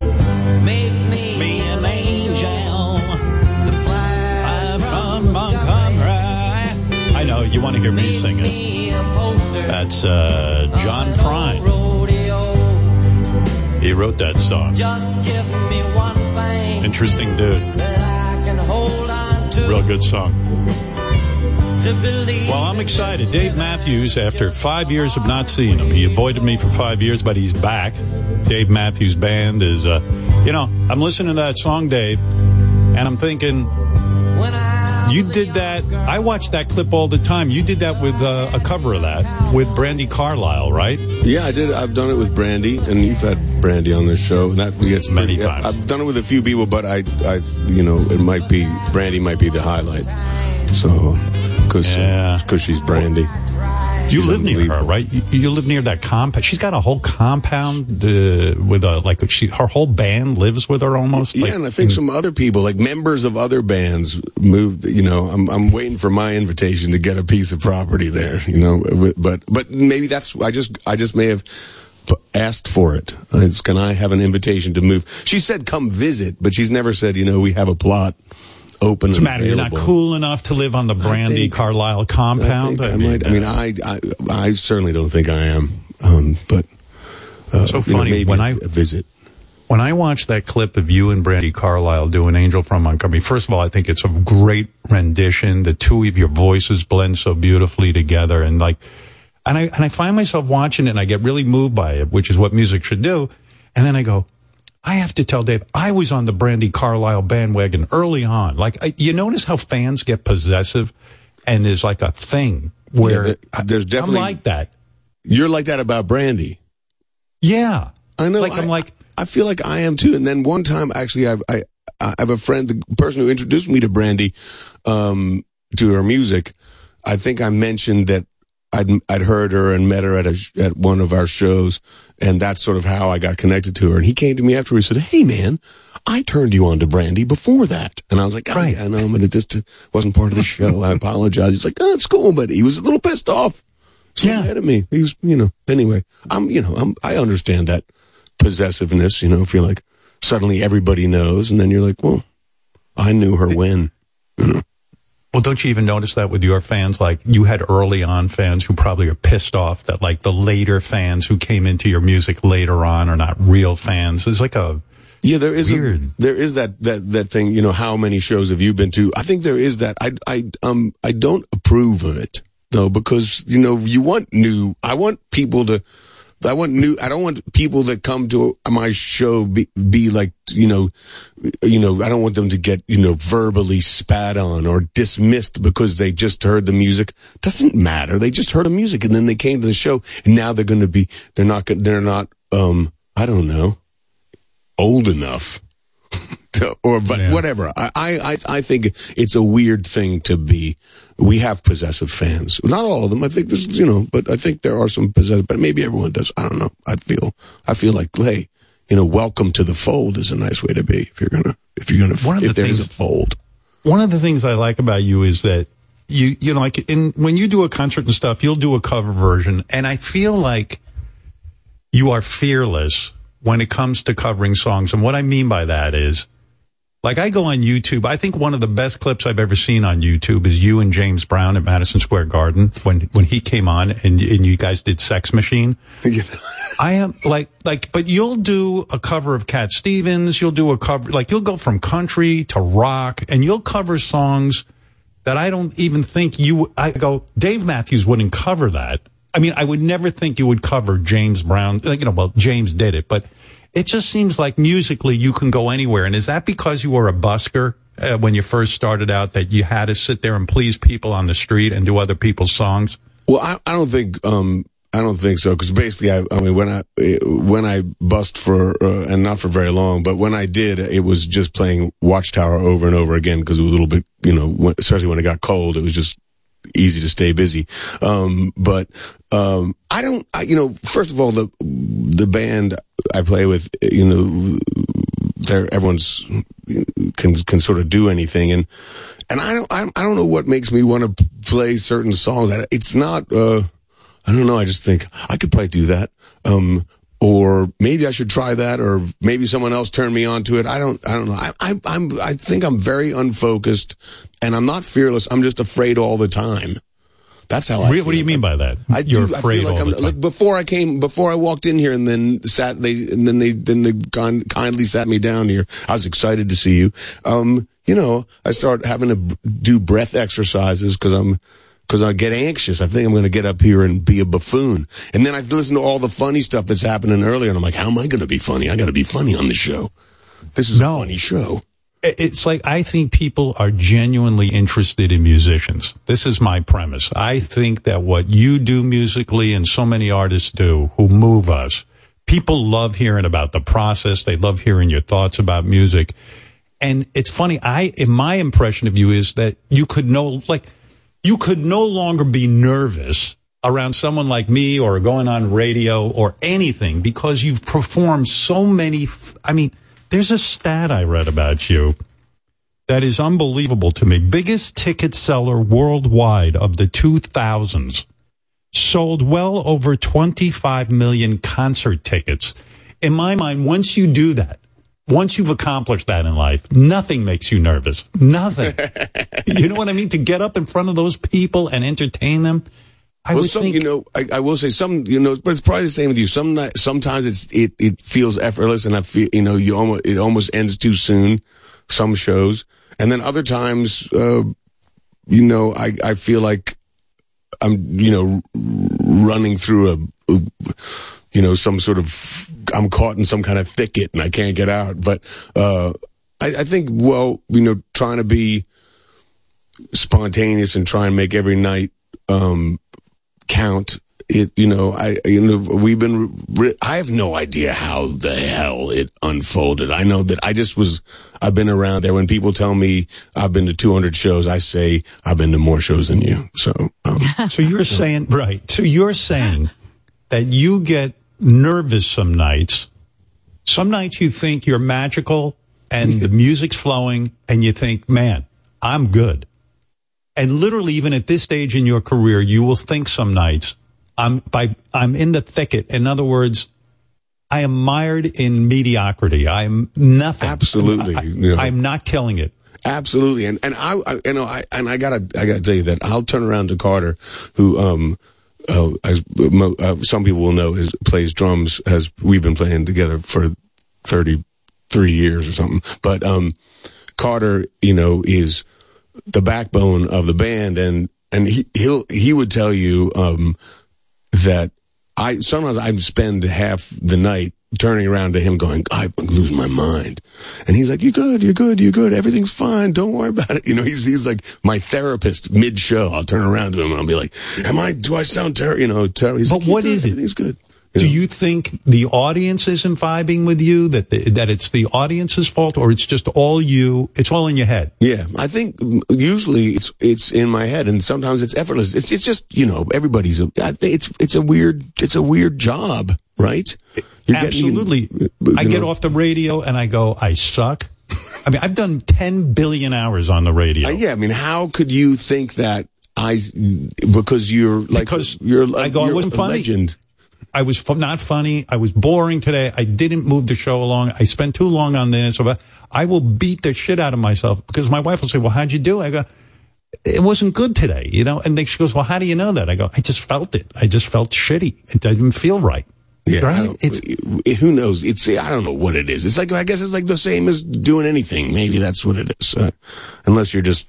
Make me an angel fly from Montgomery.
I know you want to hear me sing it. That's uh, John Prine. He wrote that song.
Just give me one thing
Interesting dude.
that I can hold on to.
Real good song. Well, I'm excited. Dave Matthews, after five years of not seeing him, he avoided me for five years, but he's back. Dave Matthews Band is, uh, you know, I'm listening to that song, Dave, and I'm thinking, you did that. I watch that clip all the time. You did that with uh, a cover of that with Brandi Carlile, right?
Yeah, I did. I've done it with Brandi, and you've had Brandi on this show, and that gets
Many
pretty,
times.
I've done it with a few people, but I, I, you know, it might be Brandi might be the highlight. So, because
Yeah.
because she's Brandi.
You live near her, right? You, you live near that compound. She's got a whole compound uh, with a like she her whole band lives with her almost.
Yeah,
like,
and I think some other people, like members of other bands, moved. You know, I'm I'm waiting for my invitation to get a piece of property there. You know, but but maybe that's I just I just may have asked for it. It's, can I have an invitation to move? She said come visit, but she's never said you know we have a plot open.
What's the matter? You're not cool enough to live on the Brandi
think-
Carlile compound.
I, think I, might. I mean, I, I I certainly don't think I am. Um, but uh,
so
you know,
funny when I
visit.
When I watched that clip of you and Brandi Carlile doing Angel from Montgomery, first of all, I think it's a great rendition. The two of your voices blend so beautifully together. And like, and I, and I find myself watching it and I get really moved by it, which is what music should do. And then I go, I have to tell Dave, I was on the Brandi Carlile bandwagon early on. Like, I, you notice how fans get possessive and there's like a thing where
Yeah, th- there's definitely
I'm like that.
You're like that about Brandi.
Yeah,
I know.
Like,
I,
I'm like-
I feel like I am too. And then one time, actually, I I, I have a friend, the person who introduced me to Brandi, um, to her music. I think I mentioned that I'd I'd heard her and met her at a at one of our shows, and that's sort of how I got connected to her. And he came to me after he said, "Hey, man." I turned you on to Brandi before that. And I was like, oh, yeah, I know, but it just wasn't part of the show. I apologize. He's like, oh, it's cool, but he was a little pissed off. So
Yeah.
mad at me. He was, you know, anyway, I'm, you know, I'm, I understand that possessiveness, you know, if you're like, suddenly everybody knows, and then you're like, well, I knew her when.
Well, don't you even notice that with your fans? Like you had early on fans who probably are pissed off that like the later fans who came into your music later on are not real fans. It's like a
Yeah, there is
Weird.
A, there is that that that thing. You know, how many shows have you been to? I think there is that. I I um I don't approve of it though because you know you want new. I want people to. I want new. I don't want people that come to my show be, be like you know, you know. I don't want them to get you know verbally spat on or dismissed because they just heard the music. Doesn't matter. They just heard the music and then they came to the show and now they're going to be. They're not. They're not. Um. I don't know old enough to, or but whatever. I, I i think it's a weird thing to be we have possessive fans. Not all of them. I think this is you know but i think there are some possessive but maybe everyone does. I don't know. I feel i feel like hey you know welcome to the fold is a nice way to be if you're gonna if you're gonna
One of
if
the
there's
things-
a fold.
One of the things I like about you is that you you know like in when you do a concert and stuff, you'll do a cover version, and I feel like you are fearless when it comes to covering songs. And what I mean by that is, like I go on YouTube. I think one of the best clips I've ever seen on YouTube is you and James Brown at Madison Square Garden when when he came on and and you guys did Sex Machine. I am like like, but you'll do a cover of Cat Stevens. You'll do a cover like you'll go from country to rock, and you'll cover songs that I don't even think you. I go, Dave Matthews wouldn't cover that. I mean, I would never think you would cover James Brown. Like, you know, well, James did it, but it just seems like musically you can go anywhere. And is that because you were a busker uh, when you first started out that you had to sit there and please people on the street and do other people's songs?
Well, I, I don't think um I don't think so because basically I I mean when I when I bust for uh, and not for very long, but when I did, it was just playing Watchtower over and over again because it was a little bit you know especially when it got cold, it was just easy to stay busy. Um, but um, I don't I, you know first of all the the band I play with you know they're everyone's can can sort of do anything and and I don't I, I don't know what makes me want to play certain songs. It's not uh I don't know. I just think I could probably do that. Um or maybe I should try that or maybe someone else turned me on to it. I don't I don't know. I I I'm I think I'm very unfocused and I'm not fearless. I'm just afraid all the time. That's how I feel.
what do you mean by that?
I
You're
do, I
afraid
feel like
all
I'm,
the time.
like before I came, before I walked in here, and then sat they, and then they, then they kind, kindly sat me down here. I was excited to see you. Um, you know, I start having to do breath exercises because I'm, because I get anxious. I think I'm going to get up here and be a buffoon, and then I listen to all the funny stuff that's happening earlier, and I'm like, how am I going to be funny? I got to be funny on the show. This is a funny show.
It's like I think people are genuinely interested in musicians. This is my premise. I think that what you do musically and so many artists do who move us, people love hearing about the process. They love hearing your thoughts about music. And it's funny. I, in my impression of you is that you could know, like, you could no longer be nervous around someone like me or going on radio or anything because you've performed so many. F- I mean, there's a stat I read about you that is unbelievable to me. Biggest ticket seller worldwide of the 2000s. Sold well over 25 million concert tickets. In my mind, once you do that, once you've accomplished that in life, nothing makes you nervous. Nothing. you know what I mean? To get up in front of those people and entertain them. I
well,
would
some,
think,
you know, I, I will say some, you know, but it's probably the same with you. Some, sometimes it's, it, it feels effortless and I feel, you know, you almost, it almost ends too soon, some shows. And then other times, uh, you know, I, I feel like I'm, you know, running through a, a, you know, some sort of, I'm caught in some kind of thicket and I can't get out. But, uh, I, I think, well, you know, trying to be spontaneous and try and make every night, um, count. It, you know, I, you know, we've been, re- I have no idea how the hell it unfolded. I know that I just was, I've been around there. When people tell me I've been to 200 shows, I say I've been to more shows than you. So, um,
so you're saying, right. So you're saying that you get nervous some nights. Some nights you think you're magical and the music's flowing and you think, man, I'm good. And literally, even at this stage in your career, you will think some nights, I'm by, I'm in the thicket. In other words, I am mired in mediocrity. I'm nothing.
Absolutely.
I,
know.
I'm not killing it.
Absolutely, and and I, I you know I and I gotta I gotta tell you that I'll turn around to Carter, who um, uh, as mo, uh, some people will know is plays drums. Has we've been playing together for thirty three years or something. But um, Carter, you know, is the backbone of the band, and and he he'll he would tell you um that I sometimes I spend half the night turning around to him going, I'm losing my mind. And he's like, you're good, you're good, you're good. Everything's fine. Don't worry about it. You know, he's, he's like my therapist mid show. I'll turn around to him and I'll be like, am I, do I sound terrible? You know, terrible.
But
like,
what
"You're
is
good.
it?
Everything's good.
Do you think the audience isn't vibing with you? That the, that it's the audience's fault, or it's just all you? It's all in your head.
Yeah, I think usually it's it's in my head, and sometimes it's effortless. It's it's just you know everybody's. A, I it's it's a weird it's a weird job, right? You're getting-
Absolutely.
you
I get off the radio and I go, I suck. I mean, I've done 10 billion hours on the radio.
Uh, yeah, I mean, how could you think that I because you're like
Because
you're
I go,
you're
wasn't
a
funny.
legend.
I was fu- not funny. I was boring today. I didn't move the show along. I spent too long on this. I will beat the shit out of myself because my wife will say, well, how'd you do? I go, it wasn't good today, you know? And then she goes, well, how do you know that? I go, I just felt it. I just felt shitty. It didn't feel right.
Yeah,
Right?
don't- it- who knows? It's I don't know what it is. It's like I guess it's like the same as doing anything. Maybe that's what it is. Uh, unless you're just,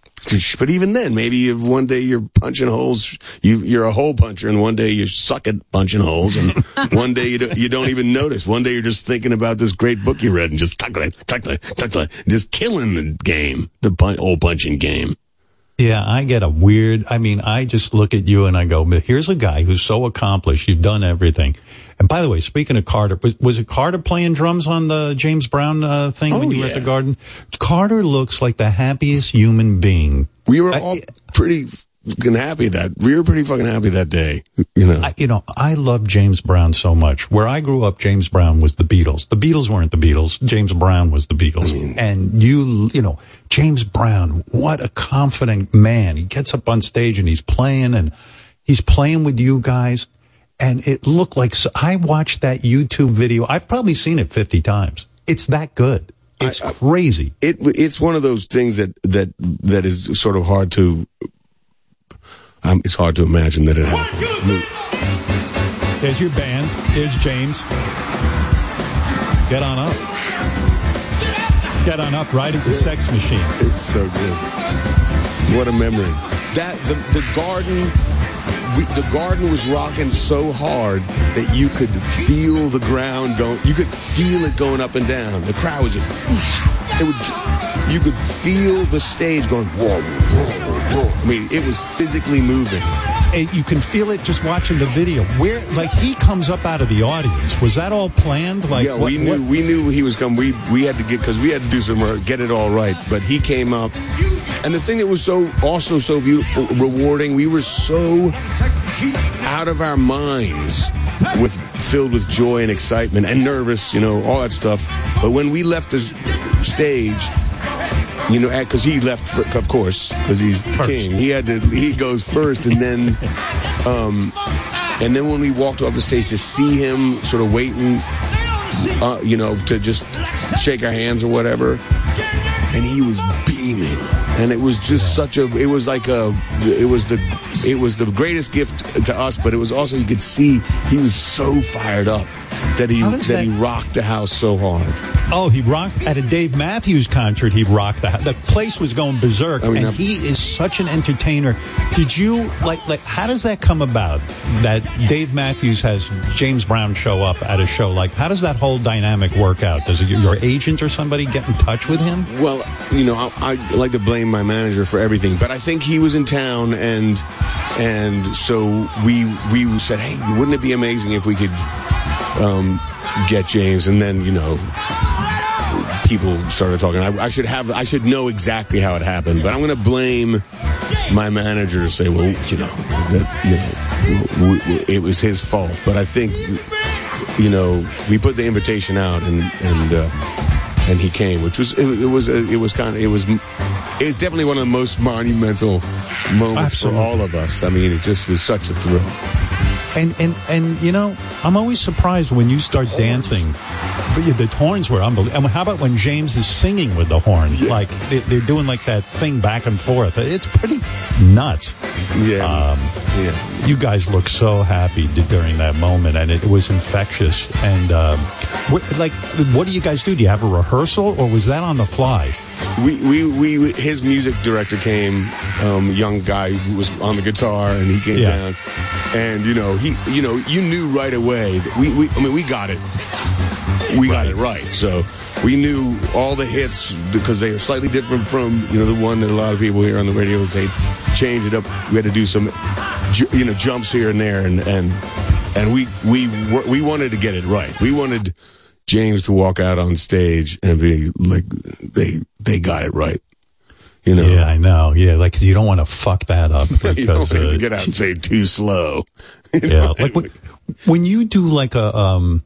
but even then, maybe one day you're punching holes, you you're a hole puncher, and one day you suck at punching holes, and one day you don't, you don't even notice. One day you're just thinking about this great book you read and just just killing the game, the pun- hole punching game.
Yeah, I get a weird. I mean, I just look at you and I go, here's a guy who's so accomplished. You've done everything. And by the way, speaking of Carter, was, was it Carter playing drums on the James Brown uh, thing when
Oh,
you were at the Garden? Carter looks like the happiest human being.
We were all pretty fucking happy that we were pretty fucking happy that day. You know,
I, you know, I love James Brown so much. Where I grew up, James Brown was the Beatles. The Beatles weren't the Beatles. James Brown was the Beatles. and you, you know, James Brown, what a confident man. He gets up on stage and he's playing and he's playing with you guys. And it looked like, so, I watched that YouTube video. I've probably seen it 50 times. It's that good. It's crazy.
it it's one of those things that that that is sort of hard to. Um, it's hard to imagine that it happened.
There's your band. There's James. Get on up. Get on up right into Sex Machine.
It's so good. What a memory. That the the garden. We, the garden was rocking so hard that you could feel the ground going. You could feel it going up and down. The crowd was just. It would. You could feel the stage going. Whoa, whoa, I mean, it was physically moving.
And you can feel it just watching the video. Where, like, he comes up out of the audience. Was that all planned? Like,
yeah,
what-
we knew
what-
we knew he was coming. We we had to get because we had to do some get it all right. But he came up, and the thing that was so also so beautiful, rewarding. We were so out of our minds with filled with joy and excitement and nervous, you know, all that stuff. But when we left the stage, you know, because he left, for, of course, because he's the king. He had to. He goes first, and then, um, and then when we walked off the stage to see him, sort of waiting, uh, you know, to just shake our hands or whatever, and he was beaming, and it was just such a. It was like a. It was the. It was the greatest gift to us, but it was also you could see he was so fired up that he that,
that-
he rocked the house so hard.
Oh, he rocked at a Dave Matthews concert. He rocked the the place was going berserk, oh,
I mean,
and
I'm-
he is such an entertainer. Did you like like how does that come about? That Dave Matthews has James Brown show up at a show. Like how does that whole dynamic work out? Does it, your agent or somebody get in touch with him?
Well, you know, I, I like to blame my manager for everything, but I think he was in town, and and so we we said, hey, wouldn't it be amazing if we could um, get James? And then you know, people started talking. I, I should have, I should know exactly how it happened, but I'm going to blame my manager to say, well, you know, that you know, w- w- it was his fault. But I think, you know, we put the invitation out, and and. Uh, and he came, which was it, it was it was kind of it was it's definitely one of the most monumental moments
Absolutely.
for all of us. I mean, it just was such a thrill.
And and and you know, I'm always surprised when you start dancing. But yeah, the horns were unbelievable. And how about when James is singing with the horn? Like they, they're doing like that thing back and forth. It's pretty nuts.
Yeah,
um,
yeah.
You guys look so happy during that moment, and it, was infectious. And um, what, like, what do you guys do? Do you have a rehearsal, or was that on the fly?
We, we, we, his music director came, um, young guy who was on the guitar, and he came
Yeah.
down, and you know, he, you know, you knew right away. That we, we, I mean, we got it, we got it right. So we knew all the hits because they are slightly different from, you know, the one that a lot of people hear on the radio. They change it up. We had to do some, you know, jumps here and there, and and and we we we wanted to get it right. We wanted James to walk out on stage and be like, they they got it right. You know,
Yeah, I know. Yeah, like 'cause you don't want to fuck that up Because,
you don't want to
uh,
get out and say too slow.
yeah, like when, when you do like a um,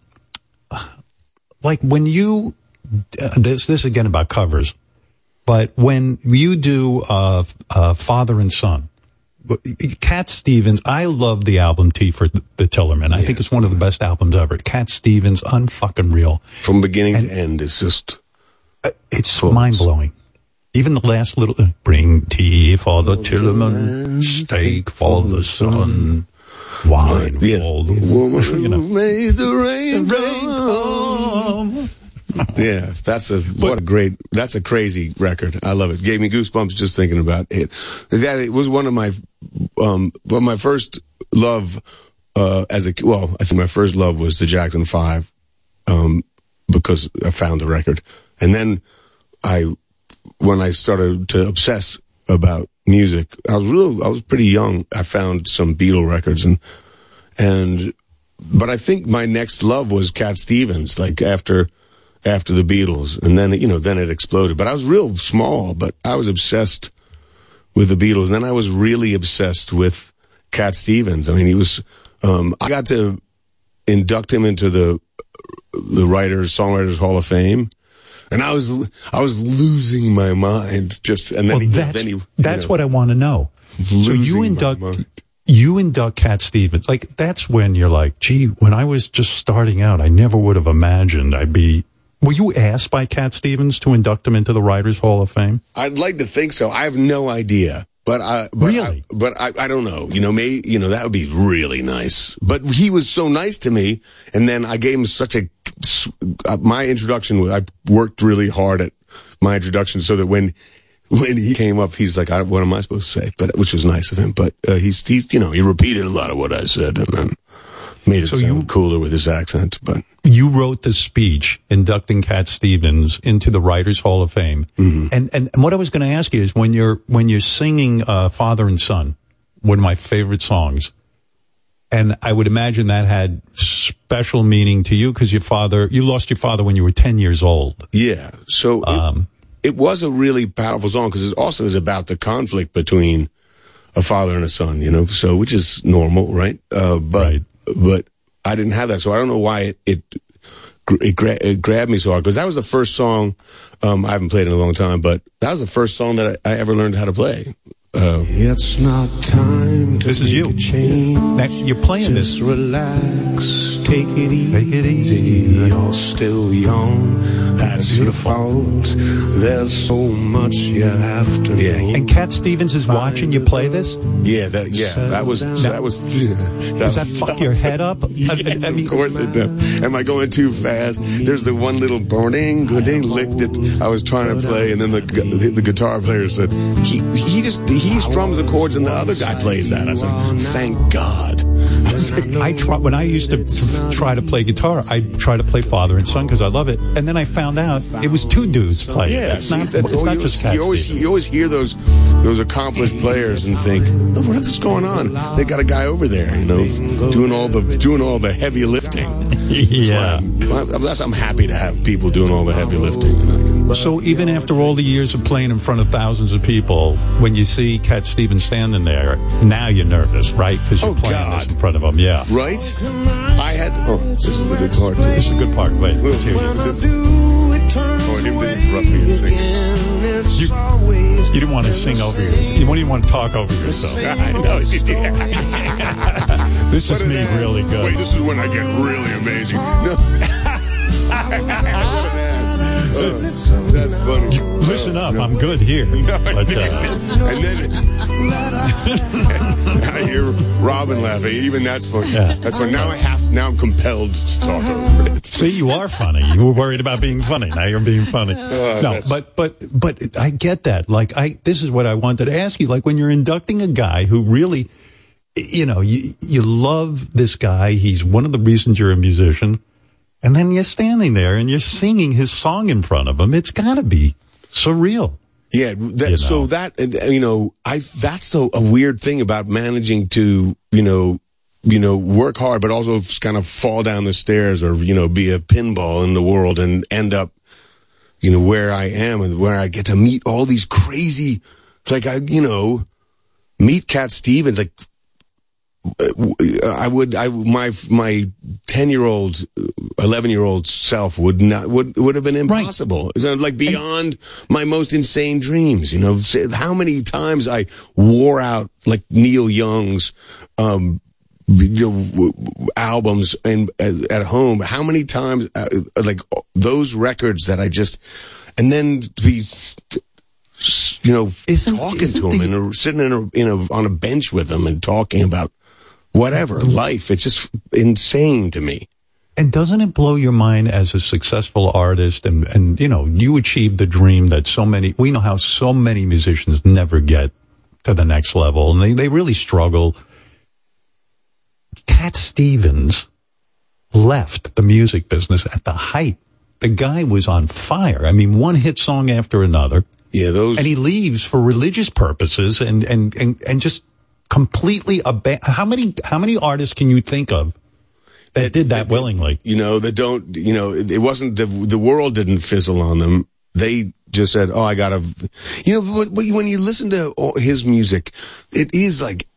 like when you uh, this this again about covers, but when you do uh, uh father and son. Cat Stevens, I love the album Tea for the, the Tillerman. I think it's one of the best albums ever. Cat Stevens, unfucking real.
From beginning to end, it's just
it's mind blowing. Even the last little uh, bring tea for the Tillerman, steak for the sun, wine for the
woman
you know.
who made the rain, come. Yeah, that's a what a great. That's a crazy record. I love it. Gave me goosebumps just thinking about it. That it was one of my, um, well, my first love, uh, as a well, I think my first love was the Jackson Five, um, because I found the record, and then I, when I started to obsess about music, I was real. I was pretty young. I found some Beatle records and and but I think my next love was Cat Stevens, like after after the Beatles, and then you know then it exploded. But I was real small, but I was obsessed with the Beatles. And then I was really obsessed with Cat Stevens. I mean, he was. Um, I got to induct him into the the Writers Songwriters Hall of Fame. And I was I was losing my mind just and then
Well,
he,
that's
then he
that's what I want to know. So you induct you induct Cat Stevens. Like that's when you're like, gee, when I was just starting out, I never would have imagined I'd be. Were you asked by Cat Stevens to induct him into the Writers Hall of Fame?
I'd like to think so. I have no idea, but I but really, I, but I, I don't know. You know, may you know that would be really nice. But he was so nice to me, and then I gave him such a uh, my introduction. was I worked really hard at my introduction so that when when he came up, he's like, I, "What am I supposed to say?" But which was nice of him. But uh, he's he's you know he repeated a lot of what I said and then made it
So
sound cooler with his accent. But
You wrote the speech inducting Cat Stevens into the Writers Hall of Fame.
Mm-hmm.
And, and what I was going to ask you is when you're when you're singing uh, Father and Son, one of my favorite songs, and I would imagine that had special meaning to you because your father you lost your father when you were ten years old.
Yeah. So
um,
it, it was a really powerful song because it also is about the conflict between a father and a son, you know, so which is normal, right? Uh, but but I didn't have that, so I don't know why it it, it, gra- it grabbed me so hard because that was the first song um, I haven't played in a long time, but that was the first song that I, I ever learned how to play. Uh,
It's not time to
This is you. Now, you're playing this.
Just take it easy. Take it easy. You're still young. That's your fault. There's so much you have to know.
And Cat Stevens is watching you play this.
Yeah, that yeah, that was that was. That
Does that
was
fuck your head up?
Yes, of course it does. Am I going too fast? There's the one little burning, ding, licked it. I was trying to play, and then the gu- the guitar player said he he just he strums the chords, and the other guy plays that. I said, thank God.
I try when I used to try to play guitar. I try to play father and son because I love it, and then I found out it was two dudes playing.
Yeah,
it's not.
that-
It's not
you,
just Cat
you always you always hear those those accomplished players and think, oh, what's going on? They got a guy over there, you know, doing all the doing all the heavy lifting.
Yeah.
So I'm, that's- I'm happy to have people doing all the heavy lifting.
So even after all the years of playing in front of thousands of people, when you see Cat Stevens standing there, now you're nervous, right? Because you're
Oh,
playing
God.
this in front of him. Yeah.
Right? I had. Oh, this is a good part.
This is a good part. Wait, let's hear it.
Oh, I didn't interrupt me and sing.
You, you didn't want to sing over yourself. You didn't even want to talk over yourself.
I know.
This is me really good.
Wait, this is when I get really amazing. No. that's funny.
Listen up, I'm good here. But, uh,
and then I hear Robin laughing. Even that's funny. That's funny. Now I have to. Now I'm compelled to talk over it.
See, you are funny. You were worried about being funny. Now you're being funny.
Oh,
no,
that's-
but but but I get that. Like I, this is what I wanted to ask you. Like when you're inducting a guy who really, you know, you you love this guy. He's one of the reasons you're a musician, and then you're standing there and you're singing his song in front of him. It's got to be surreal.
Yeah, that, so that uh, you know, I that's a weird thing about managing to you know, you know, work hard, but also kind of fall down the stairs or you know, be a pinball in the world and end up, you know, where I am and where I get to meet all these crazy, like I, you know, meet Cat Stevens, like. I would, I my my ten year old, eleven year old self would not would would have been impossible. It's like beyond my most insane dreams. You know, how many times I wore out like Neil Young's um, albums and at home. How many times uh, like those records that I just and then be. You know, talking to him and sitting in a, in a on a bench with him and talking about whatever life. It's just insane to me.
And doesn't it blow your mind as a successful artist and, and, you know, you achieve the dream that so many, we know how so many musicians never get to the next level and they, they really struggle. Cat Stevens left the music business at the height. The guy was on fire. I mean, one hit song after another.
Yeah, those.
And he leaves for religious purposes and, and, and, and just completely how many, how many artists can you think of that did that willingly?
You know, that don't, you know, it, wasn't the, the world didn't fizzle on them. They just said, oh, I gotta, you know, when you listen to his music, it is like,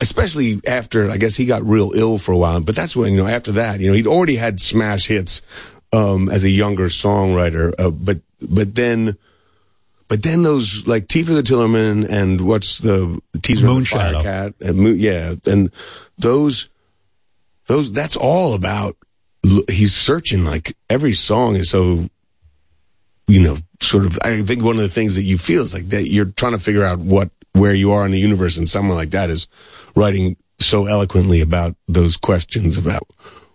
especially after, I guess he got real ill for a while, but that's when, you know, after that, you know, he'd already had smash hits, um, as a younger songwriter, uh, but, but then, but then those like Tea for the Tillerman and what's the teaser
Moonshadow.
Firecat and Moon, yeah, and those those that's all about he's searching like every song is so you know sort of i think one of the things that you feel is like that you're trying to figure out what where you are in the universe and someone like that is writing so eloquently about those questions about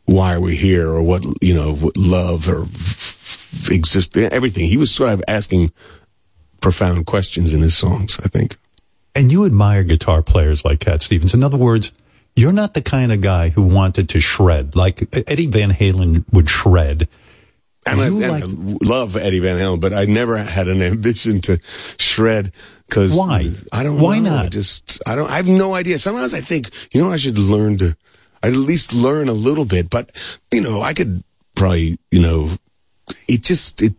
why are we here or what you know what love or f- exist everything he was sort of asking profound questions in his songs i think
And you admire guitar players like Cat Stevens. In other words, you're not the kind of guy who wanted to shred like Eddie Van Halen would shred.
And, I, and I love Eddie Van Halen, but I never had an ambition to shred because
Why?
I don't.
Why
know.
not?
I just I don't. I have no idea. Sometimes I think you know I should learn to. I at least learn a little bit, but you know I could probably you know it just it.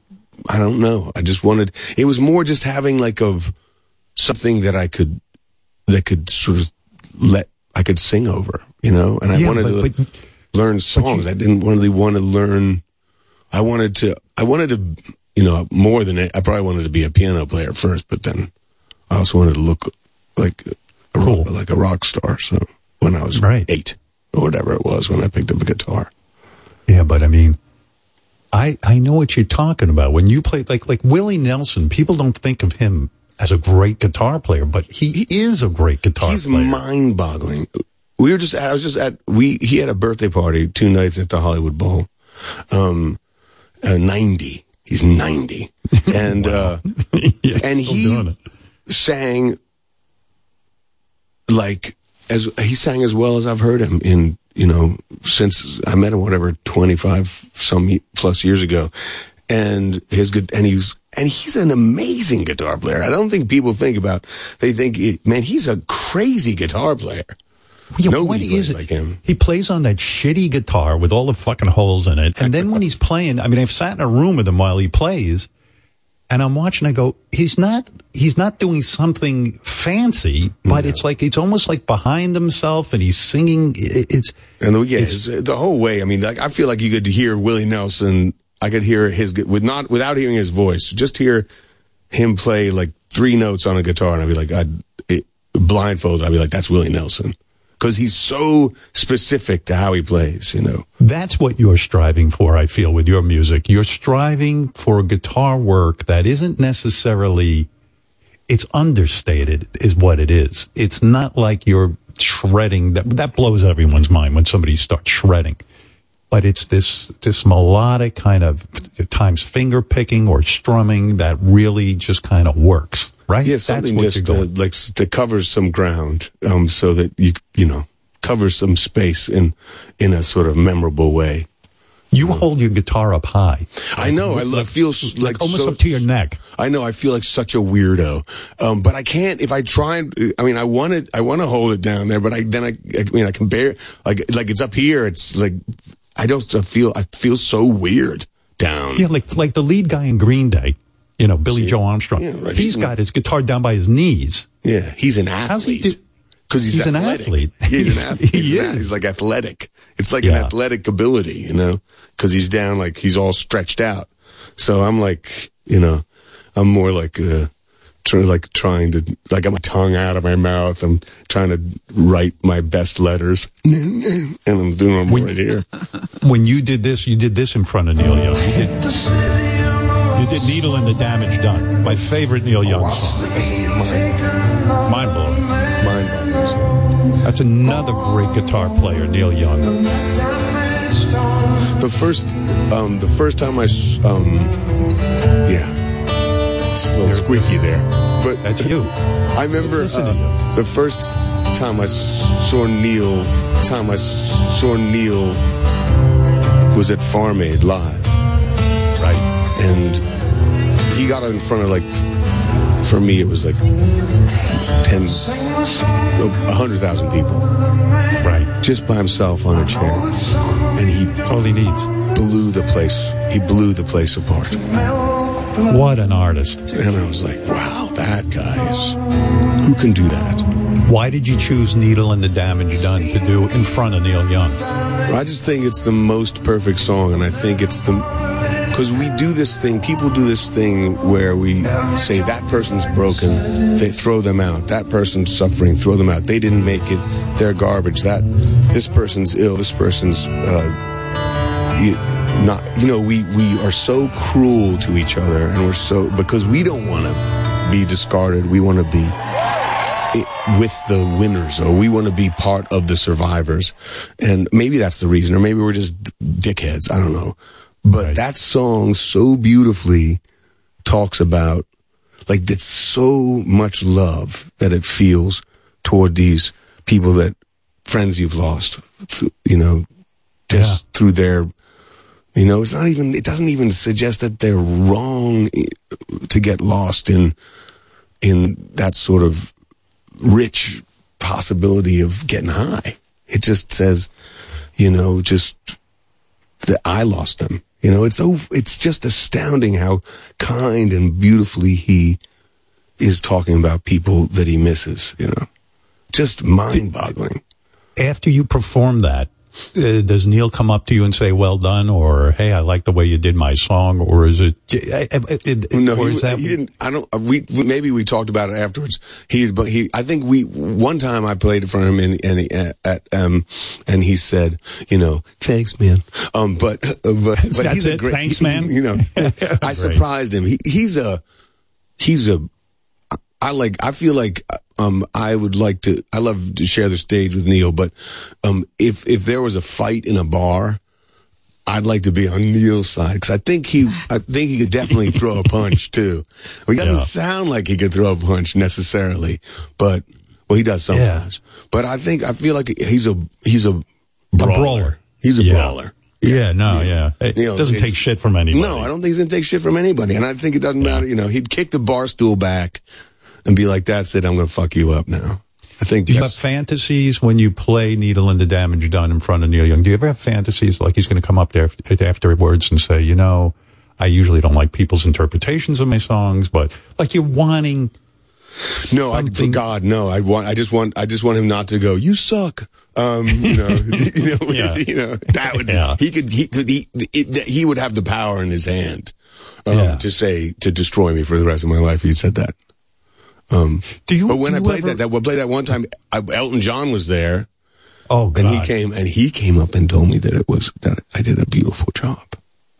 I don't know. I just wanted. It was more just having like of something that I could that could sort of let I could sing over, you know. And I
Yeah,
wanted
but-
to learn songs. I didn't really want to learn. I wanted to. I wanted to. You know, more than I probably wanted to be a piano player first, but then I also wanted to look like a, like a rock star. So when I was eight or whatever it was, when I picked up a guitar.
Yeah, but I mean, I I know what you're talking about. When you play like like Willie Nelson, people don't think of him as a great guitar player, but he is a great guitar
He's
player.
He's mind-boggling. We were just. I was just at. We he had a birthday party two nights at the Hollywood Bowl. Um, uh, ninety. He's ninety, and uh, and he sang like as he sang as well as I've heard him in you know since I met him whatever twenty five some plus years ago, and his good and he's and he's an amazing guitar player. I don't think people think about they think man he's a crazy guitar player.
Yeah,
Nobody
what
plays
is it?
like him.
He plays on that shitty guitar with all the fucking holes in it. And then when he's playing, I mean, I've sat in a room with him while he plays and I'm watching, I go, he's not, he's not doing something fancy, but it's like, it's almost like behind himself and he's singing. It's,
And the, yeah, it's, the whole way. I mean, like I feel like you could hear Willie Nelson. I could hear his with not without hearing his voice. Just hear him play like three notes on a guitar, and I'd be like, I'd it, blindfolded. I'd be like, that's Willie Nelson because he's so specific to how he plays. You know.
That's what you're striving for, I feel, with your music. You're striving for guitar work that isn't necessarily, it's understated, is what it is. It's not like you're shredding. That, that blows everyone's mind when somebody starts shredding. But it's this, this melodic kind of, times finger picking or strumming that really just kind of works, right?
Yeah, something just to, like to cover some ground, um, so that you you know cover some space in in a sort of memorable way.
You hold your guitar up high.
I know. I lo- feel s- like,
almost
so-
up to your neck.
I know. I feel like such a weirdo, um, but I can't. If I try, I mean, I want to. I want to hold it down there, but I then I. I mean, I can bear like like it's up here. It's like I don't feel. I feel so weird down.
Yeah, like like the lead guy in Green Day, you know, Billie
See?
Joe Armstrong.
Yeah, right.
He's got his guitar down by his knees.
Yeah, he's an
How's he
athlete.
do?
Because he's,
He's an athlete.
He's, an athlete. He's,
He
an
is.
he's like athletic. It's like an athletic ability, you know, because he's down, like he's all stretched out. So I'm like, you know, I'm more like, uh, tr- like trying to, like I'm a tongue out of my mouth. I'm trying to write my best letters, and I'm doing them right here.
When you did this, you did this in front of Neil Young. Did, "Needle and the Damage Done," my favorite Neil Young song. Mind blowing.
Mind blowing.
That's another great guitar player, Neil Young.
The first, um, the first time I, um, yeah, it's a little squeaky there, but
that's you.
I remember uh, the first time I saw Neil, time I saw Neil was at Farm Aid live,
right?
And he got in front of like, for me it was like ten, a hundred thousand people,
right?
Just by himself on a chair, and he
That's all he needs.
blew the place. He blew the place apart.
What an artist!
And I was like, wow, that guy's. Who can do that?
Why did you choose "Needle and the Damage Done" to do in front of Neil Young?
I just think it's the most perfect song, and I think it's the because we do this thing. People do this thing where we say that person's broken, they throw them out. That person's suffering, throw them out. They didn't make it. They're garbage. That this person's ill. This person's uh, you, not. You know, we we are so cruel to each other, and we're so because we don't want to be discarded. We want to be it, with the winners or we want to be part of the survivors and maybe that's the reason or maybe we're just dickheads i don't know but that song so beautifully talks about like it's so much love that it feels toward these people that friends you've lost th- you know just through their you know it's not even it doesn't even suggest that they're wrong eh, to get lost in in that sort of rich possibility of getting high. It just says, you know, just that I lost them. You know, it's so it's just astounding how kind and beautifully he is talking about people that he misses. You know, just mind boggling.
After you perform that, uh, does Neil come up to you and say, "Well done," or "Hey, I like the way you did my song," or is it? uh, uh, uh,
No, he,
is that
he didn't. I don't. We maybe we talked about it afterwards. He, but he. I think we one time I played it for him and and he, at um and he said, you know, thanks, man. Um, but uh, but, but
That's
he's a
it?
great.
Thanks, man?
You know, I surprised him. He he's a he's a. I like. I feel like um I would like to. I love to share the stage with Neil, but um if if there was a fight in a bar. I'd like to be on Neil's side because I think he, I think he could definitely throw a punch too. He doesn't
Yeah.
sound like he could throw a punch necessarily, but well, he does sometimes. But I think I feel like he's a he's a brawler.
brawler.
He's a
Yeah.
brawler.
Yeah, no, yeah. It
Neil,
doesn't take shit from anybody.
No, I don't think he's gonna take shit from anybody, and I think it doesn't matter. You know, he'd kick the bar stool back and be like, "That's it. I'm gonna fuck you up now." I think
Do you have fantasies when you play Needle and the Damage Done in front of Neil Young? Do you ever have fantasies like he's going to come up there afterwards and say, you know, I usually don't like people's interpretations of my songs, but like you're wanting.
no, I, for God, no. I want. I just want. I just want him not to go. You suck. Um, you know, you know,
Yeah.
you know, that would.
Yeah.
He could. He could. He. It, he would have the power in his hand um,
Yeah.
to say to destroy me for the rest of my life. He said that. Um,
do you?
But when
do
I played
ever-
that, that, well, played that one time, I, Elton John was there.
Oh, God.
and he came and he came up and told me that it was that I did a beautiful job.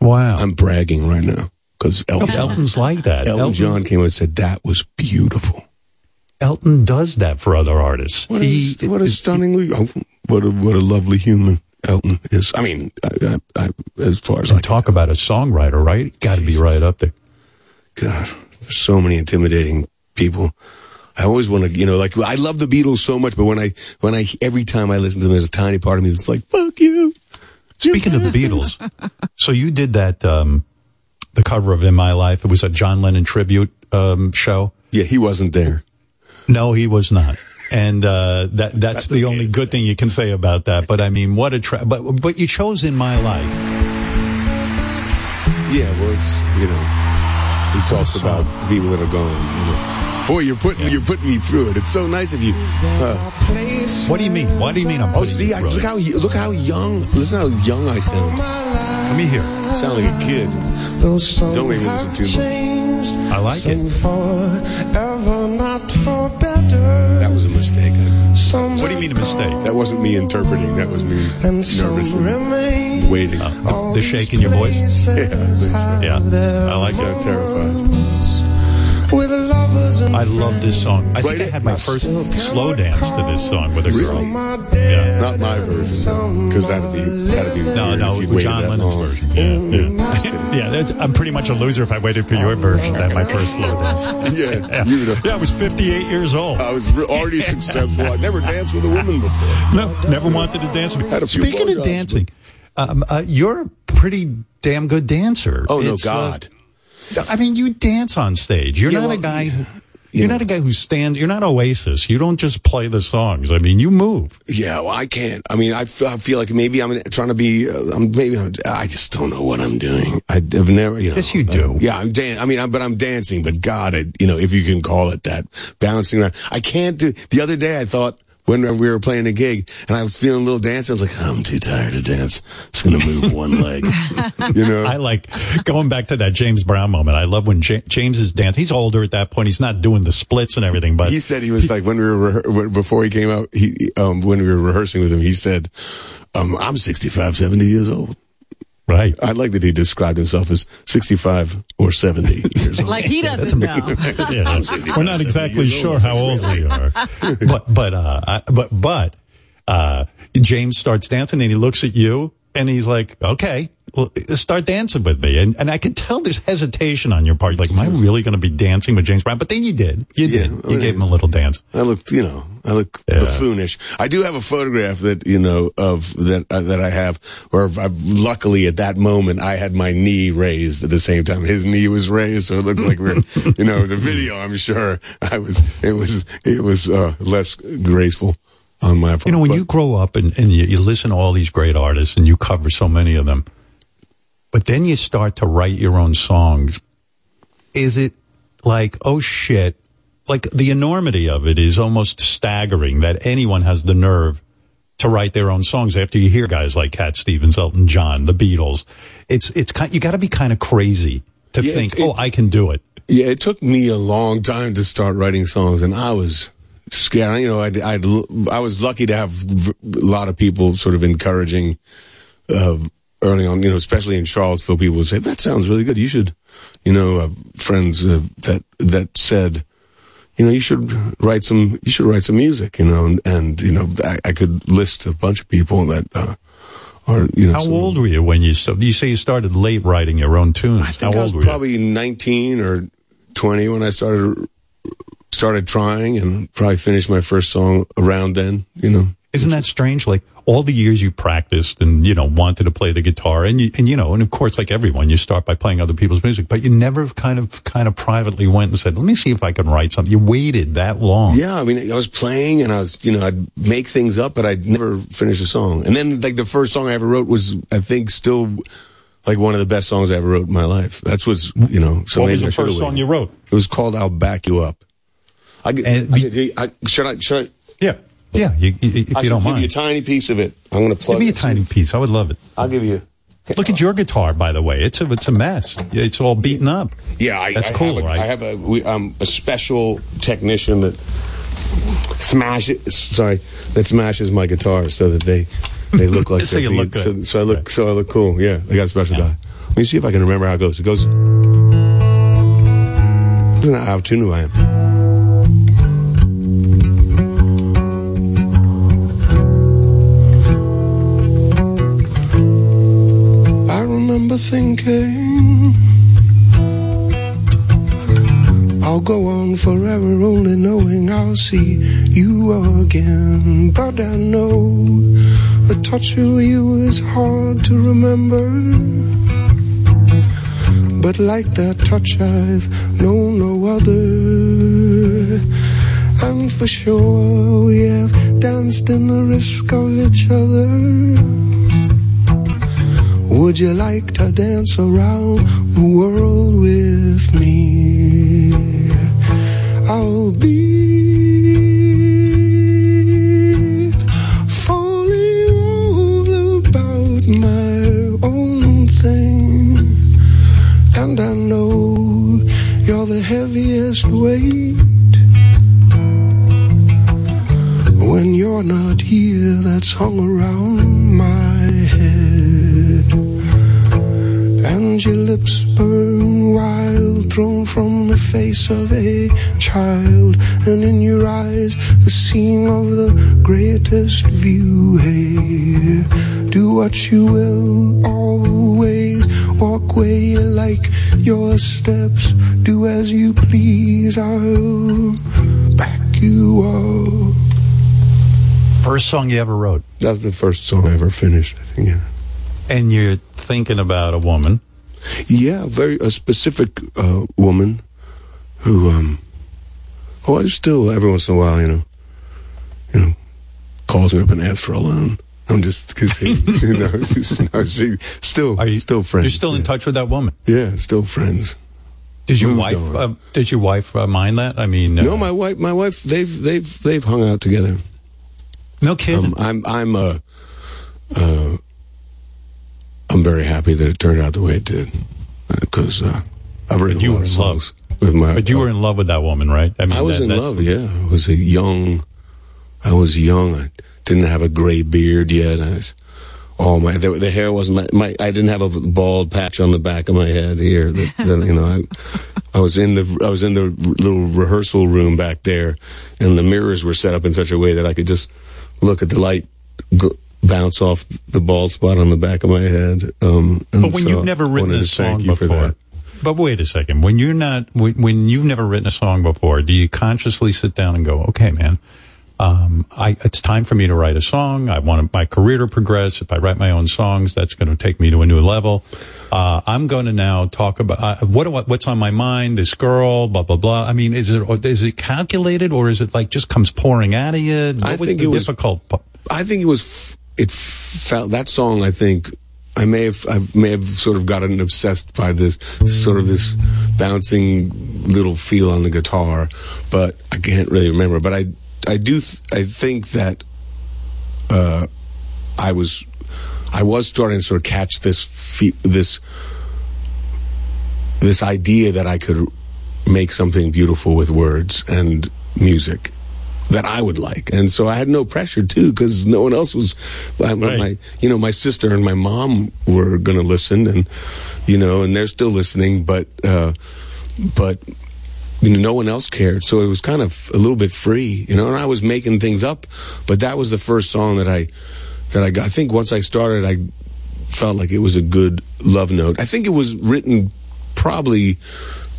Wow.
I'm bragging right now because Elton,
Elton's like that.
Elton,
Elton-
John came up and said that was beautiful.
Elton does that for other artists.
What a,
he,
what a stunningly, oh, what a what a lovely human Elton is. I mean, I, I, I, as far as I
talk about a songwriter, right? Got to be right up there.
God, there's so many intimidating people. I always want to, you know, like I love the Beatles so much, but when I, when I, every time I listen to them, there's a tiny part of me that's like, fuck you.
Speaking of the Beatles, so you did that, um, the cover of In My Life. It was a John Lennon tribute um, show.
Yeah, he wasn't there.
No, he was not. And uh, that that's, the only good thing you can say about that. But I mean, what a tra- but but you chose In My Life.
Yeah, well, it's you know, he talks about people that are gone. You know. Boy, you're putting you're putting me through it. It's so nice of you. Uh,
What do you mean? What do you mean? I'm
oh, see,
you
I, look
it?
how look how young. Listen how young I sound.
Let me hear.
I sound like a kid. Don't make me listen too much.
I like it.
for That was a mistake.
What do you mean a mistake?
That wasn't me interpreting. That was me nervous and waiting.
Uh, the shake in your voice.
Yeah, I think so.
Yeah, I like
I'm
it.
Terrified.
I love this song. I think I had my first slow dance to this song with a girl.
Really?
Yeah.
Not my version, because that'd be that'd be
No, no,
if you'd
with
waited
John
that
Lennon's
long.
version. Yeah, yeah. yeah I'm pretty much a loser if I waited for your version to have my first slow dance.
Yeah, you know.
Yeah, I was 58 years old.
I was already successful. I'd never danced with a woman before.
No, never wanted to dance with.
Had
Speaking of dancing, um, uh, you're a pretty damn good dancer.
Oh no,
It's, uh,
God!
I mean, you dance on stage. You're
Yeah,
not
well,
a guy. Who, you're
know.
not a guy who stands. You're not Oasis. You don't just play the songs. I mean, you move.
yeah, well, I can't. I mean, I feel, feel like maybe I'm trying to be. Uh, I'm maybe I'm, I just don't know what I'm doing. I, have never, you know.
Yes, you do.
uh, yeah, I'm dan- I mean, I'm, but I'm dancing. But God, I, you know, if you can call it that, bouncing around. I can't do. The other day, I thought. When we were playing a gig and I was feeling a little dance, I was like, I'm too tired to dance. Just gonna move one leg. You know?
I like going back to that James Brown moment. I love when Ja- James is dancing. He's older at that point. He's not doing the splits and everything, but
he said he was like when we were rehe- before he came out he um when we were rehearsing with him he said um i'm 65 70 years old
right.
i like that he described himself as 65 or 70 years old.
Like he doesn't know.
Yeah, we're not exactly sure how old we are, but but uh, I- but but uh, James starts dancing and he looks at you and he's like, "Okay, well, start dancing with me." And and I could tell there's hesitation on your part. Like, am I really going to be dancing with James Brown? But then you did. You
Yeah,
did. You gave him a little dance.
I look, you know, I look
Yeah.
buffoonish. I do have a photograph that you know of that uh, that I have, where I, luckily at that moment I had my knee raised at the same time. His knee was raised, so it looks like we're, you know, the video. I'm sure I was. It was. It was uh, less graceful on my.
You know, when
but-
you grow up and, and you, you listen to all these great artists and you cover so many of them, but then you start to write your own songs, is it like, oh shit, like the enormity of it is almost staggering that anyone has the nerve to write their own songs after you hear guys like Cat Stevens, Elton John, the Beatles. It's it's kind, you got to be kind of crazy to
Yeah,
think,
it-
oh, I can do it.
Yeah, it took me a long time to start writing songs, and I was scared. You know, I I I was lucky to have v- a lot of people sort of encouraging uh, early on. You know, especially in Charlottesville, people would say that sounds really good. You should, you know, uh, friends uh, that that said. You know, you should write some. You should write some music. You know, and, and you know, I, I could list a bunch of people that uh, are. You know,
How
some-
old were you when you st- you say you started late writing your own tunes?
I
How
think I was
were you?
probably 19 or 20 when I started started trying and probably finished my first song around then, you know.
Isn't that strange? Like all the years you practiced and you know wanted to play the guitar, and you and you know, and of course, like everyone, you start by playing other people's music, but you never kind of kind of privately went and said, "Let me see if I can write something." You waited that long.
Yeah, I mean, I was playing and I was, you know, I'd make things up, but I'd never finish a song. And then, like, the first song I ever wrote was, I think, still like one of the best songs I ever wrote in my life. That's what's, you know, so
what was the first song you wrote?
It was called "I'll Back You Up." I, get- I, get- I should I should I?
Yeah, yeah. You, you, if
I
you don't
give
mind,
you a tiny piece of it. I'm going to plug.
give me a tiny piece. I would love it.
I'll give you.
Look at your guitar, by the way. It's a it's a mess. It's all beaten up.
Yeah, I,
That's
I
cool,
have a,
right?
I have a we, um, a special technician that smashes. Sorry, that smashes my guitar so that they they look like
So you
being-
look good.
So, so I look so I look cool. Yeah, I got a special guy. Let me see if I can remember how it goes. It goes. Listen how tuned I am. Remember thinking I'll go on forever only knowing I'll see you again. But I know the touch of you is hard to remember. But like that touch, I've known no other. And for sure, we have danced in the risk of each other. Would you like to dance around the world with me? I'll be falling all about my own thing. And I know you're the heaviest weight. When you're not here, that's hung around And your lips burn wild, thrown from the face of a child. And in your eyes, the seeing of the greatest view. Hey, do what you will, always walk where you like your steps. Do as you please, I'll back you up.
First song you ever wrote.
That's the first song I ever finished. I think. Yeah.
And you're thinking about a woman.
Yeah, very a specific uh, woman who, um, oh, I still every once in a while, you know, you know, calls me up and asks for a loan. I'm just, he, you know, no, she still, Are you, still friends.
You're still in touch with that woman.
Yeah, still friends.
Did your
Moved
wife? Uh, did your wife uh, mind that? I mean, uh,
No, my wife, my wife, they've they've they've hung out together.
No kidding.
Um, I'm I'm uh, uh, I'm very happy that it turned out the way it did because uh, I've written
you
a lot
were
of
in love.
songs with my.
but you were in love with that woman, right?
I mean, I was
that-
in love. Yeah, I was a young. I was young. I didn't have a gray beard yet. I was, oh my, the, the hair wasn't my, my. I didn't have a bald patch on the back of my head here. That, that, you know, I, I was in the I was in the little rehearsal room back there, and the mirrors were set up in such a way that I could just look at the light go, bounce off the bald spot on the back of my head. Um, and
But when
so
you've never written a song before, but wait a second. When you're not, when, when you've never written a song before, do you consciously sit down and go, "Okay, man, um, I, it's time for me to write a song. I want my career to progress. If I write my own songs, that's going to take me to a new level. Uh, I'm going to now talk about uh, what do I- what's on my mind. This girl, blah blah blah. I mean, is it or is it calculated or is it like just comes pouring out of you? What
I think it was-
difficult?
I think it was. It felt that song. I think I may have I may have sort of gotten obsessed by this sort of this bouncing little feel on the guitar, but I can't really remember. But I I do th- I think that uh, I was I was starting to sort of catch this fe- this this idea that I could make something beautiful with words and music that I would like, and so I had no pressure too because no one else was. My, my, you know, my sister and my mom were going to listen, and you know, and they're still listening, but uh, but you know, no one else cared, so it was kind of a little bit free, you know. And I was making things up, but that was the first song that I that I got. I think once I started, I felt like it was a good love note. I think it was written probably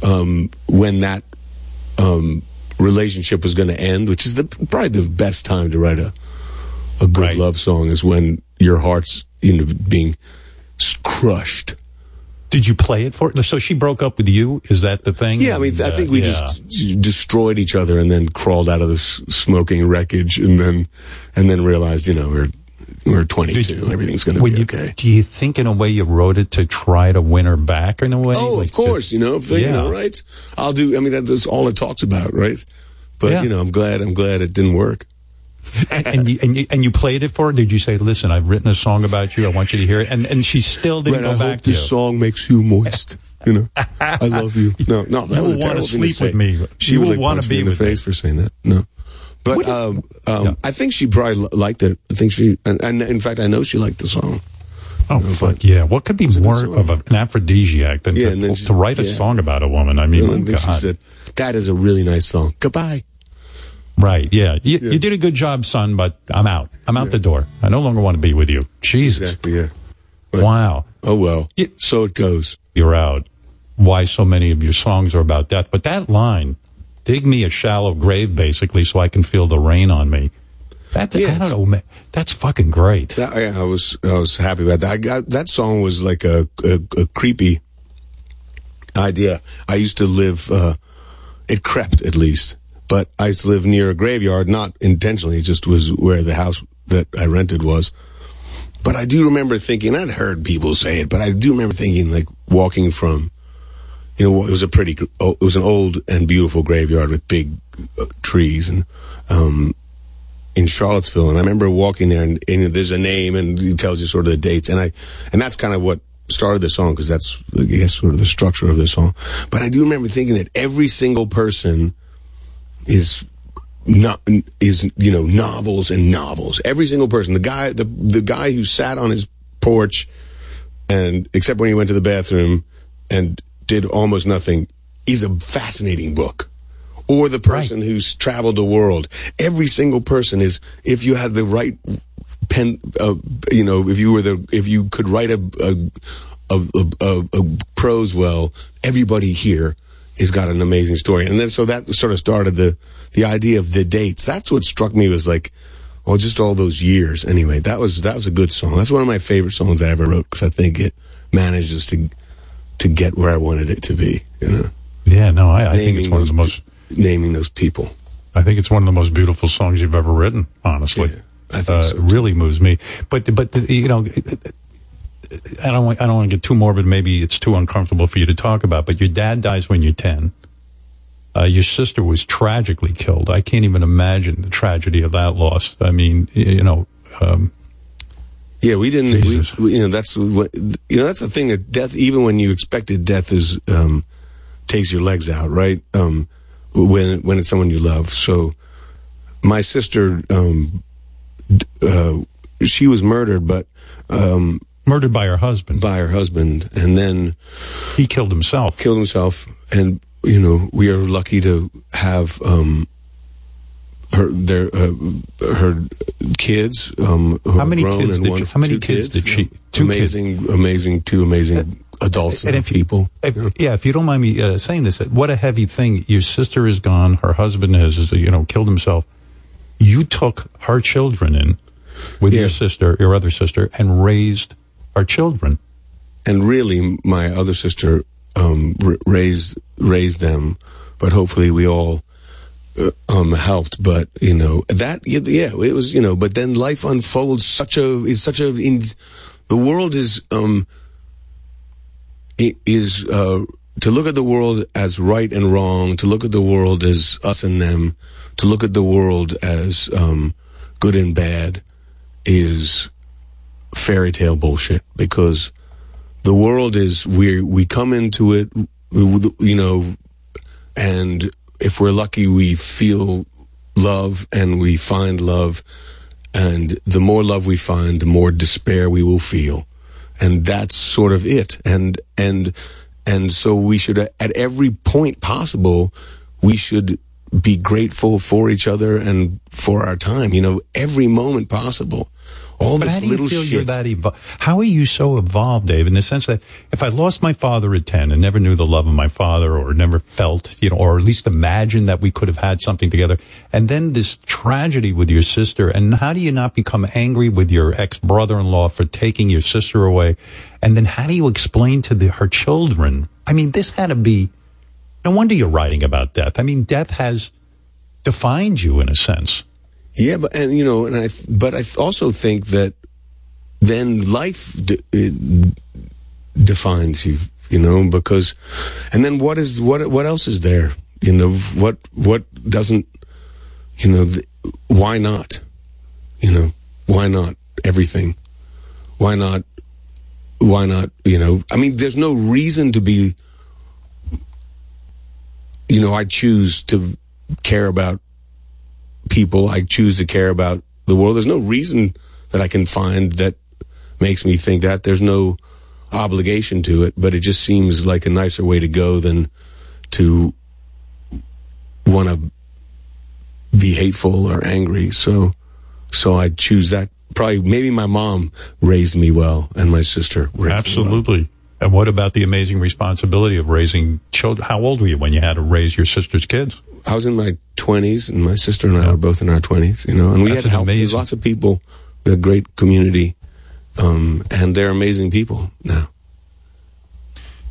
um, when that um, relationship was going to end, which is the probably the best time to write a a good love song is when your heart's you know being crushed.
Did you play it for? So she broke up with you. Is that the thing?
Yeah, I mean, I think
uh,
we
yeah.
just destroyed each other and then crawled out of this smoking wreckage, and then and then realized, you know, we're we're 22, everything's going to be
you,
okay.
Do you think, in a way, you wrote it to try to win her back in a way?
Oh,
Like
of course, you know, if they, you know,
Yeah.
right? I'll do. I mean, that- that's all it talks about, right? But
Yeah.
you know, I'm glad. I'm glad it didn't work.
and, and, you, and, you, and you played it for her? Did you say, listen, I've written a song about you. I want you to hear it. And, and she still didn't
Right,
go
I
back
hope
to you.
this song makes you moist. You know, I love you. No, no, that
You
was a terrible thing to
sleep
say.
with me.
She
You
would
will
like
wanna be
in the
with me.
face for saying that. No, but um, um, I think she probably liked it. I think she, and, and in fact, I know she liked the song.
Oh, fuck yeah. What could be more of a, an aphrodisiac than
Yeah,
to,
she-
to write a
yeah.
song about a woman? I mean,
And then she
God.
said, "That is a really nice song. Goodbye."
Right, yeah. You, you did a good job, son, but I'm out. I'm out the door. I no longer want to be with you. Jesus.
Exactly. Yeah.
Wow.
Oh well. so it goes.
You're out. Why so many of your songs are about death? But that line, dig me a shallow grave, basically, so I can feel the rain on me. That's, I don't know. That's fucking great.
That, yeah, I was I was happy about that. I got, that song was like a, a, a creepy idea. I used to live. Uh, it crept at least, but I used to live near a graveyard, not intentionally. It just was where the house that I rented was. But I do remember thinking. I'd heard people say it, but I do remember thinking like walking from. You know, it was a pretty. It was an old and beautiful graveyard with big uh, trees and. Um, in Charlottesville, and I remember walking there, and, and there's a name, and it tells you sort of the dates, and I, and that's kind of what started the song because that's, I guess, sort of the structure of the song. But I do remember thinking that every single person is not is you know novels and novels. Every single person, the guy, the the guy who sat on his porch, and except when he went to the bathroom, and did almost nothing, is a fascinating book or the person who's traveled the world. Every single person is, if you had the right pen, uh, you know, if you were the, if you could write a, a, a, a, a prose well, everybody here has got an amazing story. And then, so that sort of started the, the idea of the dates. That's what struck me was like, well, just all those years. Anyway, that was, that was a good song. That's one of my favorite songs I ever wrote because I think it manages to, to get where I wanted it to be, you know?
Yeah, no, I, I think it's one of the most.
naming those people.
I think it's one of the most beautiful songs you've ever written. Honestly,
I think
uh,
so,
it really moves me. But but you know, I don't want, I don't want to get too morbid. Maybe it's too uncomfortable for you to talk about. But your dad dies when you're ten. Uh, your sister was tragically killed. I can't even imagine the tragedy of that loss. I mean, you know. Um,
Yeah, we didn't. We, we, you know, that's what you know. That's the thing that death, even when you expected death, is um, takes your legs out, right? Um, when when it's someone you love. So, my sister, um, uh, she was murdered, but um,
murdered by her husband.
By her husband, and then
he killed himself.
Killed himself, and you know, we are lucky to have um, her their uh, her kids. Um, who
How many kids
and
did she- how many
two
kids did she- two
amazing, amazing, two amazing adults and,
if
people.
If, yeah, if you don't mind me uh, saying this, what a heavy thing. Your sister is gone. Her husband has, you know, killed himself. You took her children in with your sister, your other sister, and raised our children.
and really my other sister um, r- raised raised them but hopefully we all uh, um helped but you know that yeah, it was you know but then life unfolds such a is such a in the world is um i- is uh to look at the world as right and wrong, to look at the world as us and them, to look at the world as um good and bad is fairy tale bullshit because the world is we we come into it you know and if we're lucky we feel love and we find love. And the more love we find the more despair we will feel. And that's sort of it. And and and so we should at every point possible we should be grateful for each other and for our time. You know every moment possible all
But
this
how do you
little
feel
shit
you're that evo- How are you so evolved, Dave, in the sense that if I lost my father at 10 and never knew the love of my father or never felt, you know, or at least imagined that we could have had something together, and then this tragedy with your sister, and how do you not become angry with your ex-brother-in-law for taking your sister away? And then how do you explain to the, her children? I mean, this had to be, no wonder you're writing about death. I mean, death has defined you in a sense.
Yeah, but and you know, and I but I also think that then life de- defines you, you know, because and then what is what what else is there? You know, what what doesn't you know, th- why not? You know, why not everything? Why not why not, you know, I mean there's no reason to be you know, I choose to care about people. I choose to care about the world. There's no reason that I can find that makes me think that. There's no obligation to it, but it just seems like a nicer way to go than to want to be hateful or angry. So, so I choose that. Probably, maybe my mom raised me well, and my sister raised me well.
Absolutely. And what about the amazing responsibility of raising children? How old were you when you had to raise your sister's kids?
I was in my twenties, and my sister and I are both in our twenties. You know, and we
That's
had help. There's lots of people. We had a great community, um, and they're amazing people now.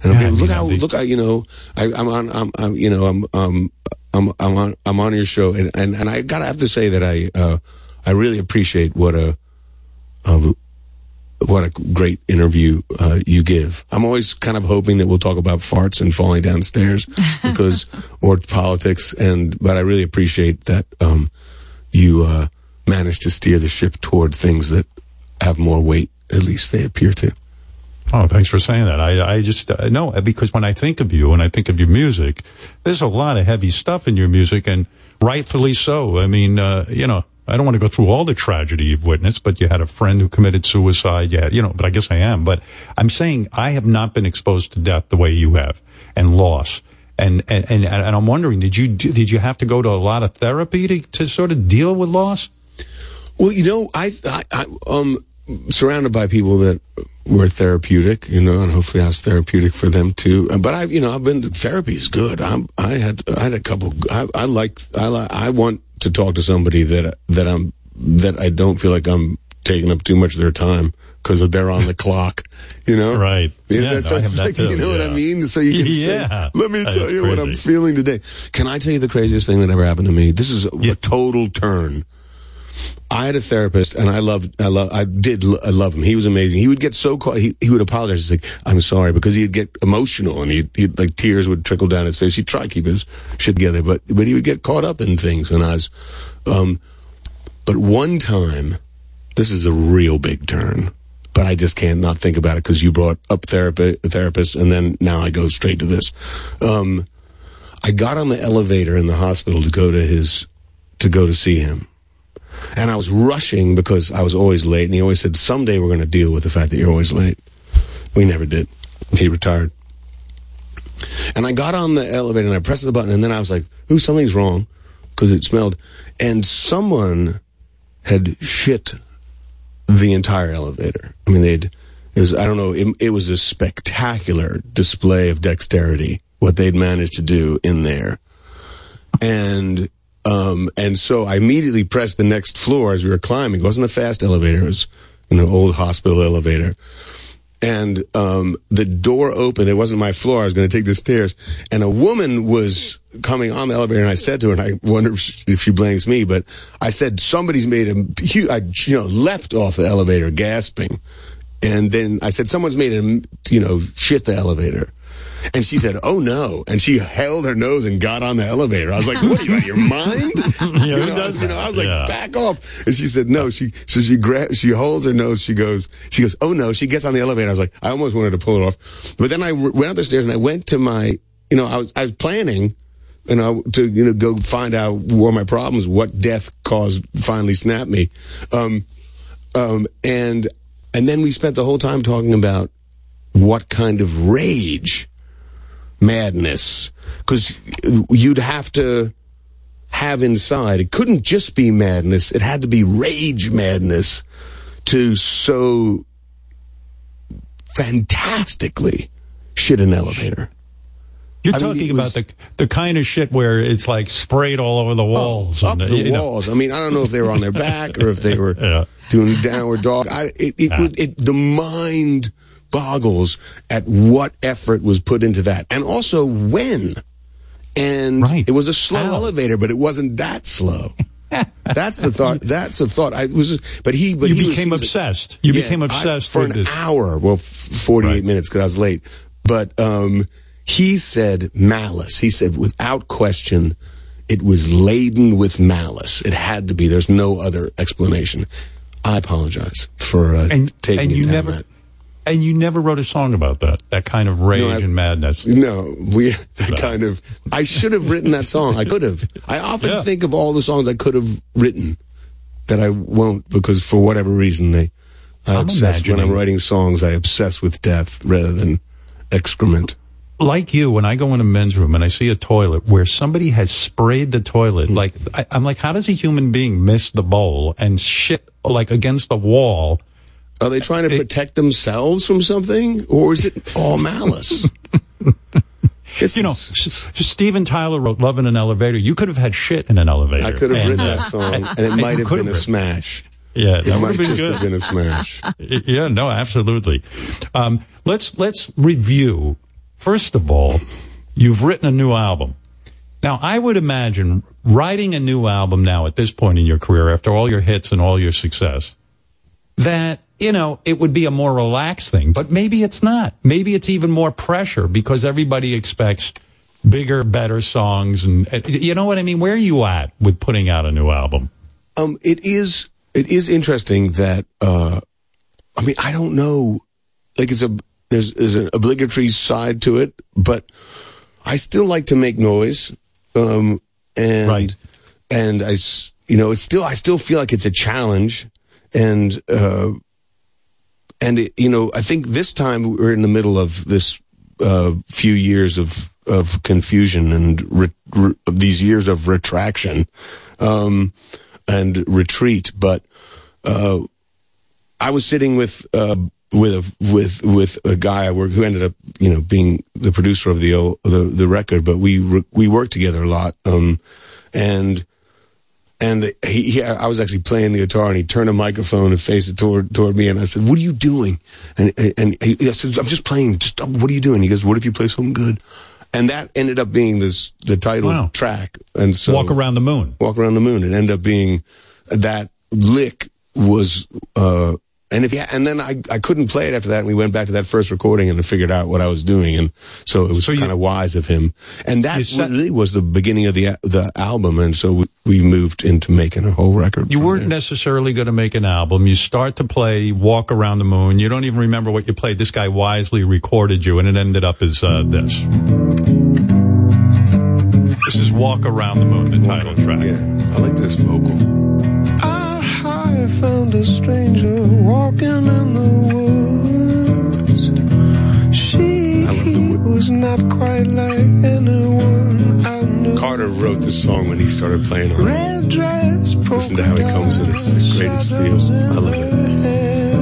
And
Yeah, I
mean, look how look how you know I, I'm on I'm, I'm you know I'm um I'm I'm on I'm on your show, and and, and I gotta have to say that I uh I really appreciate what a um, what a great interview uh, you give. I'm always kind of hoping that we'll talk about farts and falling downstairs because, or politics. And, but I really appreciate that, um, you, uh, managed to steer the ship toward things that have more weight. At least they appear to.
Oh, thanks for saying that. I, I just uh, no because when I think of you and I think of your music, there's a lot of heavy stuff in your music, and rightfully so. I mean, uh, you know, I don't want to go through all the tragedy you've witnessed, but you had a friend who committed suicide. Yeah, you know, but I guess I am. But I'm saying I have not been exposed to death the way you have, and loss. And and and, and I'm wondering, did you did you have to go to a lot of therapy to to sort of deal with loss?
Well, you know, I, I, I um surrounded by people that were therapeutic, you know, and hopefully I was therapeutic for them too. But I, you know, I've been therapy is good. I'm, I had, I had a couple. I, I like, I, I want to talk to somebody that that I'm that I don't feel like I'm taking up too much of their time because they're on the clock, you know.
Right.
Yeah,
Yeah,
that's
no,
like, you know what I mean? So you can
Yeah.
say, let me
That
tell you what I'm feeling today. Can I tell you the craziest thing that ever happened to me? This is a, a total turn. I had a therapist, and I loved, I love, I did, I love him. He was amazing. He would get so caught. He, he would apologize. He's like, "I'm sorry," because he'd get emotional, and he'd, he'd like tears would trickle down his face. He'd try to keep his shit together, but but he would get caught up in things. And I was, um, but one time, this is a real big turn. But I just can't not think about it because you brought up therapy, therapist, and then now I go straight to this. Um, I got on the elevator in the hospital to go to his, to go to see him. And I was rushing because I was always late. And he always said, someday we're going to deal with the fact that you're always late. We never did. He retired. And I got on the elevator and I pressed the button and then I was like, ooh, something's wrong because it smelled. And someone had shit the entire elevator. I mean, they'd, it was, I don't know, it, it was a spectacular display of dexterity, what they'd managed to do in there. And, um, and so I immediately pressed the next floor as we were climbing. It wasn't a fast elevator. It was an old hospital elevator. And, um, the door opened. It wasn't my floor. I was going to take the stairs and a woman was coming on the elevator and I said to her, and I wonder if she, if she blames me, but I said, somebody's made a huge, I, you know, leapt off the elevator gasping and then I said, someone's made a, you know, shit the elevator. And she said, "Oh no!" And she held her nose and got on the elevator. I was like, "What are you out of your mind?" you, know,
does
you know, I was like,
Yeah.
"Back off!" And she said, "No." She so she gra- she holds her nose. She goes, she goes, "Oh no!" She gets on the elevator. I was like, I almost wanted to pull it off, but then I went up the stairs and I went to my, you know, I was I was planning. You know, to you know, go find out where my problems, what death caused, finally snapped me, um, um, and and then we spent the whole time talking about what kind of rage madness because you'd have to have inside it couldn't just be madness it had to be rage madness to so fantastically shit an elevator
You're
I mean,
talking
it was-
about the the kind of shit where it's like sprayed all over the oh, walls.
up
and,
the
know.
walls. I mean, I don't know if they were on their back or if they were doing downward dog. I, it, it, would- it, the mind boggles at what effort was put into that, and also when. And it was a slow elevator, but it wasn't that slow. That's the thought. That's the thought. I was, but he, but
You
he
became
was-
obsessed. You became
I-
obsessed
for an
this.
hour. Well, forty-eight minutes because I was late. But um, he said malice. He said without question, it was laden with malice. It had to be. There's no other explanation. I apologize for uh, taking
and you never
that.
And you never wrote a song about that that kind of rage
No, I-
and madness.
No, we that kind of. I should have written that song. I could have. I often
Yeah.
think of all the songs I could have written that I won't because for whatever reason they. I
I'm
obsess when I'm writing songs. I obsess with death rather than excrement.
Like you, when I go in a men's room and I see a toilet where somebody has sprayed the toilet,
Hmm.
like I, I'm like, how does a human being miss the bowl and shit like against the wall?
Are they trying to protect themselves from something, or is it all malice?
It's, you know, S- Steven Tyler wrote "Love in an Elevator." You could have had shit in an elevator.
I could have
And,
written that song, and it might have been a smash.
Yeah,
it
that
might
have been
just
good.
have been a smash.
yeah, no, absolutely. Um, let's let's review. First of all, you've written a new album. Now, I would imagine writing a new album now at this point in your career, after all your hits and all your success, that you know it would be a more relaxed thing. But maybe it's not. Maybe it's even more pressure because everybody expects bigger, better songs, and and you know what I mean. Where are you at with putting out a new album?
Um, it is it is interesting that uh, I mean I don't know, like it's a there's there's an obligatory side to it, but I still like to make noise, um, and and I you know it's still I still feel like it's a challenge, and uh, and it, you know I think this time we're in the middle of this uh, few years of of confusion and re- re- these years of retraction um, and retreat. But uh, I was sitting with uh, with a with with a guy I worked who ended up you know being the producer of the the, the record, but we re- we worked together a lot, um, and and he, he I was actually playing the guitar, and he turned a microphone and faced it toward toward me, and I said, "What are you doing?" And and he, I said, "I'm just playing. Just what are you doing?" He goes, "What if you play something good?" And that ended up being this the title
Wow.
track, and so
Walk around the moon.
Walk around the moon. It ended up being that lick was, uh, and if yeah, and then I, I couldn't play it after that. And we went back to that first recording and figured out what I was doing. And so it was kind of wise of him. And that really was the beginning of the, the album. And so we, we moved into making a whole record.
You weren't necessarily going to make an album. You start to play Walk Around the Moon. You don't even remember what you played. This guy wisely recorded you, and it ended up as uh, this. This is Walk Around the Moon, the title track.
Yeah, I like this vocal.
I found a stranger walking in the woods. She was not quite like anyone I knew.
Carter wrote this song when he started playing on.
Red dress,
Listen to how he comes in. It's the greatest feel. I love it.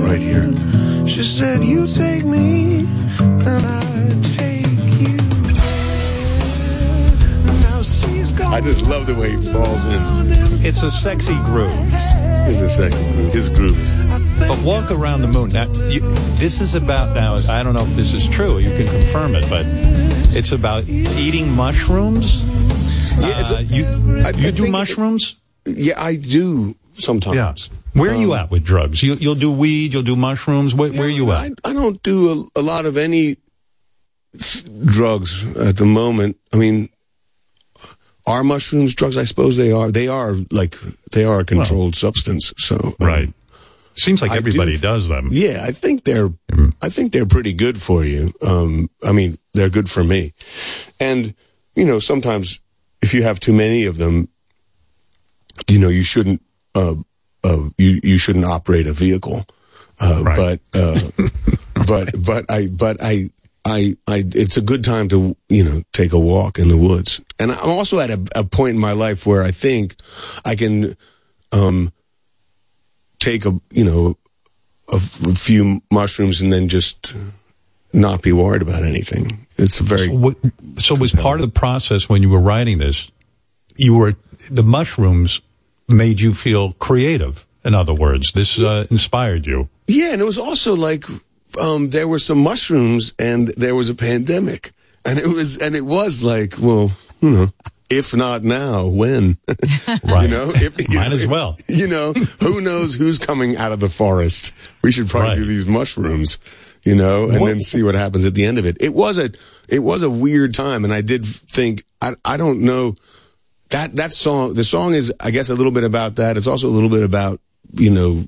Right here.
She said, You take me, and I take
I just love the way he falls in.
It's a sexy groove.
It's a sexy groove. His groove.
But Walk Around the Moon. Now, you, this is about now. I don't know if this is true. You can confirm it, but it's about eating mushrooms.
Yeah, it's a-
Uh, you
I- I
do mushrooms?
Yeah, I do sometimes. Yeah.
Where are you
Um,
at with drugs? You, you'll do weed, you'll do mushrooms. Where, where are you at?
I, I don't do a, a lot of any drugs at the moment. I mean, are mushrooms drugs? I suppose they are. They are like they are a controlled substance. So um,
right. Seems like
I do
everybody
th-
does them.
Yeah, I think they're
Mm-hmm.
I think they're pretty good for you. Um, I mean, they're good for me. And you know, sometimes if you have too many of them, you know, you shouldn't uh, uh, you you shouldn't operate a vehicle. Uh, But uh, but but I but I. I, I, it's a good time to, you know, take a walk in the woods. And I'm also at a, a point in my life where I think I can, um, take a, you know, a, f- a few mushrooms and then just not be worried about anything. It's a very
So, what, so was part of the process when you were writing this, you were, the mushrooms made you feel creative. In other words, this uh, inspired you.
Yeah, and it was also like um, there were some mushrooms and there was a pandemic, and it was and it was like, well, you know, if not now, when?
Right.
You know, if,
Might
know,
as well.
You know, who knows who's coming out of the forest? We should probably do these mushrooms. You know, and
What-
then see what happens at the end of it. It was a it was a weird time, and I did think I I don't know that that song the song is I guess a little bit about that. It's also a little bit about you know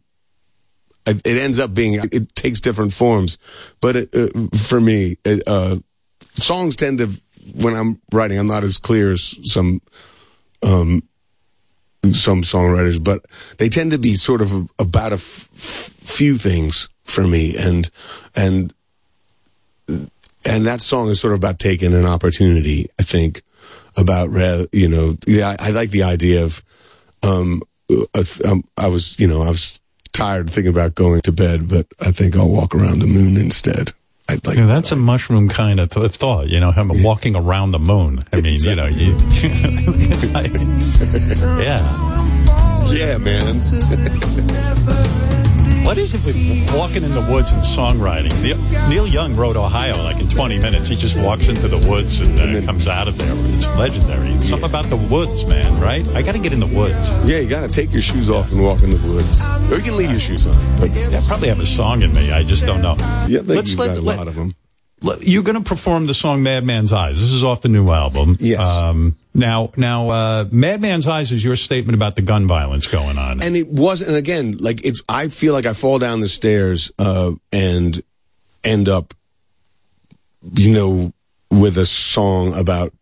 it ends up being it takes different forms. But it, uh, for me it, uh songs tend to when i'm writing i'm not as clear as some um some songwriters but they tend to be sort of about a few things for me. And and and that song is sort of about taking an opportunity i think about you know yeah i, I like the idea of um, um i was you know i was tired thinking about going to bed but i think i'll walk around the moon instead i'd like
Yeah, that's a mushroom kind of th- thought, you know, him walking around the moon. I mean, you know, you, yeah.
yeah man
What is it with walking in the woods and songwriting? Neil, Neil Young wrote Ohio like in 20 minutes. He just walks into the woods and, uh, comes out of there. It's legendary. It's something about the woods, man, right? I got to get in the woods.
yeah you gotta take your shoes off and walk in the woods or you can leave your shoes on but
Yeah, I probably have a song in me. I just don't know.
yeah
Let's
you've
let-
got a
let-
lot of them
You're going to perform the song "Madman's Eyes." This is off the new album.
Yes.
Um, now, now, uh, "Madman's Eyes" is your statement about the gun violence going on.
and it wasn't and again like it's i feel like i fall down the stairs uh and end up you know with a song about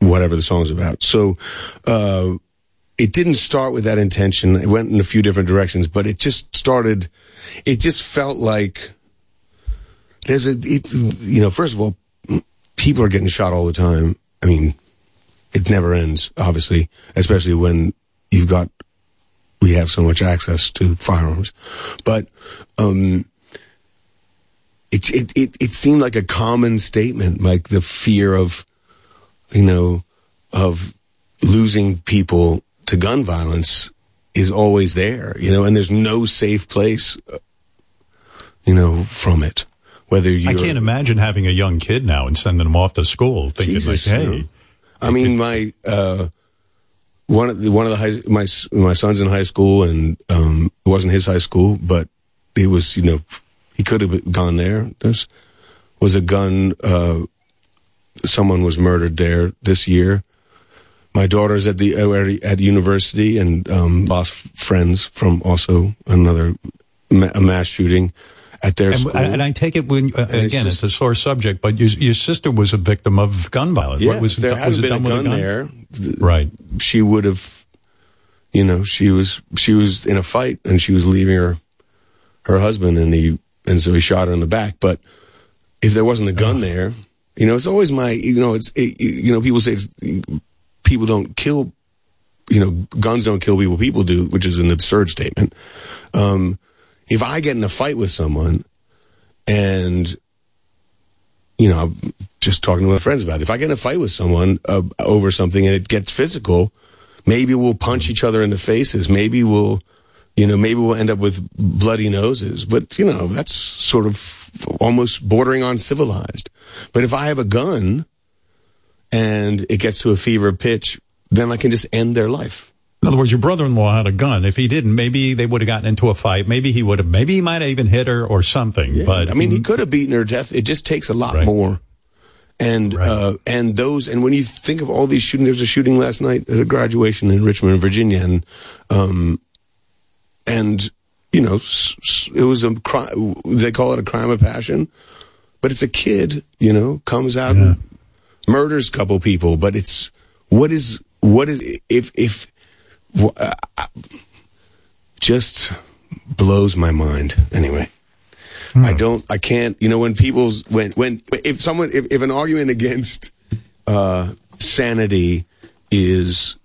whatever the song's about so uh it didn't start with that intention it went in a few different directions but it just started it just felt like there's a it, you know first of all people are getting shot all the time i mean it never ends obviously especially when you've got we have so much access to firearms. But um, it, it it it seemed like a common statement, like the fear of, you know, of losing people to gun violence is always there, you know, and there's no safe place, uh, you know, from it. Whether you
I can't imagine having a young kid now and sending them off to school thinking
Jesus,
like,
you
"Hey,
know. I mean, my uh, one of the one of the high, my my son's in high school, and um, it wasn't his high school, but it was you know he could have gone there. There's was a gun. Uh, someone was murdered there this year. My daughter's at the at university and um, lost friends from also another ma- a mass shooting at their
And,
school.
and I take it when uh,
And it's
again,
just-
it's a sore subject, but your, your sister was a victim of gun violence.
Yeah,
What, was
there
it,
hadn't
was it
been a gun,
a gun
there, th-
Right.
She would have, you know, she was she was in a fight and she was leaving her her husband and he and so he shot her in the back. But if there wasn't a gun there, you know, it's always my you know it's it, you know people say it's, people don't kill, you know, guns don't kill people, people do, which is an absurd statement. Um, if I get in a fight with someone and you know, I'm just talking to my friends about it. If I get in a fight with someone uh, over something and it gets physical, maybe we'll punch each other in the faces. Maybe we'll, you know, maybe we'll end up with bloody noses. But, you know, that's sort of almost bordering on civilized. But if I have a gun and it gets to a fever pitch, then I can just end their life.
In other words, your brother-in-law had a gun. If he didn't, maybe they would have gotten into a fight. Maybe he would have. Maybe he might have even hit her or something. But
I mean, he could have beaten her to death. It just takes a lot more. And uh, and those and when you think of all these shootings, there was a shooting last night at a graduation in Richmond, Virginia, and um, and you know it was a crime. They call it a crime of passion, but it's a kid. You know, comes out and murders a couple people. But it's what is what is if if just blows my mind. Anyway. I don't, I can't, you know, when people's, when, when, if someone, if, if an argument against, uh, sanity is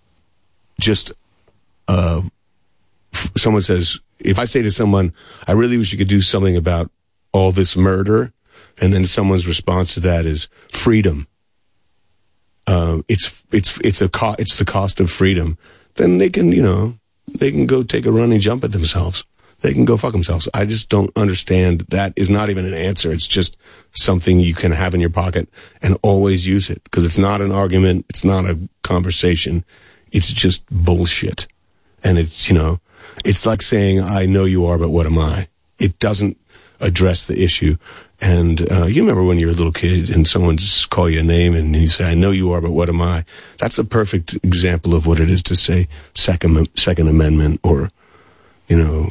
just, uh, f- someone says, if I say to someone, I really wish you could do something about all this murder, and then someone's response to that is freedom. Uh, it's, it's, it's a co- it's the cost of freedom. Then they can, you know, they can go take a running jump at themselves they can go fuck themselves. I just don't understand. That is not even an answer. It's just something you can have in your pocket and always use it because it's not an argument. It's not a conversation. It's just bullshit. And it's, you know, it's like saying, I know you are, but what am I? It doesn't address the issue. And uh, you remember when you were a little kid and someone just call you a name and you say, I know you are, but what am I? That's a perfect example of what it is to say Second, second Amendment or, you know,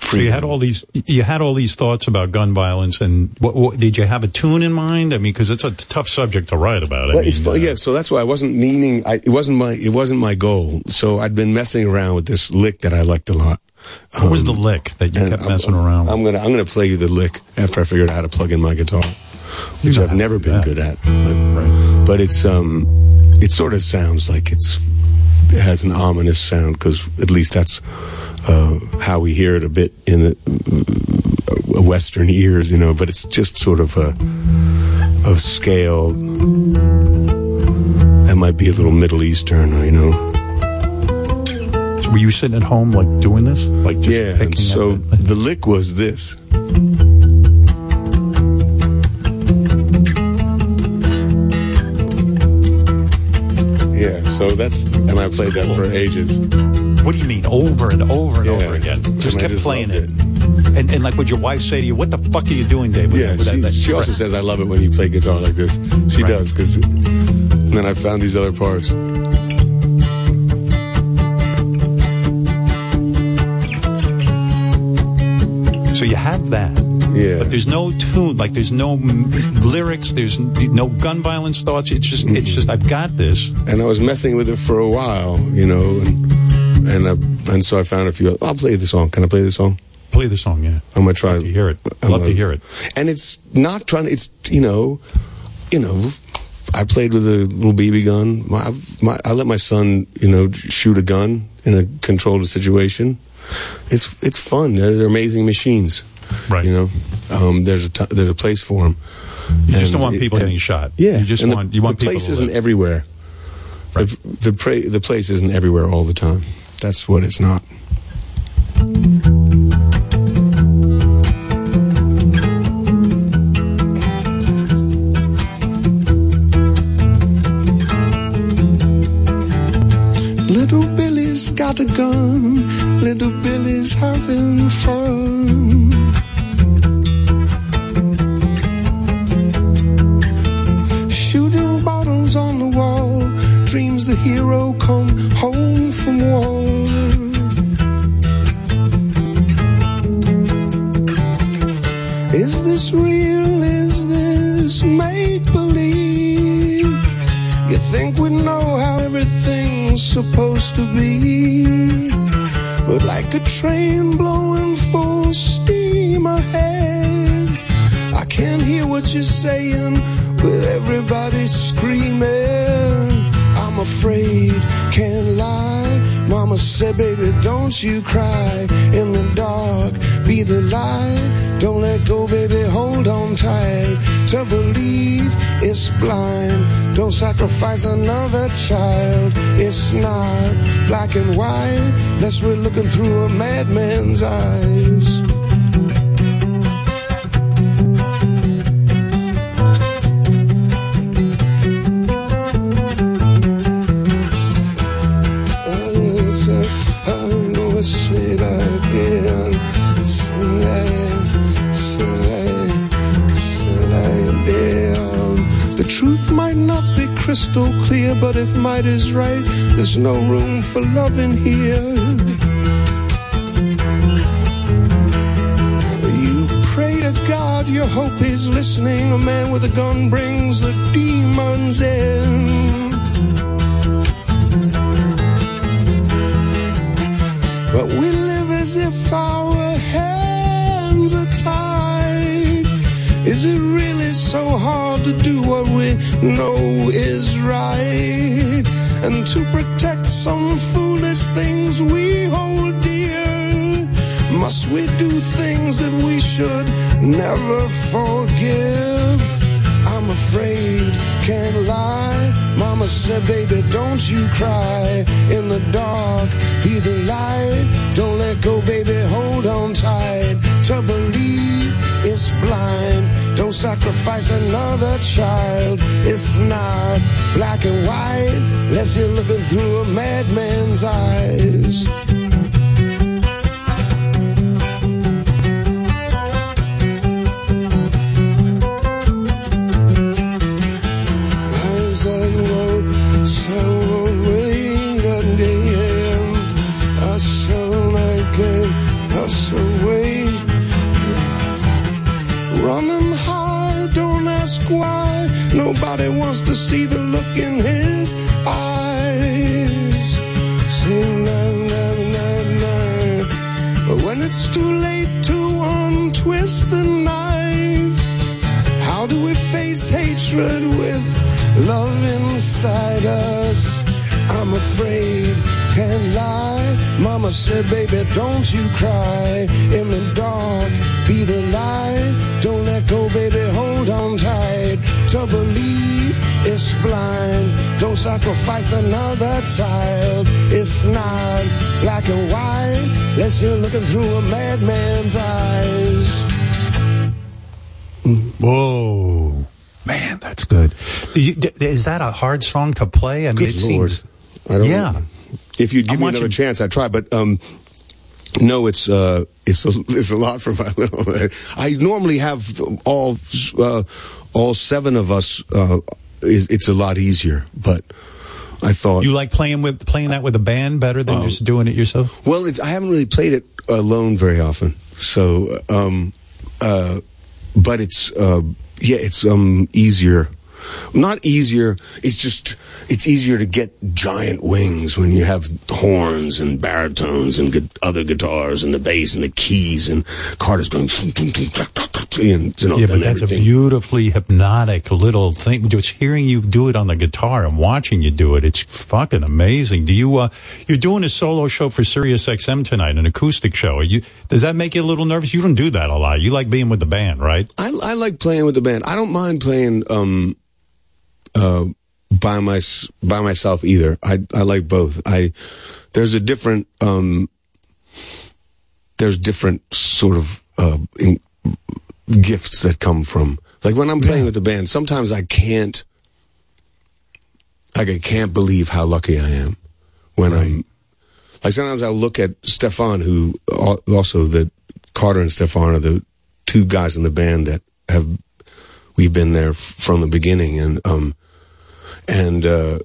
So you had all these, you had all these thoughts about gun violence, and what, what did you have a tune in mind? I mean, because it's a tough subject to write about. I
Well,
mean,
it's fun, yeah. So that's why I wasn't meaning. I, it wasn't my. It wasn't my goal. So I'd been messing around with this lick that I liked a lot. Um,
What was the lick that you kept
I'm-
messing around with?
I'm gonna. I'm gonna play you the lick after I figured out how to plug in my guitar, which I've never been good at. But, but it's um, it sort of sounds like it's. It has an ominous sound because at least that's uh, how we hear it a bit in the uh, Western ears, you know. But it's just sort of a a scale that might be a little Middle Eastern, you know.
Were you sitting at home like doing this, like just
yeah, so the lick was this. So that's and I played that for ages.
What do you mean, over and over and
Yeah,
over again? Just
and
kept
just
playing
loved
it. And, and like, would your wife say to you, "What the fuck are you doing, Dave?" with
Yeah,
that-
she,
that-
she also says I love it when you play guitar like this. She does because. And then I found these other parts.
So you have that.
Yeah.
But there's no tune, like there's no m- lyrics, there's no gun violence thoughts. It's just, it's just, I've got this.
and I was messing with it for a while, you know, and and uh, and so I found a few. I'll play the song. Can I play the song?
Play the song, yeah.
I'm gonna try
to hear it.
I'm
Love to
gonna-
hear it.
And it's not trying. It's you know, you know. I played with a little BB gun. My, my, I let my son, you know, shoot a gun in a controlled situation. It's it's fun. They're, they're amazing machines.
Right.
You know, um, there's a t- there's a place for them.
You just don't want people getting shot.
Yeah,
You just
and the-
want, you want
the place isn't
live.
everywhere. The the, pra- the place isn't everywhere all the time. That's what it's not. Little Billy's got a gun. Shooting bottles on the wall. Dreams the hero come home from war. Is this real? Is this make believe? You think we know how everything's supposed to be? But like a train blowing full steam ahead, I can't hear what you're saying with everybody screaming. I'm afraid, can't lie. Mama said, baby, don't you cry in the dark. Be the light. Don't let go, baby, hold on tight. To believe is blind. Don't sacrifice another child. It's not black and white. Unless we're looking through a madman's eyes.
Crystal clear, but if might is right, there's no room for love in here. You pray to God, your hope is listening. A man with a gun brings the demons in. But we live as if our hands are tied. Is it really so hard to do what we know is right? And to protect some foolish things we hold dear, must we do things that we should never forgive? I'm afraid, can't lie. Mama said, baby, don't you cry. In the dark, be the light. Don't let go, baby, hold on tight. To believe is blind. Don't sacrifice another child. It's not black and white. Unless you're looking through a madman's eyes. Another child. It's not black and white. Unless you're looking through a madman's eyes.
Whoa. Man, that's good. Is that a hard song to play? I mean,
Good
it
Lord.
seems.
I don't
yeah.
If you'd give
I'm
me another chance, I'd try. But um, no, it's uh, it's a, it's a lot for my little. I normally have all uh, all seven of us. Uh, it's a lot easier, but I thought
You like playing with playing that with a band better than just doing it yourself?
Well, it's, I haven't really played it alone very often. So, um, uh, but it's uh, yeah, it's um easier. Not easier. It's just it's easier to get giant wings when you have horns and baritones and gu- other guitars and the bass and the keys and Carter's going and you know
yeah, but that's a beautifully hypnotic little thing. Just hearing you do it on the guitar and watching you do it, it's fucking amazing. Do you? Uh, you're doing a solo show for Sirius XM tonight, an acoustic show. Are you? Does that make you a little nervous? You don't do that a lot. You like being with the band, right?
I, I like playing with the band. I don't mind playing um, uh, by my by myself either. I I like both. I there's a different um, there's different sort of uh, in, gifts that come from like when I'm playing with the band. Sometimes I can't like I can't believe how lucky I am when I'm like sometimes I look at Stefan, who also the Carter and Stefan are the two guys in the band that have we've been there from the beginning, and um and uh,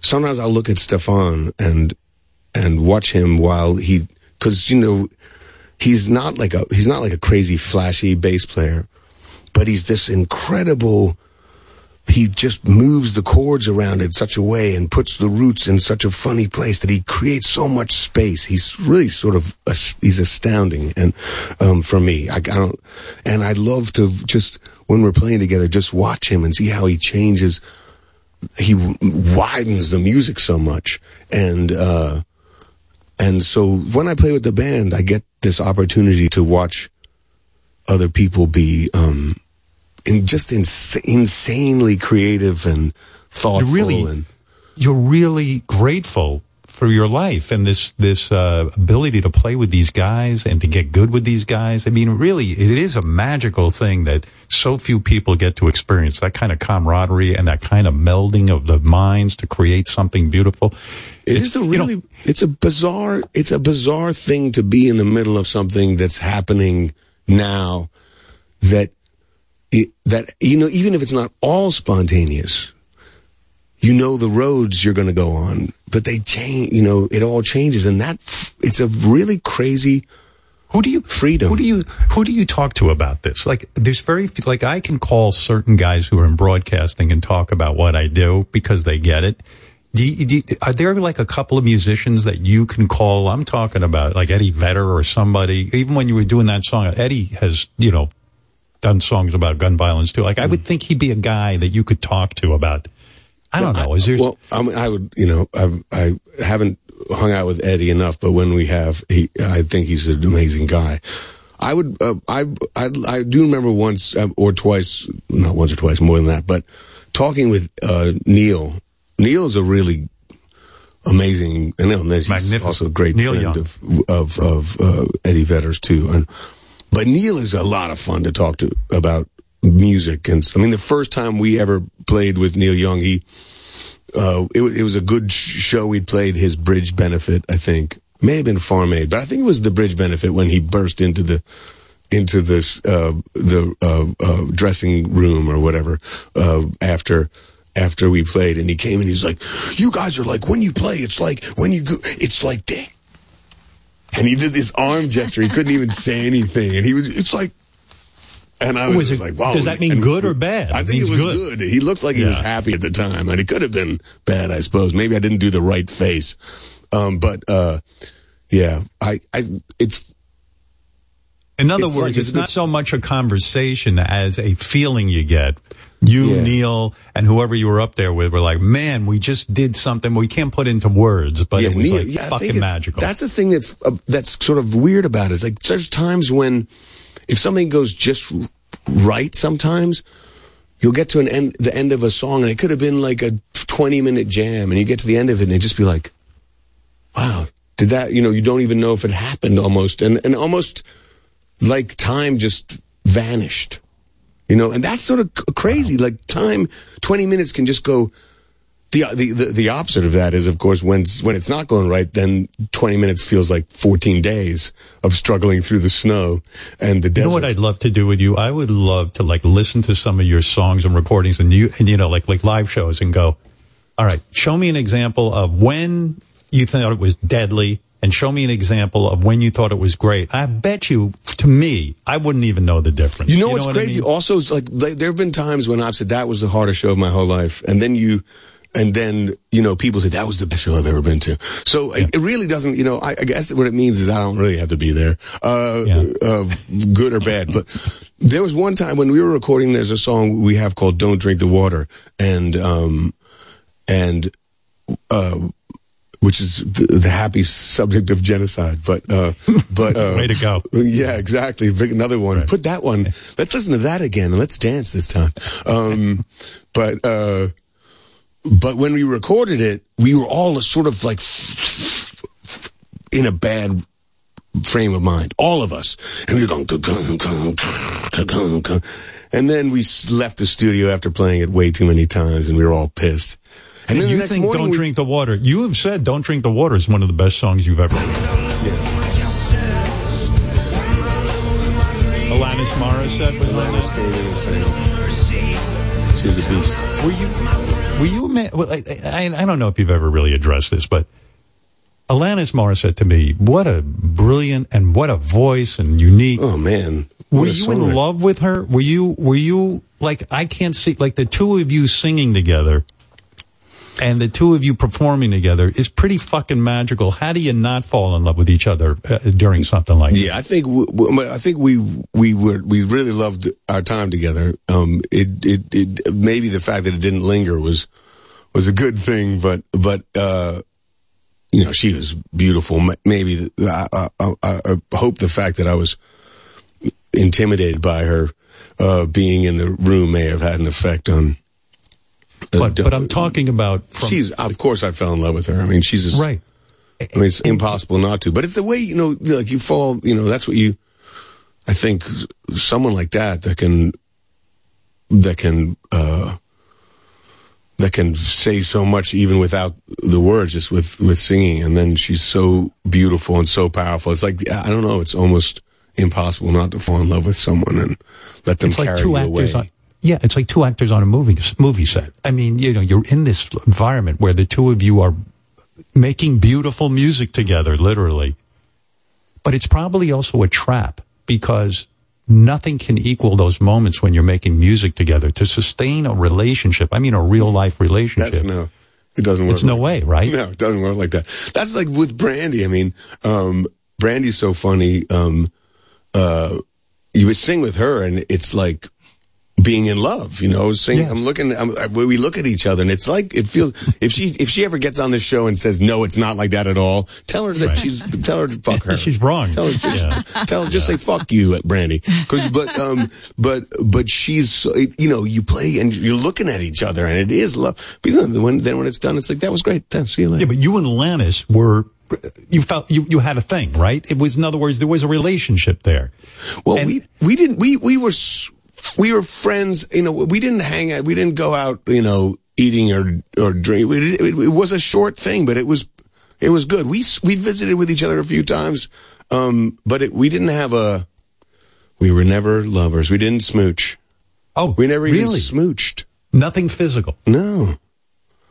sometimes I look at Stefan and and watch him while he because you know he's not like a he's not like a crazy flashy bass player, but he's this incredible he just moves the chords around in such a way and puts the roots in such a funny place that he creates so much space. He's really sort of he's astounding, and um, for me, I, I don't, and I love to just when we're playing together, just watch him and see how he changes. He widens the music so much, and uh, and so when I play with the band, I get this opportunity to watch other people be um, in just ins- insanely creative and thoughtful
You're really,
and
you're really grateful for your life and this this uh, ability to play with these guys and to get good with these guys. I mean, really, it is a magical thing that so few people get to experience. That kind of camaraderie and that kind of melding of the minds to create something beautiful.
It
It's-
is a
you know,
really, it's a bizarre, it's a bizarre thing to be in the middle of something that's happening now that, it, that, you know, even if it's not all spontaneous, you know the roads you're going to go on, but they change, you know, it all changes and that, it's a really crazy,
who do you
freedom?
Who do you who do you talk to about this? Like, there's very few, like I can call certain guys who are in broadcasting and talk about what I do because they get it. Do you, do you- are there like a couple of musicians that you can call? I'm talking about like Eddie Vedder or somebody. Even when you were doing that song, Eddie has you know done songs about gun violence too. Like I would hmm. think he'd be a guy that you could talk to about. I don't know. Is there?
Well, I, mean, I would, you know, I've, I haven't hung out with Eddie enough, but when we have, he, I think he's an amazing guy. I would, uh, I, I, I do remember once uh, or twice, not once or twice, more than that, but talking with uh, Neil. is a really amazing, and he's also a great
Neil
friend
Young.
of of of uh, Eddie Vedder's too. And but Neil is a lot of fun to talk to about music. And I mean, the first time we ever played with Neil Young, he uh, it, it was a good show. We played his bridge benefit, I think. May have been Farm Aid, but I think it was the bridge benefit when he burst into the into this uh, the uh, uh, dressing room or whatever uh, after after we played, and he came and he's like, "You guys are like when you play, it's like when you go, it's like that." And he did this arm gesture. He couldn't even say anything, and he was. It's like. And I was,
Was
just
it-
like, "Wow!"
does that mean good or bad?
I
It
think it
means
was
good.
good. He looked like he was happy at the time, and it could have been bad, I suppose. Maybe I didn't do the right face, um, but uh, yeah, I, I, it's
In other
It's
words,
like-
it's
it's-
not so much a conversation as a feeling you get. You,
Yeah.
Neil, and whoever you were up there with were like, man, we just did something we can't put into words, but it was
Neil-
like
yeah,
fucking magical.
That's the thing that's uh, that's sort of weird about it. It's like there's times when if something goes just right, sometimes you'll get to an end the end of a song and it could have been like a 20 minute jam, and you get to the end of it and it just be like, wow, did that? You know, you don't even know if it happened almost, and and almost like time just vanished. You know, and that's sort of crazy. Like time, 20 minutes can just go. The, the the the opposite of that is, of course, when it's- when it's not going right, then 20 minutes feels like 14 days of struggling through the snow and the desert.
You know what I'd love to do with you? I would love to like listen to some of your songs and recordings and you, and you know, like, like live shows and go, all right, show me an example of when you thought it was deadly and show me an example of when you thought it was great. I bet you, to me, I wouldn't even know the difference.
You know what's
what I
crazy?
mean?
Also, like, there have been times when I've said that was the hardest show of my whole life, and then you, and then you know people say that was the best show I've ever been to. So it, it really doesn't. You know, I, I guess what it means is I don't really have to be there, uh, uh, good or bad. But there was one time when we were recording. There's a song we have called "Don't Drink the Water," and um, and uh, which is the, the happy subject of genocide. But uh, but uh,
Way to go.
Yeah, exactly. Another one. Put that one. Let's listen to that again and let's dance this time. Um, but uh, but when we recorded it, we were all sort of like in a bad frame of mind, all of us, and we were going, "Ka-gung, gung, ka-gung, gung." and then we left the studio after playing it way too many times, and we were all pissed. And
And
then the
you
next
think Don't
we-
Drink the Water. You have said Don't Drink the Water is one of the best songs you've ever Alanis Morissette was
Alanis came in and sang. She's a beast.
Were you, were you, well, I, I, I don't know if you've ever really addressed this, but Alanis Morissette to me, what a brilliant and what a voice and unique.
Oh man.
Were
What
you in love with her? Were you, were you like, I can't see, like the two of you singing together and the two of you performing together is pretty fucking magical. How do you not fall in love with each other uh, during something like that?
Yeah, I think w- w- I think we we were we really loved our time together. Um, it, it it maybe the fact that it didn't linger was was a good thing, but but uh, you know she was beautiful. Maybe I, I, I, I hope the fact that I was intimidated by her uh, being in the room may have had an effect on. Uh,
But, but I'm talking about
she's of course I fell in love with her. I mean she's a,
right.
I mean, it's impossible not to. But it's the way you know, like you fall. You know, that's what you. I think someone like that that can that can uh, that can say so much even without the words, just with with singing. And then she's so beautiful and so powerful. It's like I don't know. It's almost impossible not to fall in love with someone and let them
it's like
carry
two
you
actors
away.
on yeah it's like two actors on a movie movie set i mean you know you're in this environment where the two of you are making beautiful music together literally but it's probably also a trap because nothing can equal those moments when you're making music together to sustain a relationship i mean a real life relationship
That's no. It doesn't work.
It's no
like-
way, right?
No, it doesn't work like that. That's like with Brandi. I mean, um, Brandi's so funny. Um, uh, you would sing with her, and it's like being in love. You know, sing. I'm looking. I'm, I- we look at each other, and it's like it feels. If she if she ever gets on this show and says no, it's not like that at all. Tell her that she's. Tell her to fuck her.
She's wrong.
Tell her. Just, Tell her. Just say fuck you, Brandi. Because but um but but she's you know you play and you're looking at each other, and it is love. But then when then when it's done, it's like that was great. Then see you later.
yeah but you and Alanis were you felt you, you had a thing right it was in other words there was a relationship there
Well, we we didn't we we were we were friends. You know, we didn't hang out. We didn't go out. You know, eating or or drink. It, it, it was a short thing, but it was it was good. We we visited with each other a few times, um, but it, we didn't have a. We were never lovers. We didn't smooch.
Oh,
we never even
really?
smooched.
Nothing physical.
No.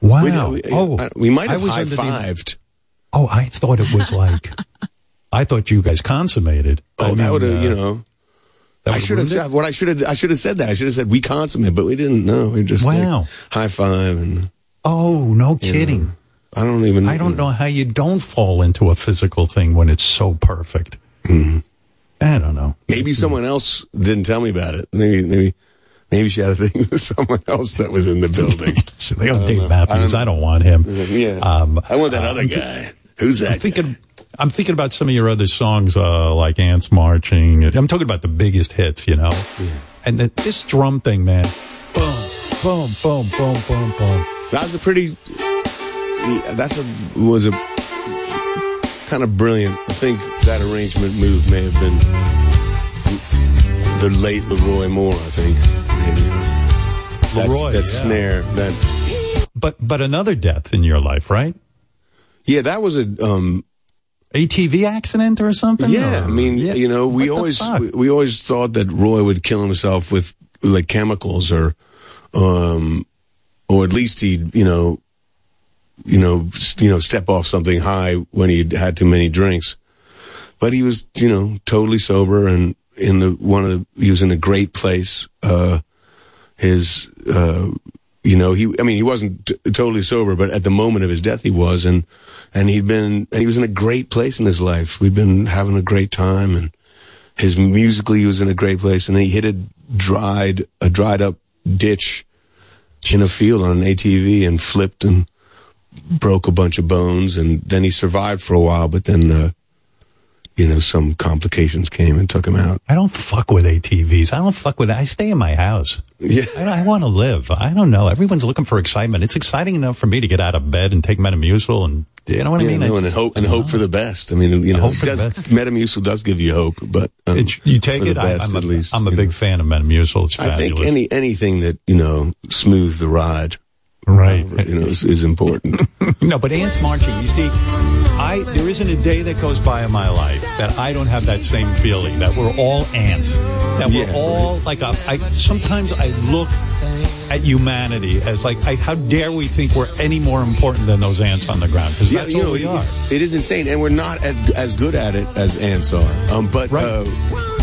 Wow.
We, we,
oh,
I- we might have high fived.
Oh, I thought it was like. I thought you guys consummated.
Oh,
I
that would have,
uh,
you know. I should have said what I should have. I should have said that. I should have said we consummate, but we didn't. know. we just like,
Wow.
high five and.
Oh, no kidding.
know, I don't even.
I don't know how you don't fall into a physical thing when it's so perfect.
Mm-hmm.
I don't know.
Maybe someone else didn't tell me about it. Maybe, maybe, maybe she had a thing with someone else that was in the building.
She's like, oh,
I don't
Dave. Matthews, I don't want him.
Yeah.
Um,
I want that
uh,
other guy. Who's that?
I'm thinking. I'm thinking about some of your other songs, uh, like "Ants Marching." I'm talking about the biggest hits, you know. Yeah. And the, this drum thing, man. Boom, boom, boom, boom, boom, boom.
That was a pretty. That's a was a kind of brilliant. I think that arrangement move may have been the late Leroy Moore. I think maybe That's-
Leroy,
that
yeah.
snare that.
But but another death in your life, right?
Yeah, that was a um
ATV accident or something.
Yeah,
Or-
I mean, you know, we always we, we always thought that Roy would kill himself with like chemicals or, um, or at least he'd you know, you know, you know, step off something high when he'd had too many drinks. But he was, you know, totally sober and in the one of the he was in a great place. Uh, his, uh, you know, he, I mean, he wasn't t- totally sober, but at the moment of his death, he was, and, and he'd been, and he was in a great place in his life. We'd been having a great time, and his musically, he was in a great place, and then he hit a dried, a dried up ditch in a field on an ATV and flipped and broke a bunch of bones, and then he survived for a while, but then, uh, you know, some complications came and took him out.
I don't fuck with ATVs. I don't fuck with. I stay in my house.
Yeah,
I, I want to live. I don't know. Everyone's looking for excitement. It's exciting enough for me to get out of bed and take Metamucil, and you know what
Yeah,
I mean.
no,
It's-
and hope and hope for the best. I mean, you know,
Hope
it
for the
does. Metamucil does give you hope, but um,
It's- you take it.
the
I,
best,
I'm
at least.
I'm a big
know.
fan of Metamucil. It's
I think any anything that you know smooths the ride,
right?
You know, is, is important.
no, but ants marching. You see, I there isn't a day that goes by in my life that I don't have that same feeling that we're all ants. That we're
Yeah,
all like a. I sometimes I look at humanity as like, I, how dare we think we're any more important than those ants on the ground? Because that's
you
what
know,
we are.
it's- insane, and we're not at, as good at it as ants are. Um, but uh,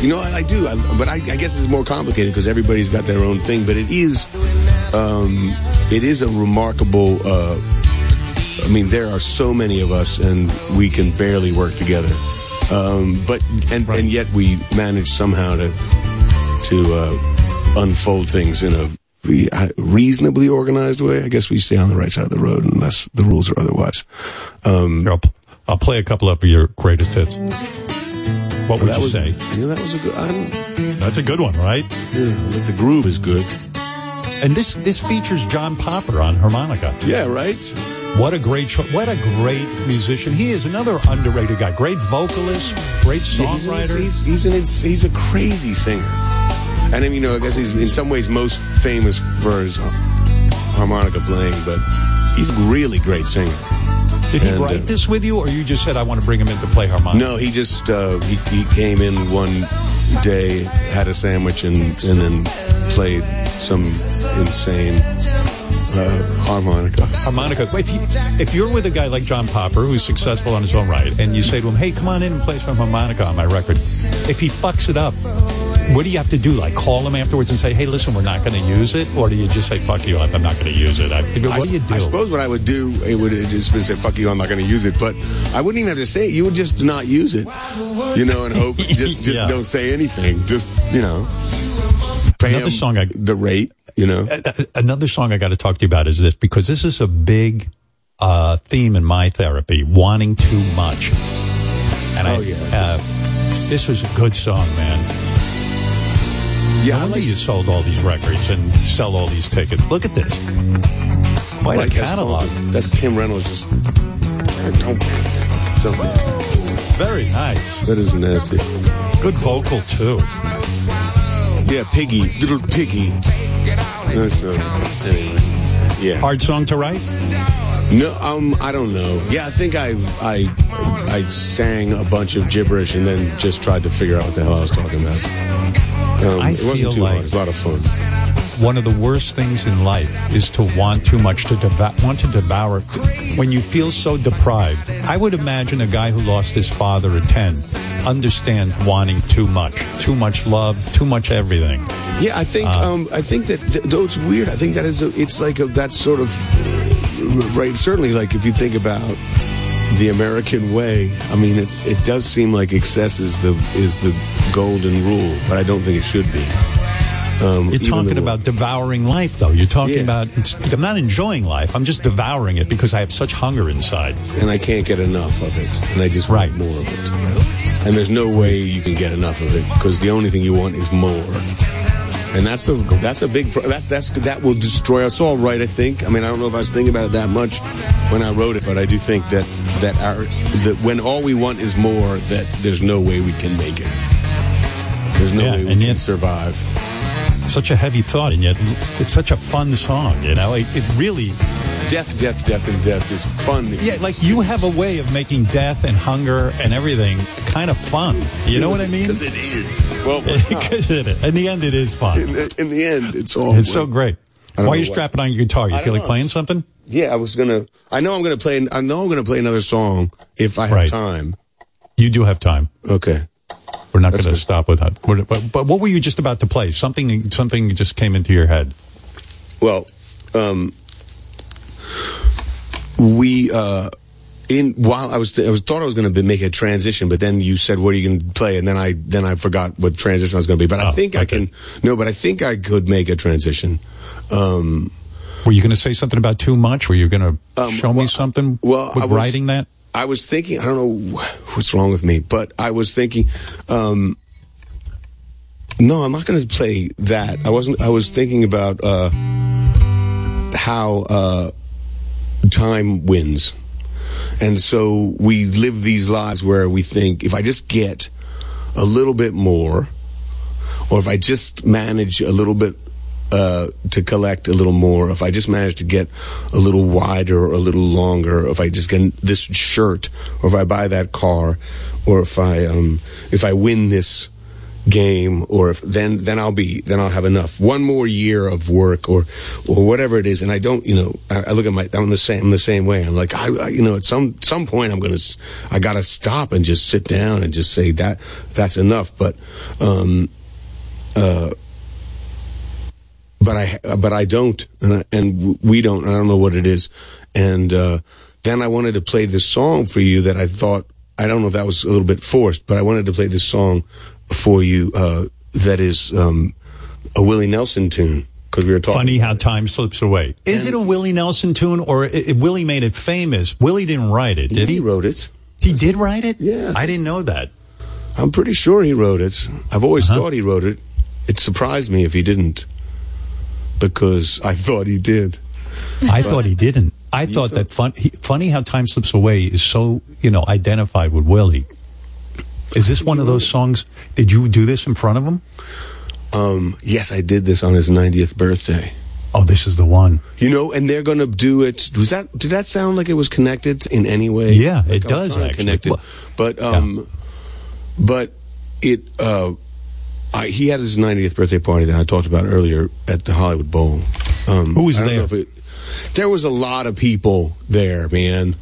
you know, I, I do. I, but I, I guess it's more complicated because everybody's got their own thing. But it is, um, it is a remarkable. Uh, I mean, there are so many of us, and we can barely work together. Um, but and and yet we manage somehow to to uh, unfold things in a reasonably organized way. I guess we stay on the right side of the road unless the rules are otherwise. Um,
I'll, I'll play a couple of your greatest hits. What would you
was,
say?
Yeah, that was a good. I don't,
That's a good one, right?
yeah, like the groove is good.
And this this features John Popper on harmonica.
Yeah, right.
What a great, cho- what a great musician. He is another underrated guy. Great vocalist, great
Yeah, he's,
songwriter.
he's, he's, an, he's a crazy singer. And I mean, you know, I guess he's in some ways most famous for his harmonica playing, but he's a really great singer.
Did he
And,
write
uh,
this with you, or you just said I want to bring him in to play harmonica?
No, he just uh, he, he came in one day, had a sandwich, and and then played some insane uh, harmonica.
harmonica. If, you, if you're with a guy like John Popper, who's successful on his own right, and you say to him, "Hey, come on in and play some harmonica on my record," if he fucks it up, what do you have to do? Like call him afterwards and say, "Hey, listen, we're not going to use it," or do you just say, "Fuck you, I'm not going to use it"? I, what do you do?
I suppose what I would do, it would just say, fuck you, I'm not going to use it. But I wouldn't even have to say it. You would just not use it, you know, and hope, just, just
Yeah.
don't say anything. Just, you know, pay
Another
him
song I-
the rate, you know.
Uh, Another song I got to talk to you about is this because this is a big uh, theme in my therapy: wanting too much. And I,
Oh, yeah.
uh, this was a good song, man.
Yeah,
no
I like-
you sold all these records and sell all these tickets. Look at this. Quite
Like
a catalog.
That's Tim Reynolds just, so nasty.
Very nice.
That is nasty.
Good vocal too.
Yeah, Piggy, little Piggy. That's, uh, anyway. Yeah.
Hard song to write.
No, um, I don't know. Yeah, I think I, I, I sang a bunch of gibberish and then just tried to figure out what the hell I was talking about. Um,
I
it wasn't too
like-
hard. It was a lot of fun.
One of the worst things in life is to want too much to devour, want to devour. When you feel so deprived, I would imagine a guy who lost his father at ten understands wanting too much, too much love, too much everything.
Yeah, I think
Uh,
um, I think that th- though it's weird. I think that is a, it's like a, that sort of right. Certainly, like if you think about the American way, I mean, it it does seem like excess is the is the golden rule, but I don't think it should be. Um,
You're talking about devouring life, though. You're talking
Yeah.
about it's. I'm not enjoying life. I'm just devouring it because I have such hunger inside.
and I can't get enough of it, and I just
Right.
want more of it. And there's no way you can get enough of it because the only thing you want is more. And that's a that's a big pro- that's that's that will destroy us all, right? I think. I mean, I don't know if I was thinking about it that much when I wrote it, but I do think that that our that when all we want is more, that there's no way we can make it. There's no
Yeah,
way we
and
can
yet-
survive.
Such a heavy thought, and yet it's such a fun song. You know, it, it really.
Death, death, death, and death is fun.
Yeah, like you have a way of making death and hunger and everything kind of fun. You know what I mean?
Because it is. Well.
Because it is. in the end, it is fun.
in, the, in the end, it's all.
It's so great. Why are you
what-
strapping on your guitar? You
I
feel like
know.
playing something?
Yeah, I was gonna. I know I'm gonna play. I know I'm gonna play another song if I have
Right.
time.
You do have time.
Okay.
We're not going to stop with that. What- But, but what were you just about to play? Something something just came into your head.
Well, um, we uh, in while I was I was thought I was going to make a transition, but then you said, "What are you going to play?" And then I then I forgot what transition I was going to be. But I
Oh,
think I can. No, but I think I could make a transition. Um,
Were you going to say something about too much? Were you going to
Um,
show me something
well,
with
I was-
writing that?
I was thinking, I don't know what's wrong with me, but I was thinking, um, no, I'm not going to play that. I wasn't, I was thinking about, uh, how, uh, time wins. And so we live these lives where we think if I just get a little bit more, or if I just manage a little bit uh, to collect a little more, if I just manage to get a little wider or a little longer, if I just get this shirt, or if I buy that car, or if I um, if I win this game, or if then then I'll be then I'll have enough. One more year of work, or or whatever it is, and I don't, you know, I, I look at my I'm the same I'm the same way. I'm like I, I you know at some some point I'm gonna I gotta stop and just sit down and just say that that's enough. But um, uh, but I but I don't, and, I, and we don't. I don't know what it is. And uh, then I wanted to play this song for you that I thought I don't know if that was a little bit forced, but I wanted to play this song for you uh, that is um, a Willie Nelson tune because we were talking.
Funny how time slips away. Is it a Willie Nelson tune or i i- Willie made it famous? Willie didn't write it, did he?
He wrote it.
He did write it?
Yeah.
I didn't know that.
I'm pretty sure he wrote it. I've always
Uh-huh.
thought he wrote it. It surprised me if he didn't, because I thought he did.
I thought he didn't. I thought that fun, he, funny how time slips away is so you know identified with Willie. Is this one of those songs? Did you do this in front of him?
Um, yes, I did this on his 90th birthday.
Oh, this is the one.
You know, and they're going to do it. Was that? Did that sound like it was connected in any way?
Yeah,
Like
it does, actually.
Connect it,
Well-
but um, but it. Uh, I, he had his 90th birthday party that I talked about earlier at the Hollywood Bowl. Um,
Who was
I don't
there?
know if it, there was a lot of people there, man.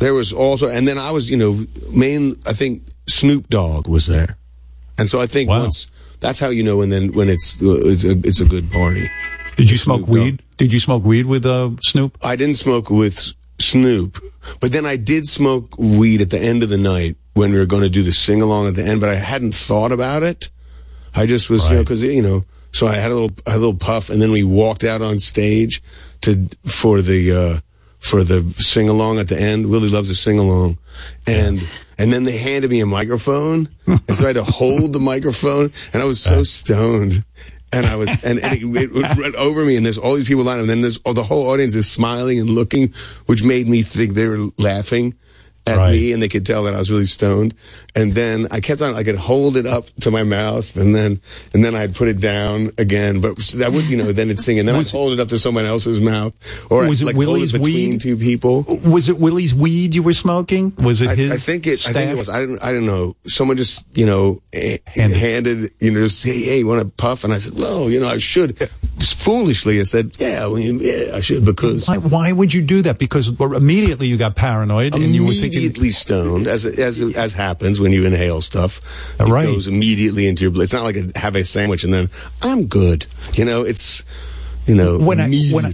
There was also, and then I was, you know, main. I think Snoop Dogg was there, and so I think once that's how you know. And then when it's uh, it's a it's a good party.
Did you smoke weed? Did you smoke weed with uh, Snoop?
I didn't smoke with Snoop, but then I did smoke weed at the end of the night when we were going to do the sing along at the end. But I hadn't thought about it. I just was, you know, because you know, so I had a little, a little puff, and then we walked out on stage to for the uh for the sing along at the end. Willie loves a sing along, and and then they handed me a microphone, and so I had to hold the microphone, and I was so stoned. And I was, and, and it, it went over me, and there's all these people lining, up, and then there's oh, the whole audience is smiling and looking, which made me think they were laughing at me, and they could tell that I was really stoned. And then I kept on, I could hold it up to my mouth, and then, and then I'd put it down again, but that would, you know, then it'd sing, and then I'd hold it up to someone else's mouth, or
Was
I'd,
it
like
Willie's weed?
two people.
Was it Willie's weed you were smoking? Was it
I,
his?
I think it. I think it was. I didn't. I don't know. Someone just, you know, eh, handed. You know, just hey, hey, want to puff? And I said, well, you know, I should. Just foolishly, I said, yeah, well, yeah, I should because
Why, why would you do that? Because immediately you got paranoid and you were thinking,
immediately stoned, as as as happens when you inhale stuff. It
Right.
goes immediately into your blood. It's not like a, have a sandwich and then I'm good. You know, it's you know
When I when I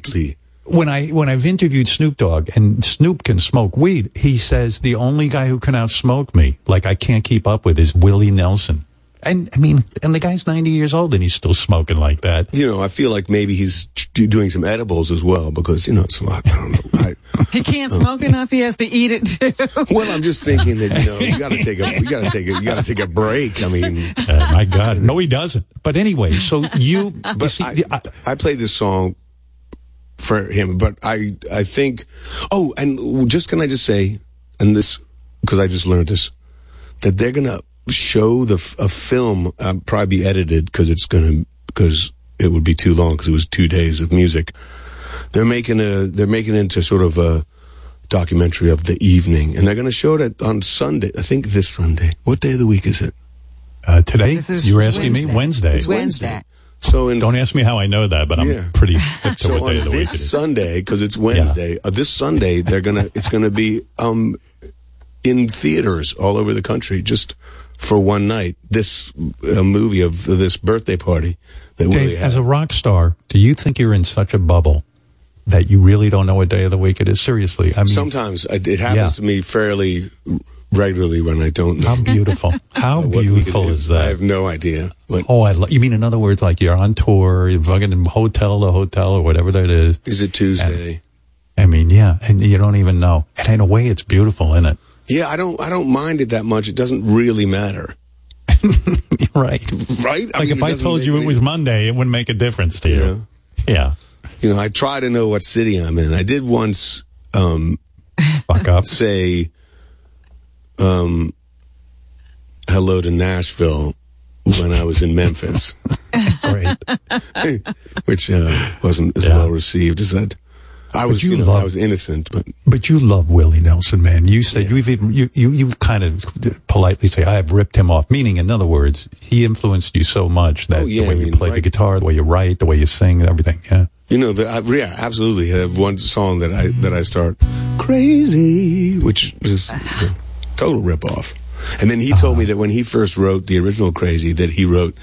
when I when I've interviewed Snoop Dogg and Snoop can smoke weed, he says the only guy who can outsmoke me, like I can't keep up with, is Willie Nelson. And I mean, and the guy's ninety years old and he's still smoking like that.
you know, I feel like maybe he's doing some edibles as well because you know it's a lot. I don't know. I,
He can't smoke enough. He has to eat it too.
well, I'm just thinking that you know you got to take a you got to take a you got to take a break. I mean,
Uh, my God, no, he doesn't. But anyway, so you,
but I, I played this song for him, but I I think oh, and just can I just say, and this because I just learned this that they're gonna show the f- a film uh, probably be edited because it's gonna because it would be too long because it was two days of music. They're making a they're making it into sort of a documentary of the evening, and they're going to show it at- on Sunday. I think this Sunday. What day of the week is it?
uh, today
is
you were asking me
Wednesday.
Wednesday.
It's Wednesday. So in
don't ask me how I know that, but I'm pretty hip to
So
what day of
on this
it is.
Sunday, because it's Wednesday, uh, this Sunday they're gonna it's gonna be um in theaters all over the country just for one night. This uh, movie of this birthday party that Willie
Dave,
had.
as a rock star, do you think you're in such a bubble that you really don't know what day of the week it is? Seriously, I mean,
Sometimes it happens
Yeah.
to me fairly regularly when I don't know.
How beautiful! How
what week it
beautiful is that?
I have no idea.
Oh, I lo- you mean in other words, like you're on tour, you're fucking in hotel to hotel or whatever that is.
Is it Tuesday?
I mean, yeah, and you don't even know. And in a way, it's beautiful, isn't it?
Yeah, I don't I don't mind it that much. It doesn't really matter.
right.
Right? I
like
mean,
if I told
make
you it was Monday, it wouldn't make a difference to you. Yeah.
You know, I try to know what city I'm in. I did once um
Fuck up.
say um hello to Nashville when I was in Memphis.
Great.
Which uh, wasn't as well received as that. I was,
you
you, know,
love-
I was innocent, but
But you love Willie Nelson, man. You said you've even you, you you kind of politely say I have ripped him off. Meaning, in other words, he influenced you so much that
Oh, yeah,
the way
I
you
mean,
play the guitar, the way you write, the way you sing, everything. Yeah.
you know, the, I, yeah, absolutely. I have one song that I that I start crazy, which is know, total rip off. And then he told me uh-huh. that when he first wrote the original Crazy, that he wrote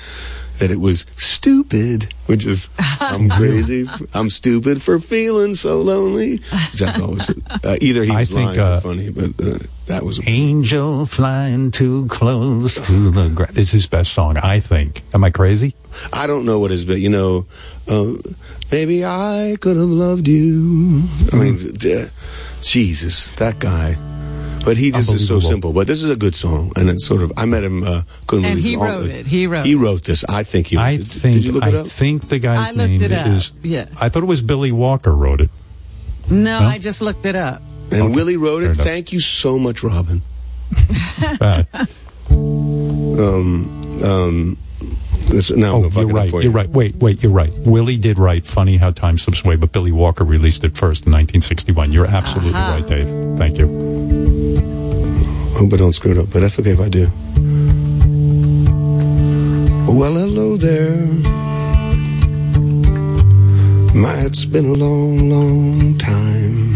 that it was stupid, which is I'm crazy, I'm stupid for feeling so lonely. Which I was uh, either he
I
was
think,
lying
uh,
or funny, but uh, that was
Angel flying too close to the ground. It's his best song, I think. Am I crazy?
I don't know what his, but you know, uh, maybe I could have loved you. I mean, d- Jesus, that guy. But he just is so simple. But this is a good song, and it's sort of. I met him. Uh, couldn't
And
believe
he
it's all-
wrote it. He wrote
He wrote this. I think he.
I
did,
think
Did you look it
I
up?
think the guy's
I looked
name
it up.
is.
Yeah.
I thought it was Billy Walker wrote it.
No,
No?
I just looked it up.
And Willie wrote it. Thank you so much, Robin. um, um, this, now
Oh,
gonna
you're right.
for
You're
you.
right. Wait, wait. You're right. Willie did write "Funny How Time Slips Away," but Billy Walker released it first in 1961. You're absolutely
Uh-huh.
right, Dave. Thank you.
Hope I don't screw it up, but that's okay if I do. Well, hello there. My, it's been a long, long time.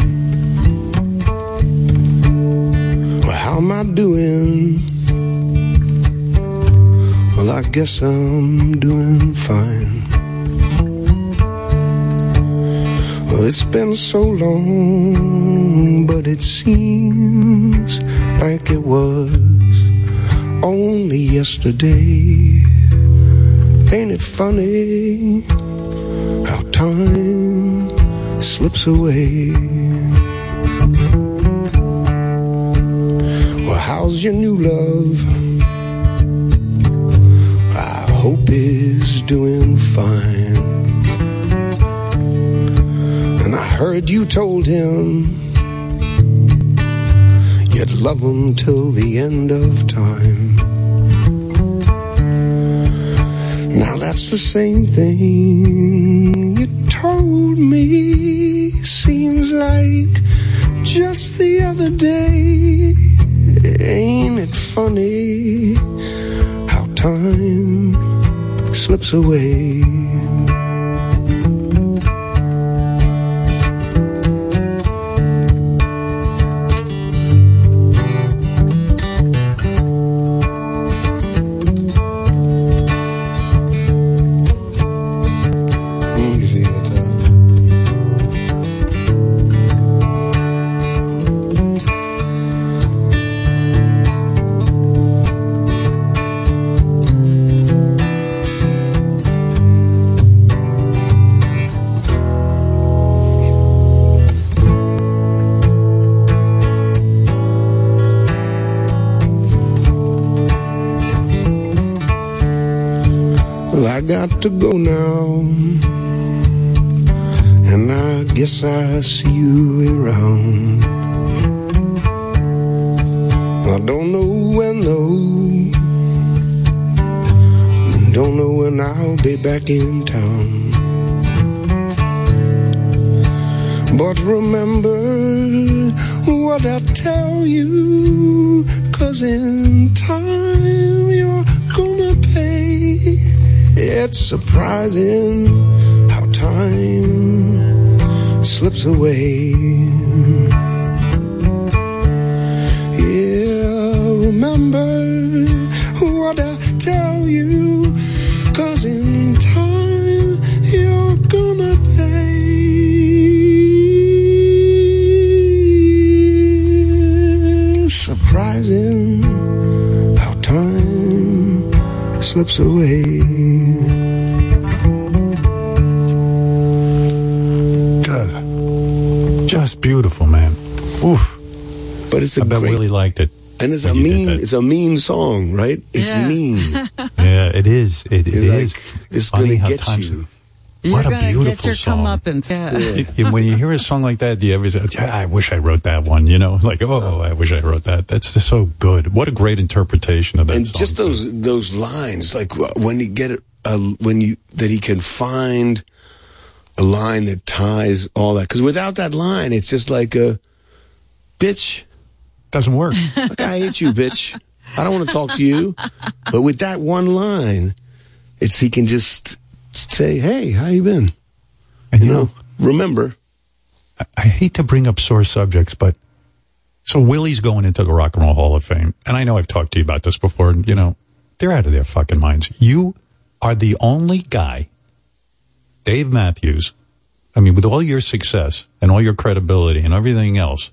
Well, how am I doing? Well, I guess I'm doing fine. Well, it's been so long, but it seems like it was only yesterday. Ain't it funny how time slips away? Well, how's your new love? I hope is doing fine. Heard you told him you'd love him till the end of time. Now that's the same thing you told me. Seems like just the other day. Ain't it funny how time slips away? To go now. And I guess I see you around. I don't know when though. Don't know when I'll be back in town. But remember what I tell you, cause in time It's surprising how time slips away. Yeah, remember what I tell you, cause in time you're gonna pay. Surprising how time slips away. But it's a
I bet
great-
Willie liked it.
And it's a
when you did
mean, it's a mean song, right? It's
Yeah.
mean.
Yeah, it is. It, it
It's
is.
like, it's gonna get you.
You're
What a
gonna
beautiful
get your
song.
comeuppance. Yeah.
It- it- when you hear a song like that, do you ever say, "Yeah, I wish I wrote that one, you know? Like, oh, I wish I wrote that. That's just so good. What a great interpretation of that
and
song.
just those those lines, like when you get it, uh, when you that he can find a line that ties all that. Because without that line, it's just like a bitch.
Doesn't work.
Like I hate you, bitch. I don't want to talk to you. But with that one line, it's he can just say, "Hey, how you been?"
And you know,
remember.
I, I hate to bring up sore subjects, but so Willie's going into the Rock and Roll Hall of Fame. And I know I've talked to you about this before. And, you know, they're out of their fucking minds. You are the only guy, Dave Matthews. I mean, with all your success and all your credibility and everything else,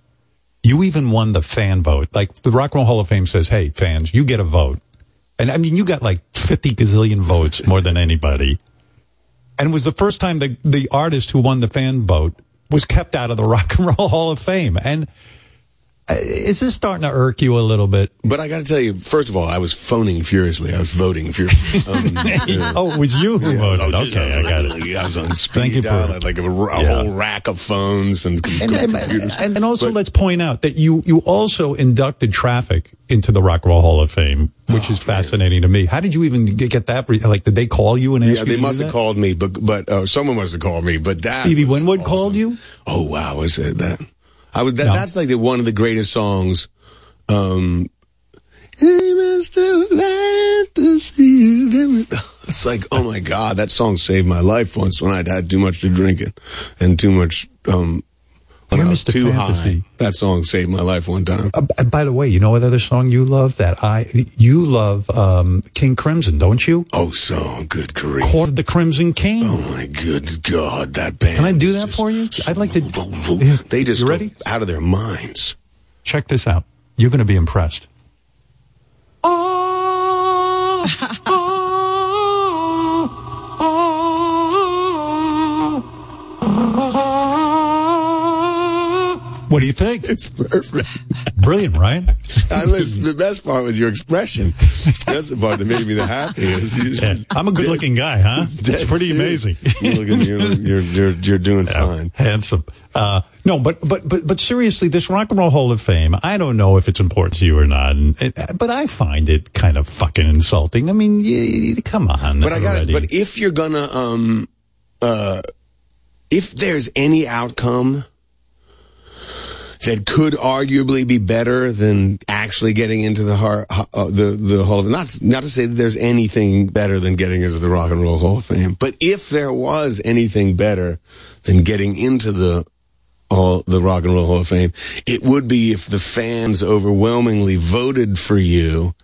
you even won the fan vote. Like the Rock and Roll Hall of Fame says, hey, fans, you get a vote. And I mean, you got like 50 gazillion votes more than anybody. And it was the first time the, the artist who won the fan vote was kept out of the Rock and Roll Hall of Fame. And Is this starting to irk you a little bit?
But I got to tell you, first of all, I was phoning furiously. I was voting furiously. Um, yeah.
Oh, it was you who voted.
Oh, geez,
okay, I got it.
I was on
Thank you
speed
for-
dial. I had like a, a
Yeah.
whole rack of phones and,
And,
computers.
and, and also, let's point out that you you also inducted traffic into the Rock and Roll Hall of Fame, which is fascinating to me. How did you even get that? Like, did they call you and ask
yeah, they must have
that?
called me, but but uh, someone must have called me. But that
Stevie Winwood
awesome.
called you.
Oh wow, was it that? I was that,
No.
that's like the, one of the greatest songs. Um, Hey, Mr. Fantasy. It's like, oh my God, that song saved my life once when I'd had too much to drink it and too much, um, when
You're
I was
Mr.
too
Fantasy.
high. That song saved my life one time.
Uh, and by the way, you know what other song you love? That I you love um, King Crimson, don't you?
Oh, so good grief!
Court of the Crimson King.
Oh my good God, that band.
Can I do that for you? I'd like to.
They just
You
go
ready?
out of their minds.
Check this out. You're going to be impressed. What do you think?
It's perfect.
Brilliant, right?
The best part was your expression. That's the part that made me the happiest.
Yeah, I'm a good-looking guy, huh? It's
dead
pretty amazing.
You look at- you're, you're, you're, you're doing fine.
handsome. Uh, no, but but but but seriously, this Rock and Roll Hall of Fame. I don't know if it's important to you or not, it, but I find it kind of fucking insulting. I mean, y- come on.
But I got. But if you're gonna, um, uh, if there's any outcome that could arguably be better than actually getting into the heart, uh, the the Hall of not not to say that there's anything better than getting into the Rock and Roll Hall of Fame, but if there was anything better than getting into the all the Rock and Roll Hall of Fame, it would be if the fans overwhelmingly voted for you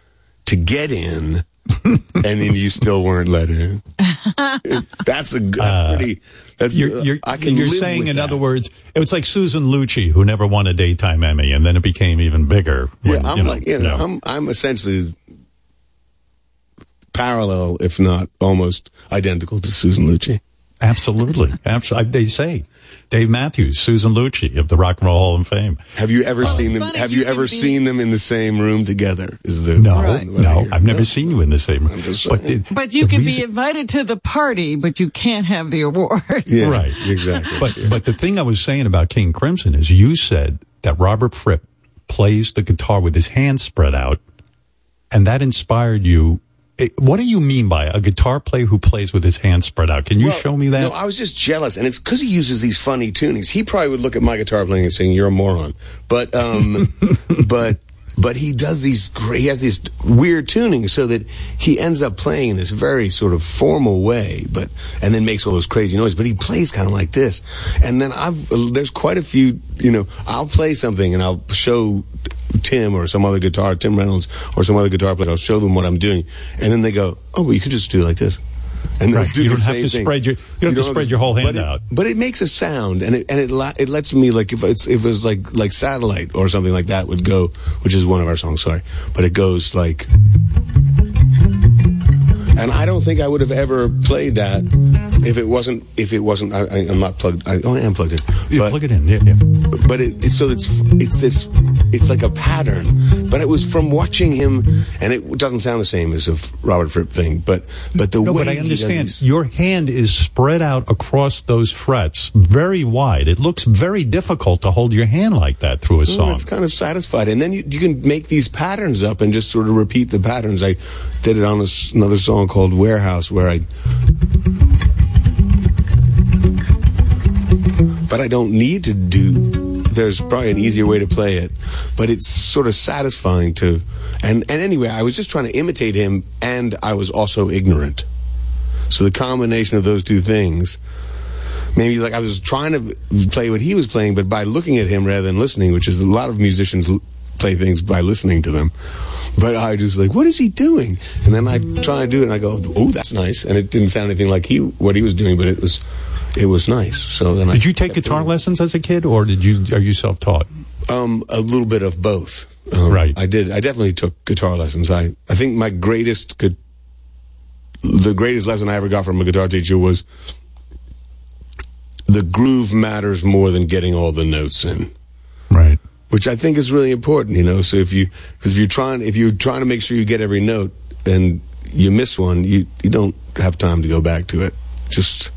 to get in, and then you still weren't let in. That's a that's uh, pretty. That's
You're, you're, uh,
I can
you're saying, in
that.
other words, it was like Susan Lucci, who never won a daytime Emmy, and then it became even bigger.
Yeah, I'm
you know,
like, you know, I'm I'm essentially parallel, if not almost identical to Susan Lucci.
Absolutely. Absolutely. They say Dave Matthews, Susan Lucci of the Rock and Roll Hall of Fame.
Have you ever seen them? Have
you
you, ever
be-
seen them in the same room together? Is the
No,
what I
no,
hear.
I've never seen you in the same room. But, the-
But you can
reason-
be invited to the party, but you can't have the award.
Yeah,
Right.
exactly.
But but the thing I was saying about King Crimson is you said that Robert Fripp plays the guitar with his hands spread out, and that inspired you. What do you mean by a guitar player who plays with his hands spread out? Can you
Well,
show me that?
No, I was just jealous, and it's because he uses these funny tunings. He probably would look at my guitar playing and saying, "You're a moron," but um, but but he does these great. He has these weird tunings so that he ends up playing in this very sort of formal way, but and then makes all those crazy noises. But he plays kind of like this, and then I've there's quite a few. You know, I'll play something and I'll show. Tim or some other guitar, Tim Reynolds or some other guitar player, I'll show them what I'm doing, and then they go, "Oh, well, you could just do it like this." And
Right.
do
You don't have to
thing.
spread your- you don't have to spread your whole hand
but it-
out.
But it makes a sound, and it and it la- it lets me like if it's if it was like like satellite or something like that would go, which is one of our songs. Sorry, but it goes like. And I don't think I would have ever played that if it wasn't if it wasn't. I, I, I'm not plugged. I, oh, I am plugged in.
You
but,
plug it in. Yeah, yeah.
but it, it's so it's it's this it's like a pattern but it was from watching him and it doesn't sound the same as a Robert Fripp thing but but the
No,
way
but I understand. Your hand is spread out across those frets very wide. It looks very difficult to hold your hand like that through a song.
it's kind of satisfied and then you, you can make these patterns up and just sort of repeat the patterns I did it on this, another song called Warehouse where I but I don't need to do. There's probably an easier way to play it, but it's sort of satisfying to. And and anyway, I was just trying to imitate him, and I was also ignorant. So the combination of those two things, maybe like I was trying to play what he was playing, but by looking at him rather than listening, which is a lot of musicians play things by listening to them. But I just like, what is he doing? And then I try and do it, and I go, oh, that's nice. And it didn't sound anything like he what he was doing, but it was it was nice. So then I
Did you take guitar lessons as a kid, or did you are you self taught?
Um, a little bit of both. Um,
Right.
I did. I definitely took guitar lessons. I, I think my greatest good, the greatest lesson I ever got from a guitar teacher was the groove matters more than getting all the notes in. Which I think is really important. You know, so if you because if you're trying if you're trying to make sure you get every note and you miss one, you you don't have time to go back to it. Just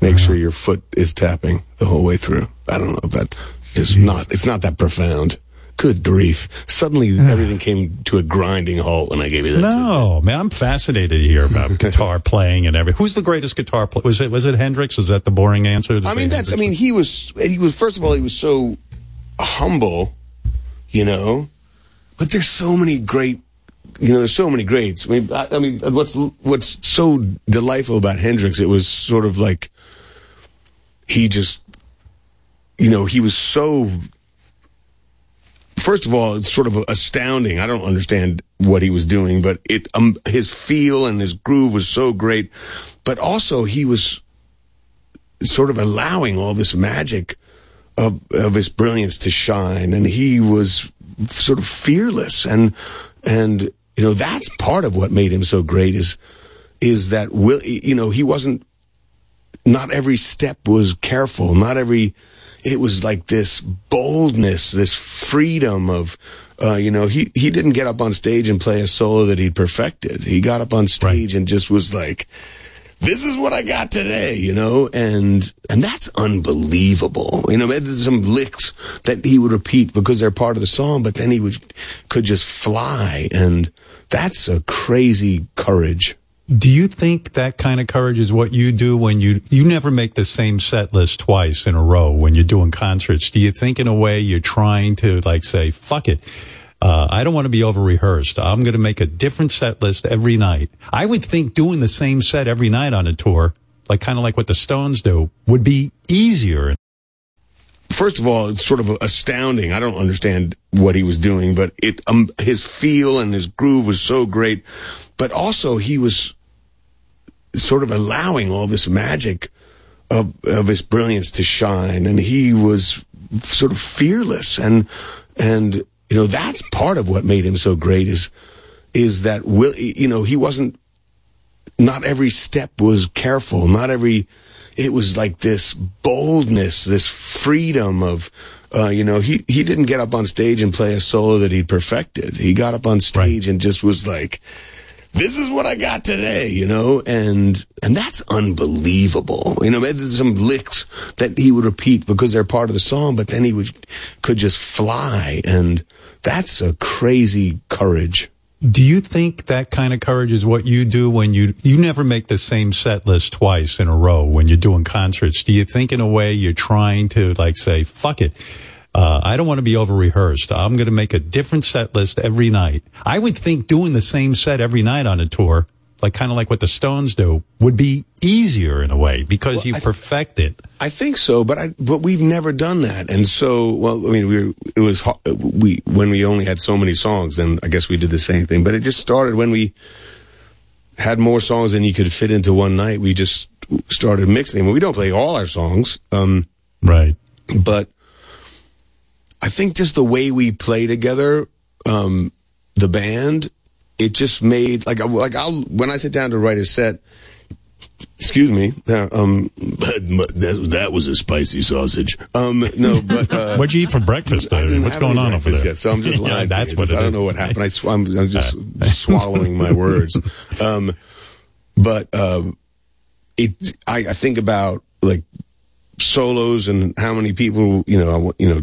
make sure your foot is tapping the whole way through. I don't know if that is not. It's not that profound. Good grief! Suddenly ah. everything came to a grinding halt when I gave you that.
No, man, I'm fascinated to hear about guitar playing and everything. Who's the greatest guitar player? Was it was it Hendrix? Is that the boring answer?
I mean, that's. I mean, he was. He was. First of all, he was so humble, you know. But there's so many great. You know, there's so many greats. I mean, I, I mean, what's what's so delightful about Hendrix? It was sort of like he just, you know, he was so. First of all, it's sort of astounding. I don't understand what he was doing, but it um, his feel and his groove was so great. But also, he was sort of allowing all this magic of of his brilliance to shine, and he was sort of fearless, and and you know that's part of what made him so great is is that will you know he wasn't not every step was careful, not every it was like this boldness, this freedom of uh, you know he he didn't get up on stage and play a solo that he'd perfected. He got up on stage and just was like this is what I got today, you know, and and that's unbelievable. You know, there's some licks that he would repeat because they're part of the song, but then he would could just fly, and that's a crazy courage.
Do you think that kind of courage is what you do when you you never make the same set list twice in a row when you're doing concerts? Do you think in a way you're trying to like say, fuck it. Uh, I don't want to be over rehearsed. I'm going to make a different set list every night. I would think doing the same set every night on a tour, like kind of like what the Stones do, would be easier.
First of all, it's sort of astounding. I don't understand what he was doing, but it um, his feel and his groove was so great. But also, he was sort of allowing all this magic of of his brilliance to shine, and he was sort of fearless, and and you know that's part of what made him so great is is that will you know he wasn't not every step was careful, not every it was like this boldness, this freedom of, uh, you know, he, he didn't get up on stage and play a solo that he'd perfected. He got up on stage and just was like, this is what I got today, you know, and, and that's unbelievable. You know, there's some licks that he would repeat because they're part of the song, but then he would, could just fly. And that's a crazy courage.
Do you think that kind of courage is what you do when you you never make the same set list twice in a row when you're doing concerts? Do you think in a way you're trying to like say, fuck it. Uh, I don't want to be over rehearsed. I'm going to make a different set list every night. I would think doing the same set every night on a tour, like kind of like what the Stones do, would be easier in a way because you perfect it.
I think so, but I but we've never done that, and so well, I mean, we it was we when we only had so many songs, then I guess we did the same thing. But it just started when we had more songs than you could fit into one night. We just started mixing them. We don't play all our songs, um,
right?
But I think just the way we play together, um, the band, it just made like like I'll when I sit down to write a set. Excuse me. Uh, um, that, that was a spicy sausage. Um, no, but uh,
What'd you eat for breakfast? What's going on over there?
Yet, so I'm just lying. to
that's what
Just- I don't
is.
know what happened. I sw- I'm just swallowing my words. Um, but um, it, I, I think about like solos and how many people, you know, I you know,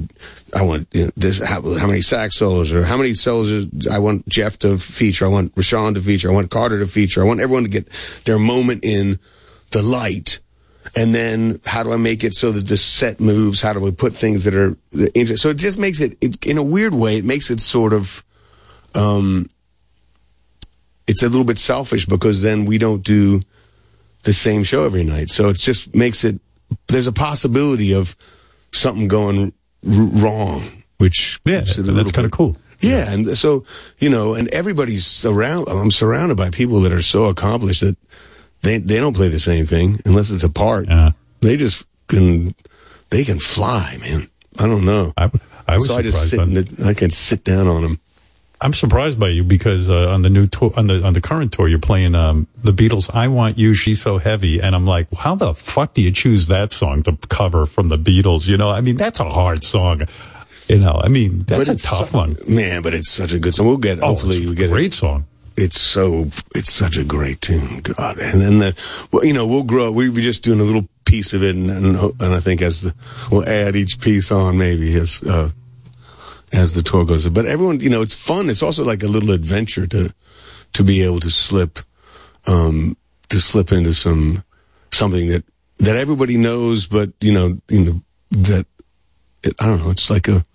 I want you know, this, how, how many sax solos or how many solos I want Jeff to feature. I want Rashawn to feature. I want Carter to feature. I want everyone to get their moment in the light. And then how do I make it so that the set moves? How do we put things that are interesting? So it just makes it, it, in a weird way, it makes it sort of, um, it's a little bit selfish because then we don't do the same show every night. So it just makes it, there's a possibility of something going wrong, which
yeah, that's kind of cool.
Yeah, and so you know, and everybody's around. I'm surrounded by people that are so accomplished that they they don't play the same thing unless it's a part. They just can they can fly, man. I don't know.
I, I was
so I just sit. The, I can sit down on them.
I'm surprised by you because uh, on the new tour, on the on the current tour, you're playing um, the Beatles. I want you, she's so heavy, and I'm like, how the fuck do you choose that song to cover from the Beatles? You know, I mean, that's a hard song. You know, I mean, that's
But
a tough
su-
one.
man. But it's such a good song. We'll get
Oh,
hopefully we get
a great song.
It's so it's such a great tune, God. And then the well, you know we'll grow. We were just doing a little piece of it, and and, and I think as the we'll add each piece on maybe as uh, as the tour goes. But everyone, you know, it's fun. It's also like a little adventure to to be able to slip um to slip into some something that that everybody knows, but you know, you know that it, I don't know. It's like a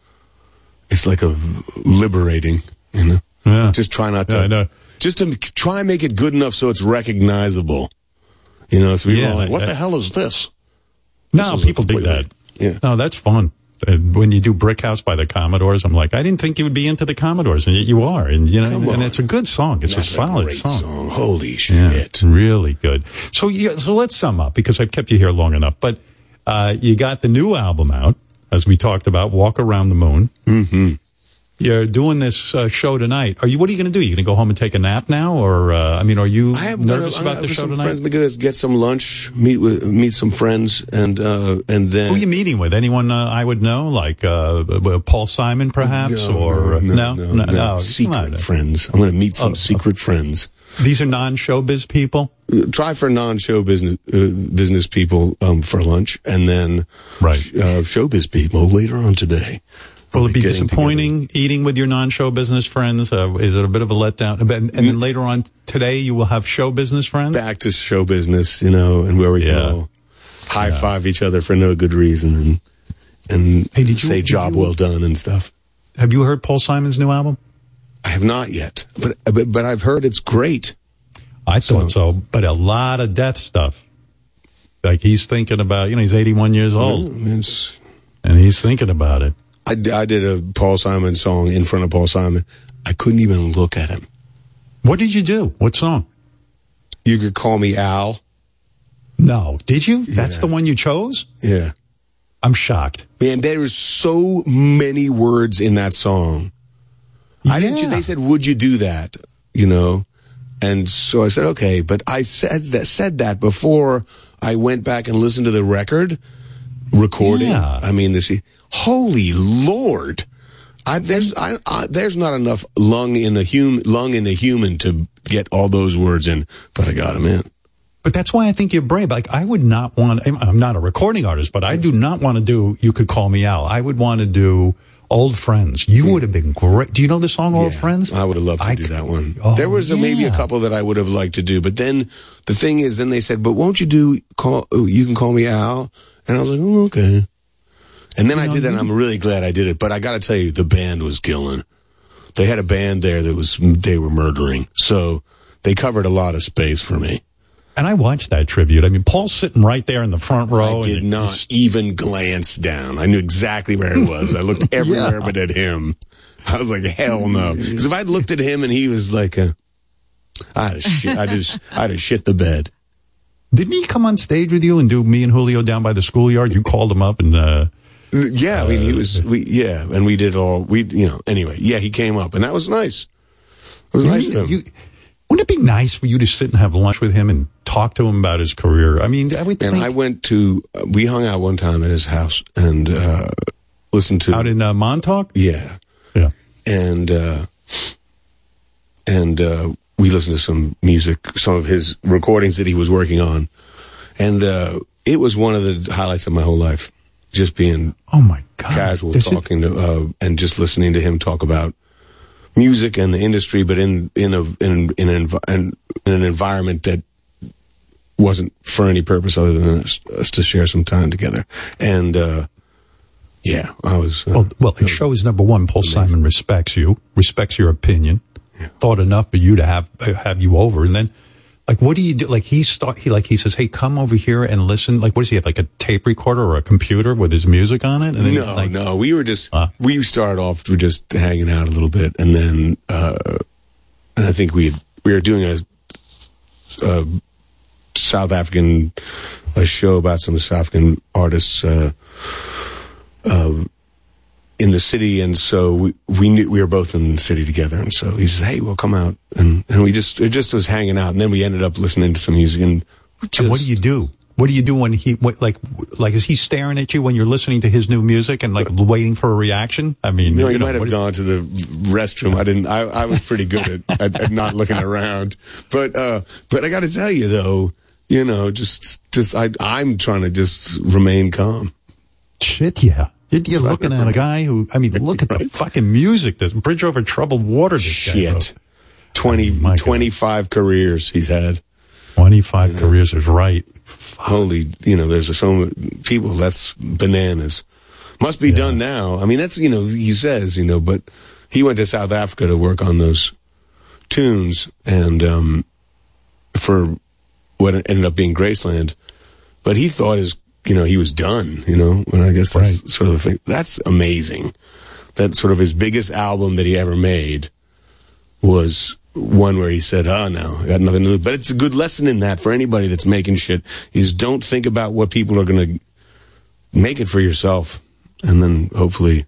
it's like a liberating, you know.
Yeah.
Just try not to.
Yeah, I know.
Just to try and make it good enough so it's recognizable. You know, so people
Yeah,
are like, "What
I-
the hell is this?"
No,
This is
people dig
completely-
that.
Yeah.
No, that's fun. And when you do Brick House by the Commodores, I'm like, I didn't think you would be into the Commodores, and yet you are. And you know,
Come
and it's a good song. It's
That's
a solid
great
song.
song. Holy shit!
it's really good. So, yeah, so let's sum up because I've kept you here long enough. But uh, you got the new album out, as we talked about, "Walk Around the Moon."
Mm-hmm.
You're doing this uh, show tonight. Are you? What are you going to do? Are You going to go home and take a nap now, or uh, I mean, are you
I have
nervous
I'm
about
gonna
the show tonight?
friends because get some lunch, meet with meet some friends, and uh, and then
Who are you meeting with? Anyone uh, I would know, like uh, uh, Paul Simon, perhaps,
No,
or uh,
no, no, no,
come
secret friends. I'm going to meet some
Oh,
secret friends.
These are non-showbiz people.
Try for non-show business uh, business people um, for lunch, and then
right.
uh, showbiz people later on today.
Will it be disappointing eating with your non-show business friends? Uh, is it a bit of a letdown? And, and then later on today, you will have show business friends.
Back to show business, you know, and where we
Yeah.
can all high five each other for no good reason and and
Hey, you-
say job
you-
well done and stuff.
Have you heard Paul Simon's new album?
I have not yet, but but, but I've heard it's great.
I thought so, but a lot of death stuff. Like he's thinking about, you know, he's 81 years old, and he's thinking about it.
I, I did a Paul Simon song in front of Paul Simon. I couldn't even look at him.
What did you do? What song?
You could call me Al.
No, did you? That's the one you chose.
Yeah.
I'm shocked.
Man, there is so many words in that song. I didn't. They said, "Would you do that?" You know, and so I said, "Okay." But I said that said that before I went back and listened to the record recording.
Yeah.
I mean, this. Holy Lord! I, there's I, I, there's not enough lung in a hum, lung in a human to get all those words in, but I got them in.
But that's why I think you're brave. Like I would not want. I'm- not a recording artist, but I do not want to do. You could call me Al. I would want to do old friends. You would have been great. Do you know the song Old
Yeah,
Friends?
I would have loved to
I
do
c-
that one.
Oh,
there was a, maybe a couple that I would have liked to do, but then the thing is, then they said, "But won't you do call? oh, You can call me Al," and I was like, oh, "Okay." And then I did that. and I'm really glad I did it. But I got to tell you, the band was killing. They had a band there that was they were murdering, so they covered a lot of space for me.
And I watched that tribute. I mean, Paul's sitting right there in the front row.
I did not even glance down. I knew exactly where he was. I looked everywhere but at him. I was like, hell no. Because if I'd looked at him and he was like a, I'd shit, I just, I'd have shit the bed.
Didn't he come on stage with you and do me and Julio down by the schoolyard? You called him up and uh,
Yeah, I mean, he was, we, yeah, and we did all, we, you know, anyway, yeah, he came up and that was nice. It was nice of him.
You, wouldn't it be nice for you to sit and have lunch with him and talk to him about his career? I mean, I would
and
think
I went to, uh, we hung out one time at his house and, uh, listened to,
out in uh, Montauk.
yeah,
Yeah.
and uh, and uh, we listened to some music, some of his recordings that he was working on, and uh, it was one of the highlights of my whole life. Just being
Oh my God!
casual,
Does it-
talking to uh, and just listening to him talk about music and the industry, but in in a in in an, in, an environment that wasn't for any purpose other than us, us to share some time together. And uh, yeah, I was. Uh,
Well, well, it shows number one, Paul Simon respects you, respects your opinion, thought enough for you to have uh, have you over, and then. Like what do you do? Like he start he like he says, "Hey, come over here and listen." Like what does he have? Like a tape recorder or a computer with his music on it? And then
no,
like,
no, we were just
Huh?
we started off with just hanging out a little bit, and then uh, and I think we we were doing a, a South African a show about some South African artists uh, uh, in the city, and so we we knew we were both in the city together, and so he said, "Hey, we'll come out," and and we just it just was hanging out, and then we ended up listening to some music, and we
And what do you do? what do you do when he what, like like is he staring at you when you're listening to his new music and like waiting for a reaction? I mean,
No, he
you know,
might have gone to the restroom. I didn't. I, I was pretty good at, at, at not looking around. But uh, but I got to tell you though, you know, just just I I'm trying to just remain calm.
Shit, yeah. You're, looking at a guy who, I mean, look at the fucking music. This Bridge Over Troubled Water. This guy wrote.
Shit. 20, 25 careers he's had.
25 careers is right.
Holy, you know, there's so many people, that's bananas. Must be done now. I mean, that's, you know, he says, you know, but he went to South Africa to work on those tunes and, um, for what ended up being Graceland. But he thought his, you know, he was done, you know, and I guess that's sort of the thing. That's amazing. That sort of his biggest album that he ever made was one where he said, "Oh no, I got nothing to do." But it's a good lesson in that for anybody that's making shit is don't think about what people are going to make it for yourself, and then hopefully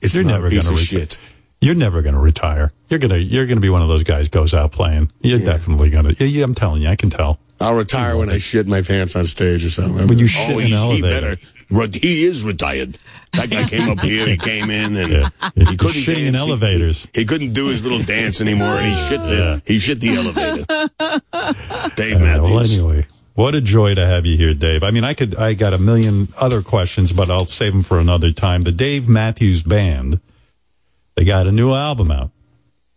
it's
You're
not
never
piece
gonna
of shit.
You're never going to retire. You're gonna you're gonna be one of those guys goes out playing. You're definitely gonna. Yeah, yeah, I'm telling you, I can tell.
I'll retire when I shit my pants on stage or something.
When you shit
oh,
in an
he
elevator.
better. He is retired. That guy came up here. He came in and
He's
he couldn't
shitting in
dance. He- He, couldn't do his little dance anymore, and he shit the he shit the elevator. Dave
Uh,
Matthews.
well, anyway, what a joy to have you here, Dave. I mean, I could, I got a million other questions, but I'll save them for another time. The Dave Matthews Band, they got a new album out,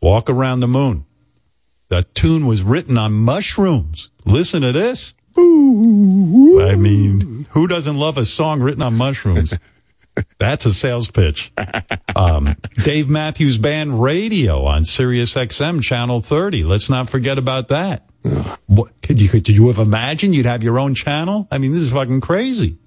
Walk Around the Moon. That tune was written on mushrooms. Listen to this. I mean, who doesn't love a song written on mushrooms? That's a sales pitch. Um, Dave Matthews Band Radio on Sirius XM Channel 30. Let's not forget about that. What, could you, could you have imagined you'd have your own channel? I mean, this is fucking crazy.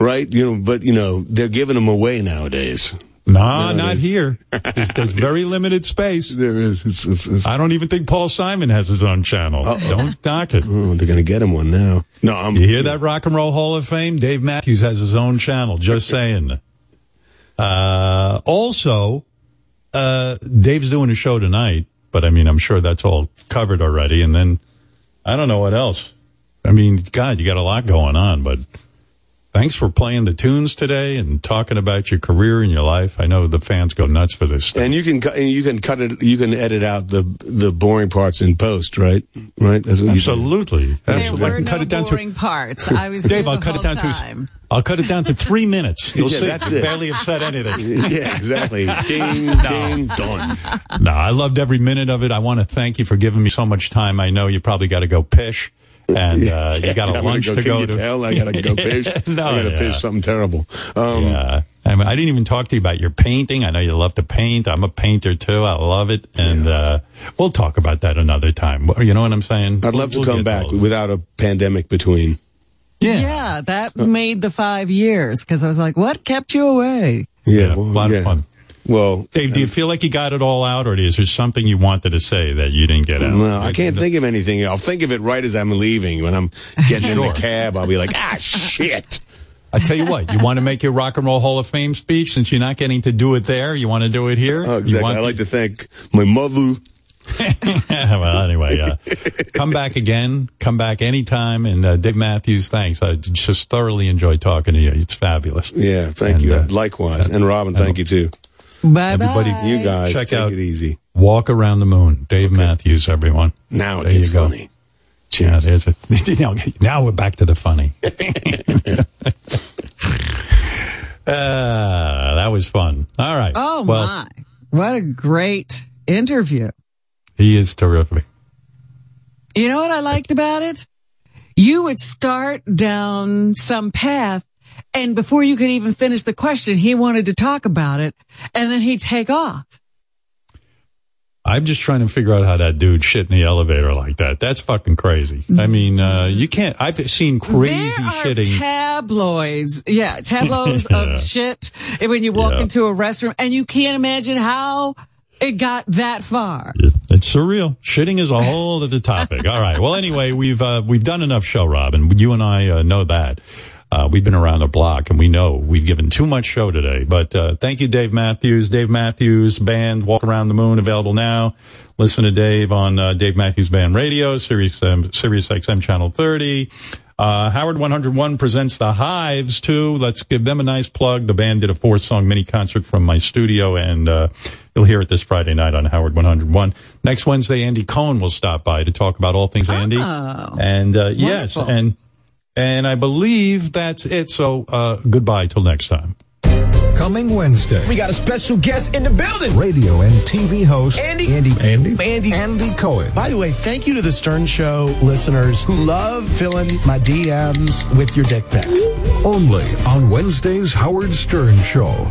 right? You know, but you know they're giving them away nowadays.
Nah,
No,
not here. There's, there's very limited space.
There is. It's, it's, it's,
I don't even think Paul Simon has his own channel. Don't knock it.
oh, they're going to get him one now. No, I'm.
You hear that Rock and Roll Hall of Fame? Dave Matthews has his own channel. Just saying. Uh, also, uh, Dave's doing a show tonight, but I mean, I'm sure that's all covered already. And then I don't know what else. I mean, God, you got a lot going on, but thanks for playing the tunes today and talking about your career and your life. I know the fans go nuts for this stuff.
And you can cut. and You can cut it. You can edit out the the boring parts in post, right? Right. That's what you.
Absolutely.
There
Absolutely. I
were
can
no
cut it down to
boring parts. I was
Dave. I'll cut it down
time.
to I'll cut it down to three minutes. You'll
Yeah,
see.
that's it.
Barely have said anything.
Yeah, exactly. Ding, ding, done.
No, I loved every minute of it. I want to thank you for giving me so much time. I know you probably got to go pish, and uh, you got a
I'm
lunch
gonna
go
you
to.
tell? I gotta go fish.
no,
I gotta
yeah.
fish something terrible. Um,
yeah. I, mean, I didn't even talk to you about your painting. I know you love to paint. I'm a painter too. I love it, and uh, we'll talk about that another time. You know what I'm saying?
I'd love to
We'll
come back
all
without a pandemic between.
Yeah.
yeah, that made the five years because I was like, what kept you away?
Yeah,
Yeah,
well,
a lot
yeah.
of fun.
Well,
Dave, do you feel like you got it all out, or is there something you wanted to say that you didn't get out?
No, I can't think of anything. I'll think of it right as I'm leaving. When I'm getting in the cab, I'll be like, ah, shit.
I tell you what, you want to make your Rock and Roll Hall of Fame speech since you're not getting to do it there. You want to do it here?
Oh, exactly.
want
I like to thank my mother.
well, anyway, uh, come back again. Come back anytime. And uh, Dave Matthews, thanks. I just thoroughly enjoyed talking to you. It's fabulous.
Yeah, thank
And,
you.
uh,
Likewise. And Robin, thank you too.
Bye
Everybody,
bye.
You guys,
Check
take
out-
it easy.
Walk around the moon. Dave Matthews, everyone.
Now it
There
gets
you go.
funny.
Yeah, there's a, now, now we're back to the funny. uh, that was fun. All right.
Oh
well,
my. What a great interview.
he is terrific.
You know what I liked about it? You would start down some path and before you could even finish the question, he wanted to talk about it and then he'd take off.
I'm just trying to figure out how that dude shit in the elevator like that. That's fucking crazy. I mean, uh, you can't. I've seen crazy
there are
shitting.
tabloids. Yeah, tabloids
Yeah.
of shit when you walk
Yeah.
into a restroom and you can't imagine how it got that far.
It's surreal. Shitting is a whole other topic. All right. Well, anyway, we've uh, we've done enough show, Robin. You and I uh, know that. Uh, we've been around the block and we know we've given too much show today. But uh, thank you, Dave Matthews. Dave Matthews Band, Walk Around the Moon, available now. Listen to Dave on uh, Dave Matthews Band Radio, Sirius, um, Sirius XM Channel 30. Uh, Howard 101 presents the Hives too. Let's give them a nice plug. The band did a four song mini concert from my studio and, uh, you'll hear it this Friday night on Howard 101. Next Wednesday, Andy Cohen will stop by to talk about all things Andy. and, uh, yes, and, and I believe that's it. So, uh, goodbye till next time.
Coming Wednesday. We got a special guest in the building. Radio and TV host Andy Andy Andy Andy Andy Cohen.
By the way, thank you to the Stern Show listeners who love filling my DMs with your dick pics.
Only on Wednesday's Howard Stern Show.